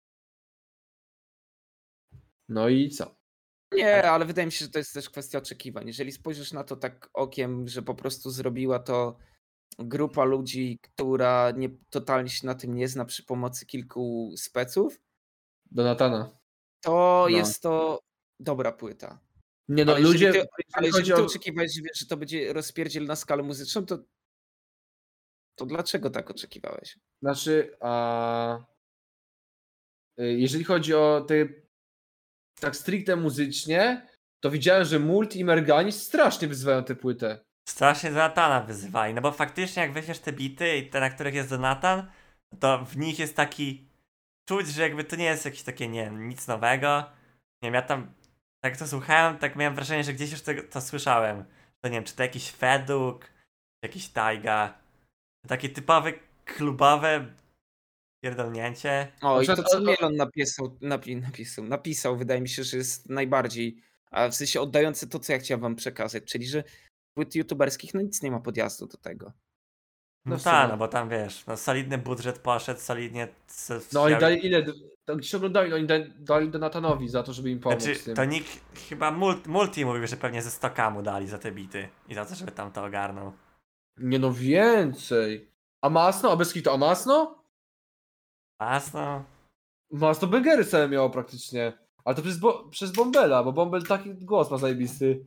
No i co? Nie, ale wydaje mi się, że to jest też kwestia oczekiwań. Jeżeli spojrzysz na to tak okiem, że po prostu zrobiła to grupa ludzi, która nie, totalnie się na tym nie zna przy pomocy kilku speców, Donatana. to No. jest to dobra płyta. Nie no, ale jeżeli ludzie... ty, jeżeli ale jeżeli chodzi ty o- oczekiwałeś, że, wiesz, że to będzie rozpierdziel na skalę muzyczną, to, to dlaczego tak oczekiwałeś? Znaczy, a y, jeżeli chodzi o te tak stricte muzycznie, to widziałem, że Multi i Merganis strasznie wyzywają tę płytę. Strasznie Donatana wyzywali, no bo faktycznie jak weźmiesz te bity i te, na których jest Donatan, to w nich jest taki czuć, że jakby to nie jest jakieś takie, nie wiem, nic nowego. Nie wiem, ja tam, tak to słuchałem, tak miałem wrażenie, że gdzieś już to, to słyszałem. To nie wiem, czy to jakiś Feduk, czy jakiś Taiga. Takie typowe klubowe pierdolnięcie. O, i to co Mielon napisał, napi, napisał, napisał, wydaje mi się, że jest najbardziej, a w sensie oddający to, co ja chciałem wam przekazać, czyli że płyt youtuberskich no nic nie ma podjazdu do tego. No, No tak, no bo tam wiesz, no solidny budżet poszedł, solidnie... No oni dali ile? To gdzieś oglądali, oni dali, dali Donatanowi za to, żeby im pomóc Znaczy, to nikt, chyba multi, multi mówił, że pewnie ze 100k mu dali za te bity i za to, żeby tam to ogarnął. Nie no, więcej. A Masno? A bez kitu, a Masno? Masno? Masno Bengery same miało praktycznie. Ale to przez, bo, przez Bombela, bo Bombel taki głos ma zajebisty.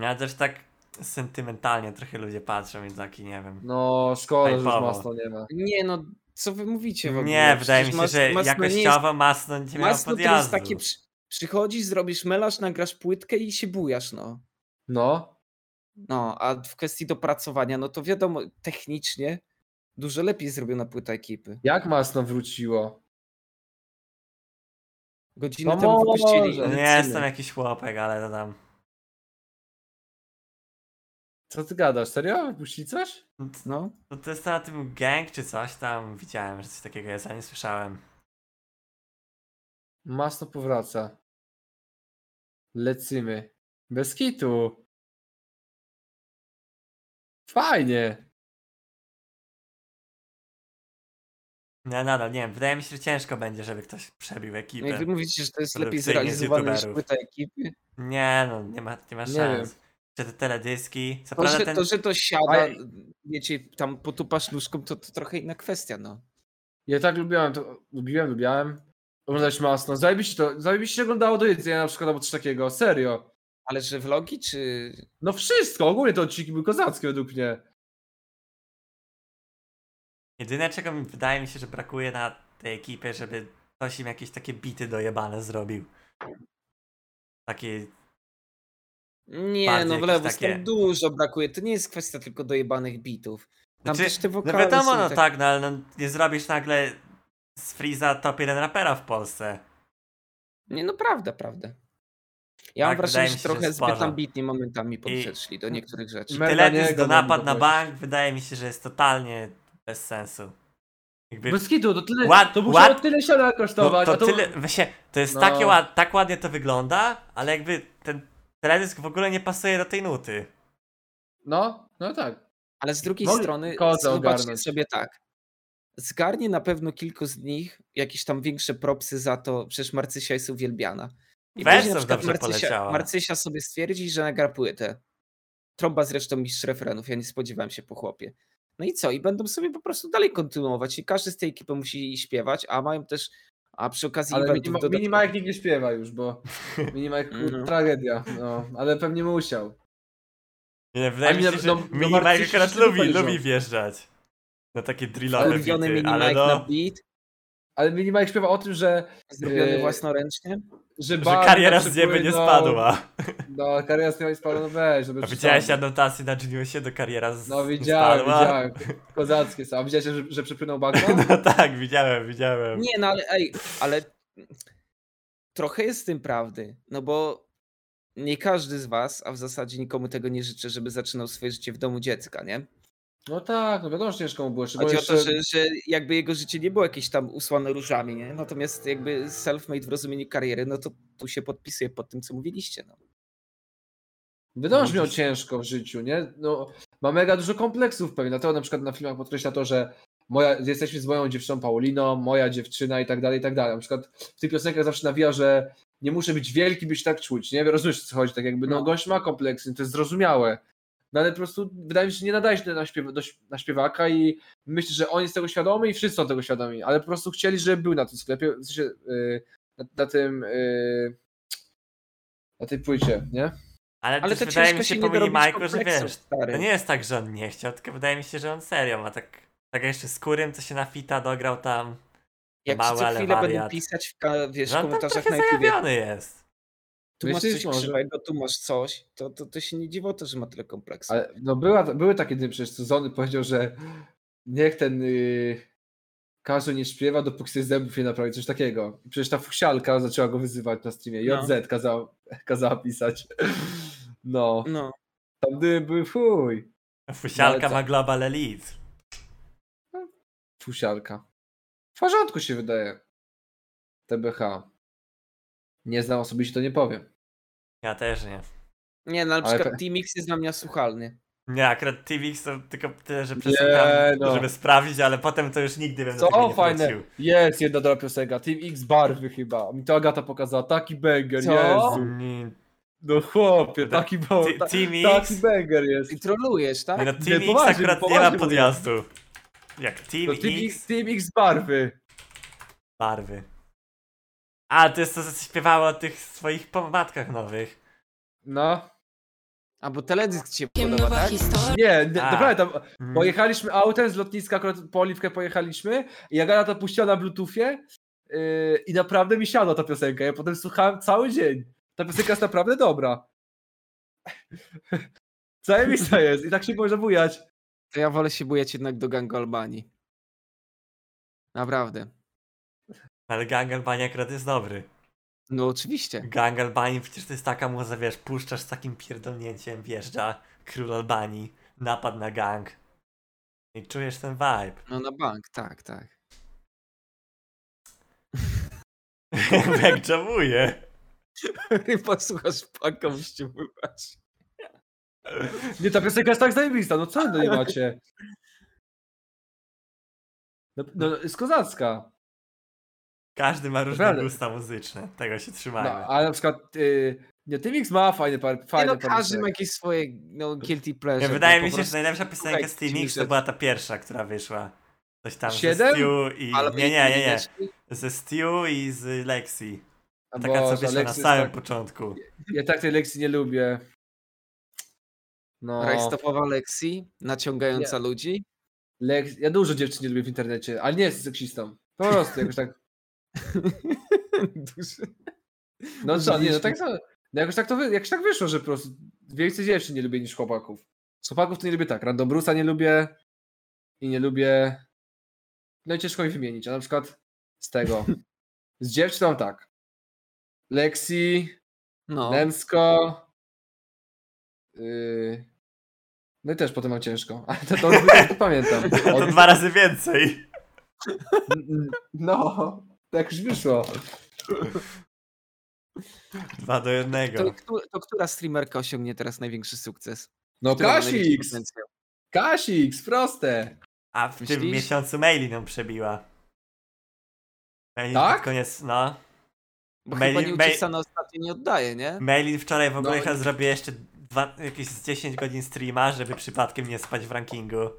Ja też tak sentymentalnie trochę ludzie patrzą, więc taki nie wiem. No, szkoda, że już. Masno nie ma. Nie no, co wy mówicie w ogóle? Nie, wydaje mi się, że Mas- Masno nie jest- jakościowo Masno nie miało Masno to jest podjazdu. takie, przy, przychodzisz, zrobisz melarz, nagrasz płytkę i się bujasz, no. No. No, a w kwestii dopracowania, no to wiadomo, technicznie dużo lepiej zrobiona płyta ekipy. Jak Masno wróciło? Godzinę temu wypuścili. Nie jestem jakiś chłopek, ale to tam. Co ty gadasz? Serio? Wypuścili coś? No. No to jest na tym gang czy coś tam. Widziałem, że coś takiego jest, a nie słyszałem. Masno powraca. Lecimy. Bez kitu. Fajnie. Nie, nadal nie wiem. Wydaje mi się, że ciężko będzie, żeby ktoś przebił ekipę. No i wy mówicie, że to jest lepiej zrealizowane niż płyta ekipy. Nie, no nie ma, nie ma Nie szans. Czy te teledyski. Co To prawda że, ten... to, że to siada, Ale- wiecie, tam potupasz nóżką, to, to trochę inna kwestia, no. Ja tak lubiłem to. Lubiłem, lubiałem. Oglądać masno. Zajebiście to. Zajebiście się oglądało do jedzenia na przykład albo coś takiego. Serio. Ale że vlogi, czy... No wszystko. Ogólnie te odcinki były kozackie według mnie. Jedyne czego mi wydaje mi się, że brakuje na tej ekipie, żeby ktoś im jakieś takie bity dojebane zrobił. Takie. Nie, no w lewo takie- tam dużo brakuje. To nie jest kwestia tylko dojebanych bitów. Tam Znaczy, też te No wokale wiadomo, są no tak- tak, no ale no, nie zrobisz nagle z Freeza top 1 rapera w Polsce. Nie, no prawda, prawda. Ja mam Tak, wrażenie, wydaje że mi się, trochę zbyt sporo. ambitnie momentami podszedli do niektórych rzeczy. Me- Teledysk do mam napad na bank wydaje mi się, że jest totalnie bez sensu. Jakby, Bez kitu, to tyle. Ład- to musiało ład- tyle siana no, kosztować. to a to... tyle, właśnie, to jest No. takie ład, tak ładnie to wygląda, ale jakby teledysk w ogóle nie pasuje do tej nuty. No, no tak. Ale z drugiej Mogli strony, zobaczcie ogarnąć. sobie tak. Zgarnie na pewno kilku z nich jakieś tam większe propsy za to, przecież Marcysia jest uwielbiana. I później na przykład dobrze Marcysia, poleciała. Marcysia sobie stwierdzi, że nagra płytę. Trąba zresztą mistrz refrenów, ja nie spodziewałem się po chłopie. No i co? I będą sobie po prostu dalej kontynuować i każdy z tej ekipy musi śpiewać, a mają też, a przy okazji Ale eventów minima, Minimajk nikt nie śpiewa już, bo Minimajk Mhm. tragedia. No, ale pewnie musiał. Nie, wydaje A mi się, że no- no, Mini Marcysia Mike akurat lubi, lubi wjeżdżać. Na takie drillowe bity, mini ale Mike no, na beat, Ale Minimajk śpiewa o tym, że, zrobiony Yy, własnoręcznie. że, że kariera z nieba nie spadła. No, kariera z nieba nie spadła, no weź. żeby A widziałeś anotację na Geniusie do kariera z No widziałem, spadła? widziałem. Kozackie są. A widziałeś, że, że przepłynął bagno? No tak, widziałem, widziałem. Nie, no ale ej, ale trochę jest w tym prawdy, no bo nie każdy z was, a w zasadzie nikomu tego nie życzę, żeby zaczynał swoje życie w domu dziecka, nie? No tak, no wiadomo, że ciężko mu było. Szczególnie Chodzi o to, jeszcze... że, że jakby jego życie nie było jakieś tam usłane różami, nie? Natomiast jakby self-made w rozumieniu kariery, no to tu się podpisuje pod tym, co mówiliście, no. Wiadomo, że miał ciężko w życiu, nie? No, ma mega dużo kompleksów pewnie, dlatego na przykład na filmach podkreśla to, że moja, jesteśmy z moją dziewczyną Pauliną, moja dziewczyna i tak dalej, i tak dalej. Na przykład w tych piosenkach zawsze nawija, że nie muszę być wielki, byś tak czuć, nie? Rozumiesz, o co chodzi, tak jakby, no, No. gość ma kompleksy, to jest zrozumiałe. No ale po prostu wydaje mi się, że nie nadaje się na, śpiew, do, na śpiewaka i myślę, że on jest tego świadomy i wszyscy są tego świadomi, ale po prostu chcieli, żeby był na tym sklepie, w sensie, yy, na, na tym, yy, na tej płycie, nie? Ale, Ale to wydaje mi się się po nie dorobić Minimajku, że wiesz, stary. to nie jest tak, że on nie chciał, tylko wydaje mi się, że on serio ma tak, tak jeszcze skórym, co się na fita dograł tam, Jak mały, co chwilę będą wariat. pisać w wiesz, że on tam komentarzach trochę na YouTube, jest. Tu masz Myślisz, coś może? krzywego, tu masz coś, to, to, to się nie dziwo to, że ma tyle kompleksów. Ale no była, były takie dni przecież, Zony powiedział, że niech ten yy, każdy nie śpiewa, dopóki sobie zębów nie naprawi, coś takiego. I przecież ta fuksialka zaczęła go wyzywać na streamie. No. JZ kazała, kazała pisać. No, No, tam dymy były fuj. Fusialka No, ma co? Global Elite. Fusialka. W porządku się wydaje. TBH. Nie znam osobiście, to nie powiem. Ja też nie. nie, no ale na Ale przykład pe- T-Mix jest dla mnie słuchalny. Nie, akurat TVX to tylko tyle, że przesłucham, no. żeby sprawdzić, ale potem to już nigdy bym do Co tego nie fajne. wrócił. Jest jedna dobra piosenka. Team X barwy chyba. Mi to Agata pokazała. Taki banger, Co? Jezu. Nie, No chłopie, taki, bo, ta, Team taki banger jest. I trolujesz, tak? nie no, Nie, Team X poważnie, akurat nie ma podjazdu. Jak Team To Team X, Team X barwy. barwy. A, to jest to, co śpiewało o tych swoich pomadkach nowych. No. A bo teledysk ci się Kiem podoba, nowa tak? historia. Nie, nie A. naprawdę tam Mm. pojechaliśmy autem z lotniska, akurat po Oliwkę pojechaliśmy i Agata to puściła na bluetoothie yy, i naprawdę mi siadła ta piosenka. Ja potem słuchałem cały dzień. Ta piosenka jest naprawdę dobra. Zajebista jest i tak się może bujać. To ja wolę się bujać jednak do gangu Albanii. Naprawdę. Ale Gang Albania akurat jest dobry. No oczywiście. Gang Albanii, przecież to jest taka muza, wiesz, puszczasz z takim pierdolnięciem, wjeżdża król Albanii, napad na gang. I czujesz ten vibe. No na bank, tak, tak. Jak jamuje. Posłuchasz paką ściemywać. Nie, ta piosenka jest tak zajebista, no co wy do niej macie? No, no jest kozacka. Każdy ma różne Prawda. gusta muzyczne, tego się No, trzymajmy. ale na przykład y, nie, Tymix ma fajne par, Nie fajne no, każdy ma jakieś swoje no, guilty pleasure. Ja, no, wydaje mi się, prostu że najlepsza piosenka z Team X to była ta pierwsza, która wyszła. Coś tam Siedem? ze Stew i... Albo Nie, nie, nie, nie. Ze Stew i z Lexi. A Taka, co wyszła na samym tak, początku. Ja tak tej lekcji nie lubię. No, Rajstopowa Lexi, naciągająca ludzi. Lex... ja dużo dziewczyn nie lubię w internecie, ale nie jest seksistą. Po prostu jakoś tak. Duży. No co, nie, no tak to, no jakoś tak to jakoś tak wyszło, że po prostu więcej dziewczyn nie lubię niż chłopaków. Z chłopaków to nie lubię tak, Random Bruce'a nie lubię i nie lubię. No i ciężko mi wymienić, a na przykład z tego. Z dziewczyn to mam tak. Lexi, No, Nemsko. Yy... No i też potem mam ciężko, ale to, to, to, to pamiętam. To Od- dwa razy więcej. No, tak już wyszło. Dwa do jednego. to, to która streamerka osiągnie teraz największy sukces? No Kasix! Kasix, proste. A w tym Myślisz? miesiącu maili nam przebiła. Mailin Tak? pod koniec, no. Bo Mail- chyba mail- ostatnio nie oddaje, nie? Mailin wczoraj w ogóle No. chyba zrobił jeszcze dwa, jakieś z 10 godzin streama, żeby przypadkiem nie spać w rankingu.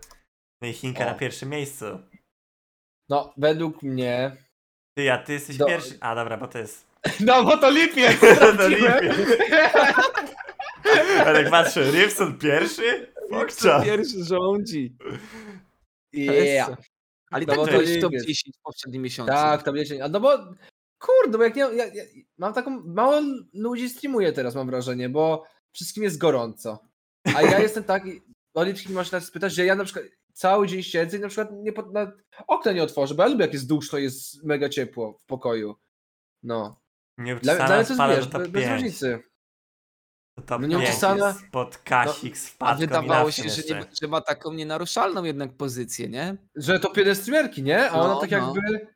No i Chinka O. na pierwszym miejscu. No, według mnie. Ty, a ty jesteś Do- pierwszy. A dobra, bo to jest. No, bo to lipiec! To sprawdziłem. Ale jak patrzę, Rybson pierwszy? Fokcza. Pierwszy rządzi. Yeah. Ale No tak bo to to jest top lipiec. 10 w poprzednim miesiącu. Tak, tam wiecie. A no bo. Kurde, bo jak nie. Ja, ja, mam taką. Mało ludzi streamuje teraz, mam wrażenie, bo wszystkim jest gorąco. A ja jestem taki. Oliwki można teraz spytać, że ja na przykład cały dzień siedzę i na przykład nie pod, na, okna nie otworzę, bo ja lubię jak jest duszno, jest mega ciepło w pokoju. No. Dla, dla Nieuczesana mnie to jest, bez 5. różnicy. To top No 5 nieuczesana- jest pod Kasik wpadką i wydawało się, że, nie, że ma taką nienaruszalną jednak pozycję, nie? Że to jeden streamerki, nie? A ona No, tak no. jakby.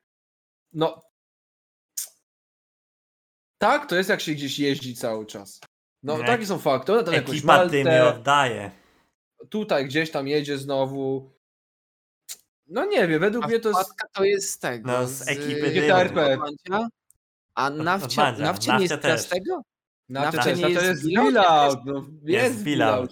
No. Tak, to jest jak się gdzieś jeździ cały czas. No Nie. takie są fakty. Ona tam Ekipa tym nie Maltę, oddaje. Tutaj gdzieś tam jedzie znowu. No nie wiem, według A mnie to jest. to jest z tego. No, z ekipy y, Dymu. GTRP. A Nawcia. Nawcia nie jest teraz z tego? Na Nawcia to, nie to jest jest Bilout? Bilout. No, Jest. Bilout.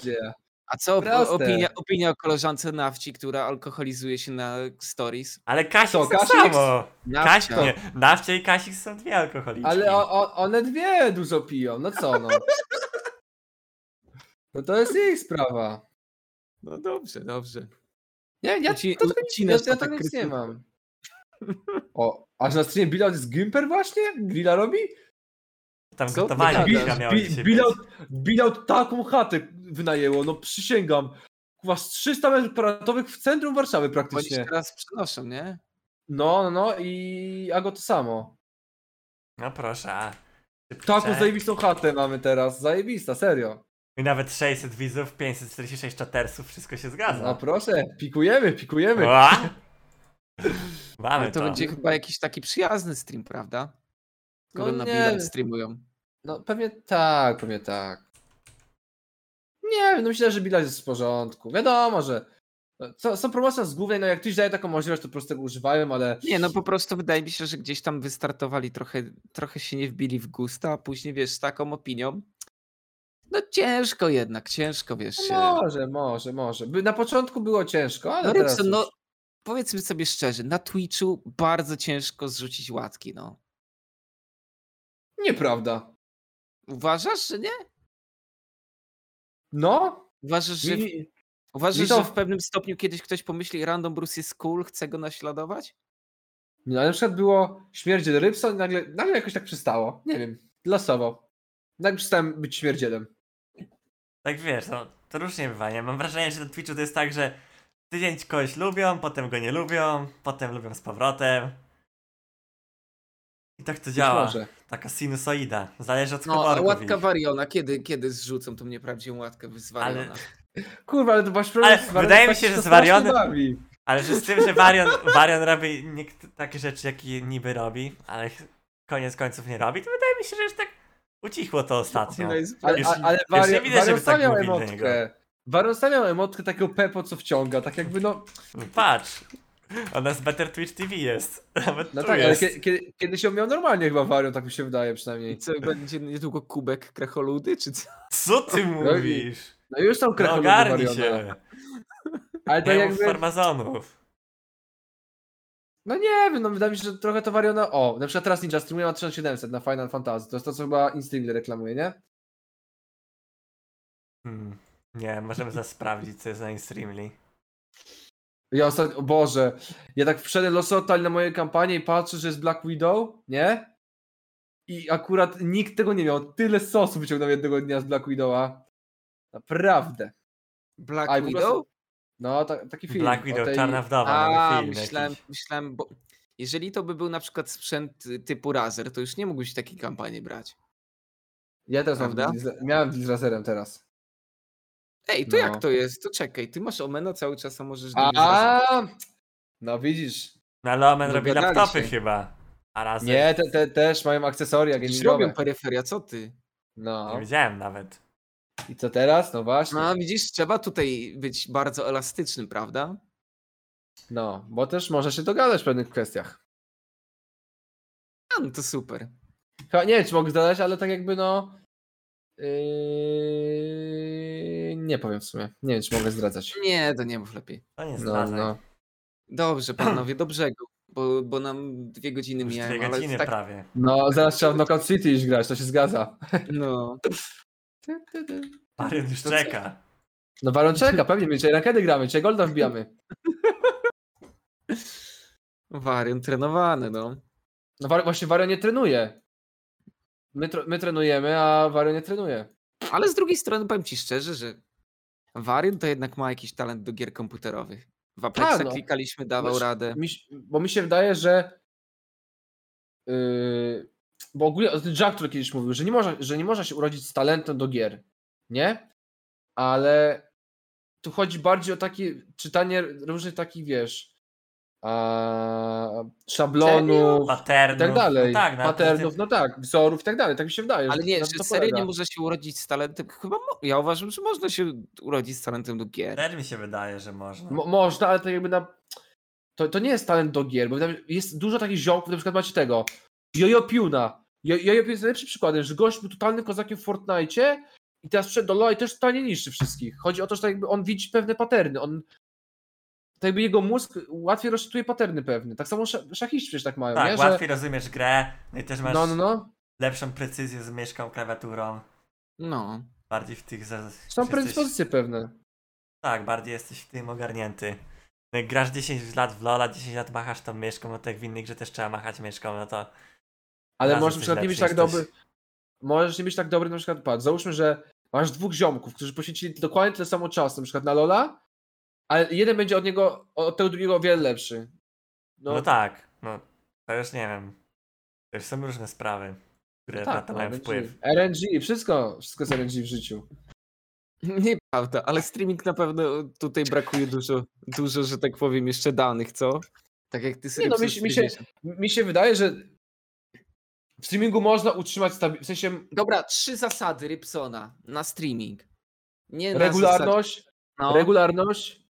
A co opinia, opinia o koleżance Nawci, która alkoholizuje się na stories? Ale Kasik Co, tak Kasik? samo. Kasik, nie. Nawcia i Kasik są dwie alkoholiczki. Ale o, o, one dwie dużo piją. No co no. No to jest ich sprawa. No dobrze, dobrze. Nie, ja, Uci- to, to, ja, ja tak nic nie mam. O, aż na streamie Bilout jest Gimper właśnie? Grilla robi? Tam Co? gotowanie Biga miało Bi- dzisiaj Bilout, być. Bilout taką chatę wynajęło, no przysięgam. Z 300 metrów kwadratowych w centrum Warszawy Oni praktycznie. teraz przenoszą, nie? No, no, no i Ago to samo. No proszę. Taką zajebistą chatę mamy teraz, zajebista, serio. I nawet 600 widzów, 546 czatersów, wszystko się zgadza. No proszę, pikujemy, pikujemy. Ła! Mamy Ale to to. będzie chyba jakiś taki przyjazny stream, prawda? Skoro No na bilet streamują. No pewnie tak, pewnie tak. Nie wiem, no myślę, że bilans jest w porządku. Wiadomo, że no, co, są promocje z głównej, no jak ktoś daje taką możliwość, to po prostu tego używają, ale Nie, no po prostu wydaje mi się, że gdzieś tam wystartowali trochę, trochę się nie wbili w gusta, a później wiesz, z taką opinią. No ciężko jednak, ciężko wiesz się. może, może, może. By, na początku było ciężko, ale No teraz Rybson, no powiedzmy sobie szczerze, na Twitchu bardzo ciężko zrzucić łatki, no. Nieprawda. Uważasz, że nie? No, Uważasz, że, mi, uważasz, to- że w pewnym stopniu kiedyś ktoś pomyśli, Random Bruce jest cool, chce go naśladować? no, na przykład było śmierdziel Rybson i nagle, nagle jakoś tak przystało. Nie wiem, losowo. Nagle przestałem być śmierdzielem. Tak wiesz, no, to różnie bywa, nie? Mam wrażenie, że na Twitchu to jest tak, że tydzień kogoś lubią, potem go nie lubią, potem lubią z powrotem. I tak to działa. może. Taka sinusoida. Zależy od No, a łatka. Wariona, kiedy, kiedy zrzucą tą nieprawdziwą łatkę z Wariona? Kurwa, ale to masz problem Ale wydaje mi tak się, że z Warionem-. Ale że z tym, że Varian, Varian robi takie rzeczy, jakie niby robi, ale koniec końców nie robi, to wydaje mi się, że już tak ucichło to ostatnio. No jest Ale, Już- ale już nie widać, żeby tak emotkę. Warion stawiał emotkę takiego Pepo, co wciąga, tak jakby no... Patrz, ona z Better Twitch TV jest. Nawet No tu tak, ale jest. kie- kiedyś ją miał normalnie chyba Warion, tak mi się wydaje I przynajmniej. co, będzie niedługo kubek krecholudy, czy co? Co ty mówisz? No już tam No krecholudy ogarnij Wariona. się. Ale to jakby... farmazonów. No nie wiem, no wydaje mi się, że trochę to Wariona... O, na przykład teraz Ninja streamuje ma 1700 na Final Fantasy, to jest to, co chyba InStream reklamuje, nie? Hmm. Nie, możemy zaraz sprawdzić, co jest na Streamly. Ja ostatnio, o Boże, ja tak wszedłem losotal na mojej kampanii i patrzę, że jest Black Widow, nie? I akurat nikt tego nie miał. Tyle sosu wyciągnął jednego dnia z Black Widowa. Naprawdę. Black A, Widow? No, ta, taki film. Black Widow, tej- Czarna Wdowa, A, nowy film myślałem, jakiś. myślałem, bo jeżeli to by był na przykład sprzęt y, typu Razer, to już nie mógłbyś takiej kampanii brać. Ja też mam Prawda? z, miałem z laserem teraz. Ej, to No. jak to jest? To czekaj, ty masz Omena cały czas, a możesz... Razerem. A, no widzisz. No ale Omen robi Dogadali laptopy się. chyba. A raz Nie, te, te też mają akcesoria gamingowe. robią peryferia, co ty? No. Nie wiedziałem nawet. I co teraz? No właśnie. No widzisz, trzeba tutaj być bardzo elastycznym, prawda? No, bo też może się dogadać w pewnych kwestiach. A, no to super. Chyba nie wiem, czy mogę zdać, ale tak jakby no. Yy, nie powiem w sumie. Nie wiem, czy mogę zdradzać. Nie, to nie mów lepiej. To nie No, zdradzaj. no. Dobrze, panowie, do brzegu, bo, bo nam dwie godziny mijają, dwie ale godziny tak, prawie. no, zaraz trzeba w Knockout City iść grać, to się zgadza. no. Marian już czeka. No Baron czeka, pewnie, my dzisiaj rankedy gramy, dzisiaj Golda wbijamy. Wariant trenowany, no. No War- właśnie Wario nie trenuje. My, my trenujemy, a Wario nie trenuje. Ale z drugiej strony powiem ci szczerze, że Wariant to jednak ma jakiś talent do gier komputerowych. W Aplexa no. klikaliśmy, dawał Wiesz, radę. Mi, bo mi się wydaje, że yy, bo ogólnie Jack, który kiedyś mówił, że nie, można, że nie można się urodzić z talentem do gier, nie? Ale tu chodzi bardziej o takie czytanie różnych takich, wiesz, a, szablonów i Patternów. tak dalej, No tak, no, patternów, no tak, wzorów i tak dalej, tak mi się wydaje. Ale że nie, że to serio nie można się urodzić z talentem. Chyba mo- ja uważam, że można się urodzić z talentem do gier. Też mi się wydaje, że można. Mo- można, ale to jakby na... To, to nie jest talent do gier, bo jest dużo takich ziomków, na przykład macie tego, Jojo Piuna. Jo- Jojo Piun jest najlepszym przykładem, że gość był totalnym kozakiem w Fortnite i teraz przed do i też totalnie niszczy wszystkich. Chodzi o to, że tak jakby on widzi pewne paterny, on tak jakby jego mózg łatwiej rozczytuje paterny pewne. Tak samo sz- szachiści przecież tak mają, tak, nie? łatwiej rozumiesz grę, no i też masz No, no, no. lepszą precyzję z myszką, klawiaturą. No. Bardziej w tych... Za... Są jesteś- predyspozycje pewne. Tak, bardziej jesteś w tym ogarnięty. No jak grasz 10 lat w Lola, 10 lat machasz tą myszką, no to jak w innych, że też trzeba machać myszką, no to... Ale możesz na przykład nie być tak jesteś. dobry. Możesz nie być tak dobry, na przykład, patrz, załóżmy, że masz dwóch ziomków, którzy poświęcili dokładnie tyle samo czasu, na przykład na Lola, ale jeden będzie od niego, od tego drugiego o wiele lepszy. No, No, tak, no to już nie wiem. To już są różne sprawy, które na to no, mają RNG. wpływ. RNG, wszystko, wszystko jest RNG w życiu. Nieprawda, ale streaming na pewno tutaj brakuje dużo, dużo, że tak powiem, jeszcze danych, co? Tak jak ty sobie no, mi się- mi się- Mi się wydaje, że w streamingu można utrzymać stabilność, w sensie Dobra, trzy zasady Rybsona na streaming. Nie na regularność, Zasad... No, regularność,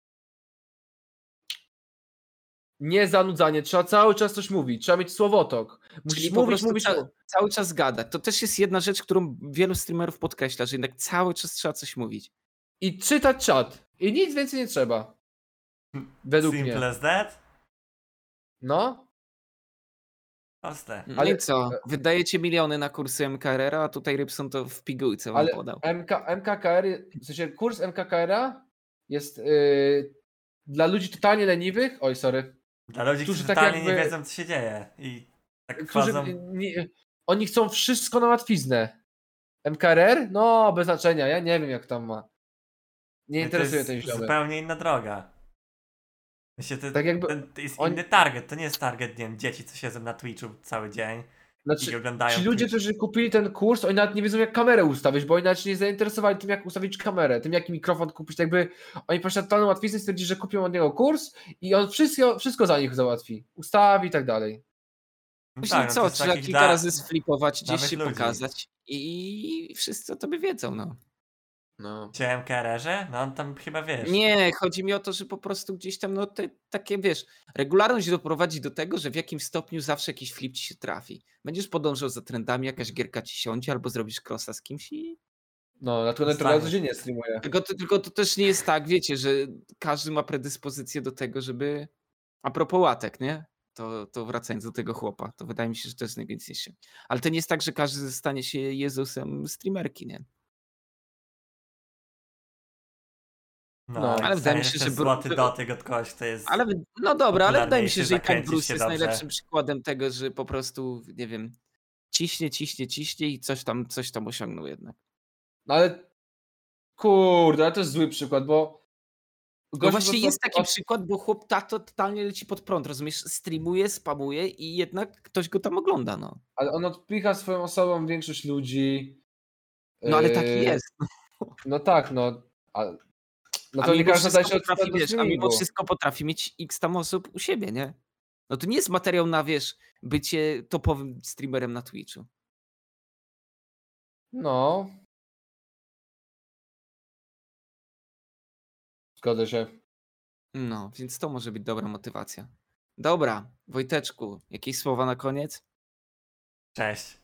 nie zanudzanie, trzeba cały czas coś mówić, trzeba mieć słowotok. Musisz czyli mówić, mówić, ca- cały czas gadać. To też jest jedna rzecz, którą wielu streamerów podkreśla, że jednak cały czas trzeba coś mówić. i czytać czat. I nic więcej nie trzeba. Według Simple mnie. as that? No, Proste. No Ale- i co? Wydajecie miliony na kursy MKR, a tutaj Rybson to w pigułce wam ale podał. MK, MKKR, w sensie kurs MKKR jest yy, dla ludzi totalnie leniwych, oj sorry, Dla ludzi, którzy którzy tak totalnie jakby- nie wiedzą, co się dzieje. I tak którzy nie, oni chcą wszystko na łatwiznę. MKRR? No, bez znaczenia, ja nie wiem jak tam ma. Nie No to interesuje jest ten ziomek. zupełnie inna droga. Myślę, to, Tak jakby ten, to jest oni- inny target, to nie jest target, nie wiem, dzieci, co siedzą na Twitchu cały dzień Znaczy, i oglądają Ci ludzie, Twitch. którzy kupili ten kurs, oni nawet nie wiedzą, jak kamerę ustawić, bo oni nawet się nie zainteresowali tym, jak ustawić kamerę, tym, jaki mikrofon kupić. Tak jakby oni na totalną łatwiznę, stwierdzili, że kupią od niego kurs i on wszystko, wszystko za nich załatwi. Ustawi i tak dalej. No Później tak, no co, trzeba kilka da- razy sflipować, gdzieś się ludzi. pokazać i wszyscy o tobie wiedzą, no. No. Chciałem KRR-ze? No on tam chyba wiesz. Nie, chodzi mi o to, że po prostu gdzieś tam, no te, takie wiesz, regularność doprowadzi do tego, że w jakimś stopniu zawsze jakiś flip ci się trafi. Będziesz podążał za trendami, jakaś gierka ci siądzie, albo zrobisz crossa z kimś i... No, dlatego Zostanie. Naturalnie codziennie streamuje. Tylko, to- tylko to też nie jest tak, wiecie, że każdy ma predyspozycję do tego, żeby... A propos łatek, nie? To, to wracając do tego chłopa, to wydaje mi się, że to jest najwięcej. Ale to nie jest tak, że każdy stanie się Jezusem streamerki, nie? No, No, ale wydaje mi się, że ten złoty bro- dotyk od kogoś, to jest... Ale no dobra, ale wydaje mi się, że i tak Bruce jest dobrze. najlepszym przykładem tego, że po prostu, nie wiem, ciśnie, ciśnie, ciśnie i coś tam, coś tam osiągnął jednak. No ale kurde, ale to jest zły przykład, bo No właśnie jest taki od- przykład, bo chłop tak to totalnie leci pod prąd, rozumiesz? Streamuje, spamuje i jednak ktoś go tam ogląda, no. Ale on odpycha swoją osobą większość ludzi. No ale taki Yy, jest. No tak, no. A, no a to nie mimo każdy się potrafi, wiesz, a mimo wszystko potrafi mieć x tam osób u siebie, nie? No to nie jest materiał na, wiesz, bycie topowym streamerem na Twitchu. No. Zgodzę się. No, więc to może być dobra motywacja. Dobra, Wojteczku, jakieś słowa na koniec? Cześć.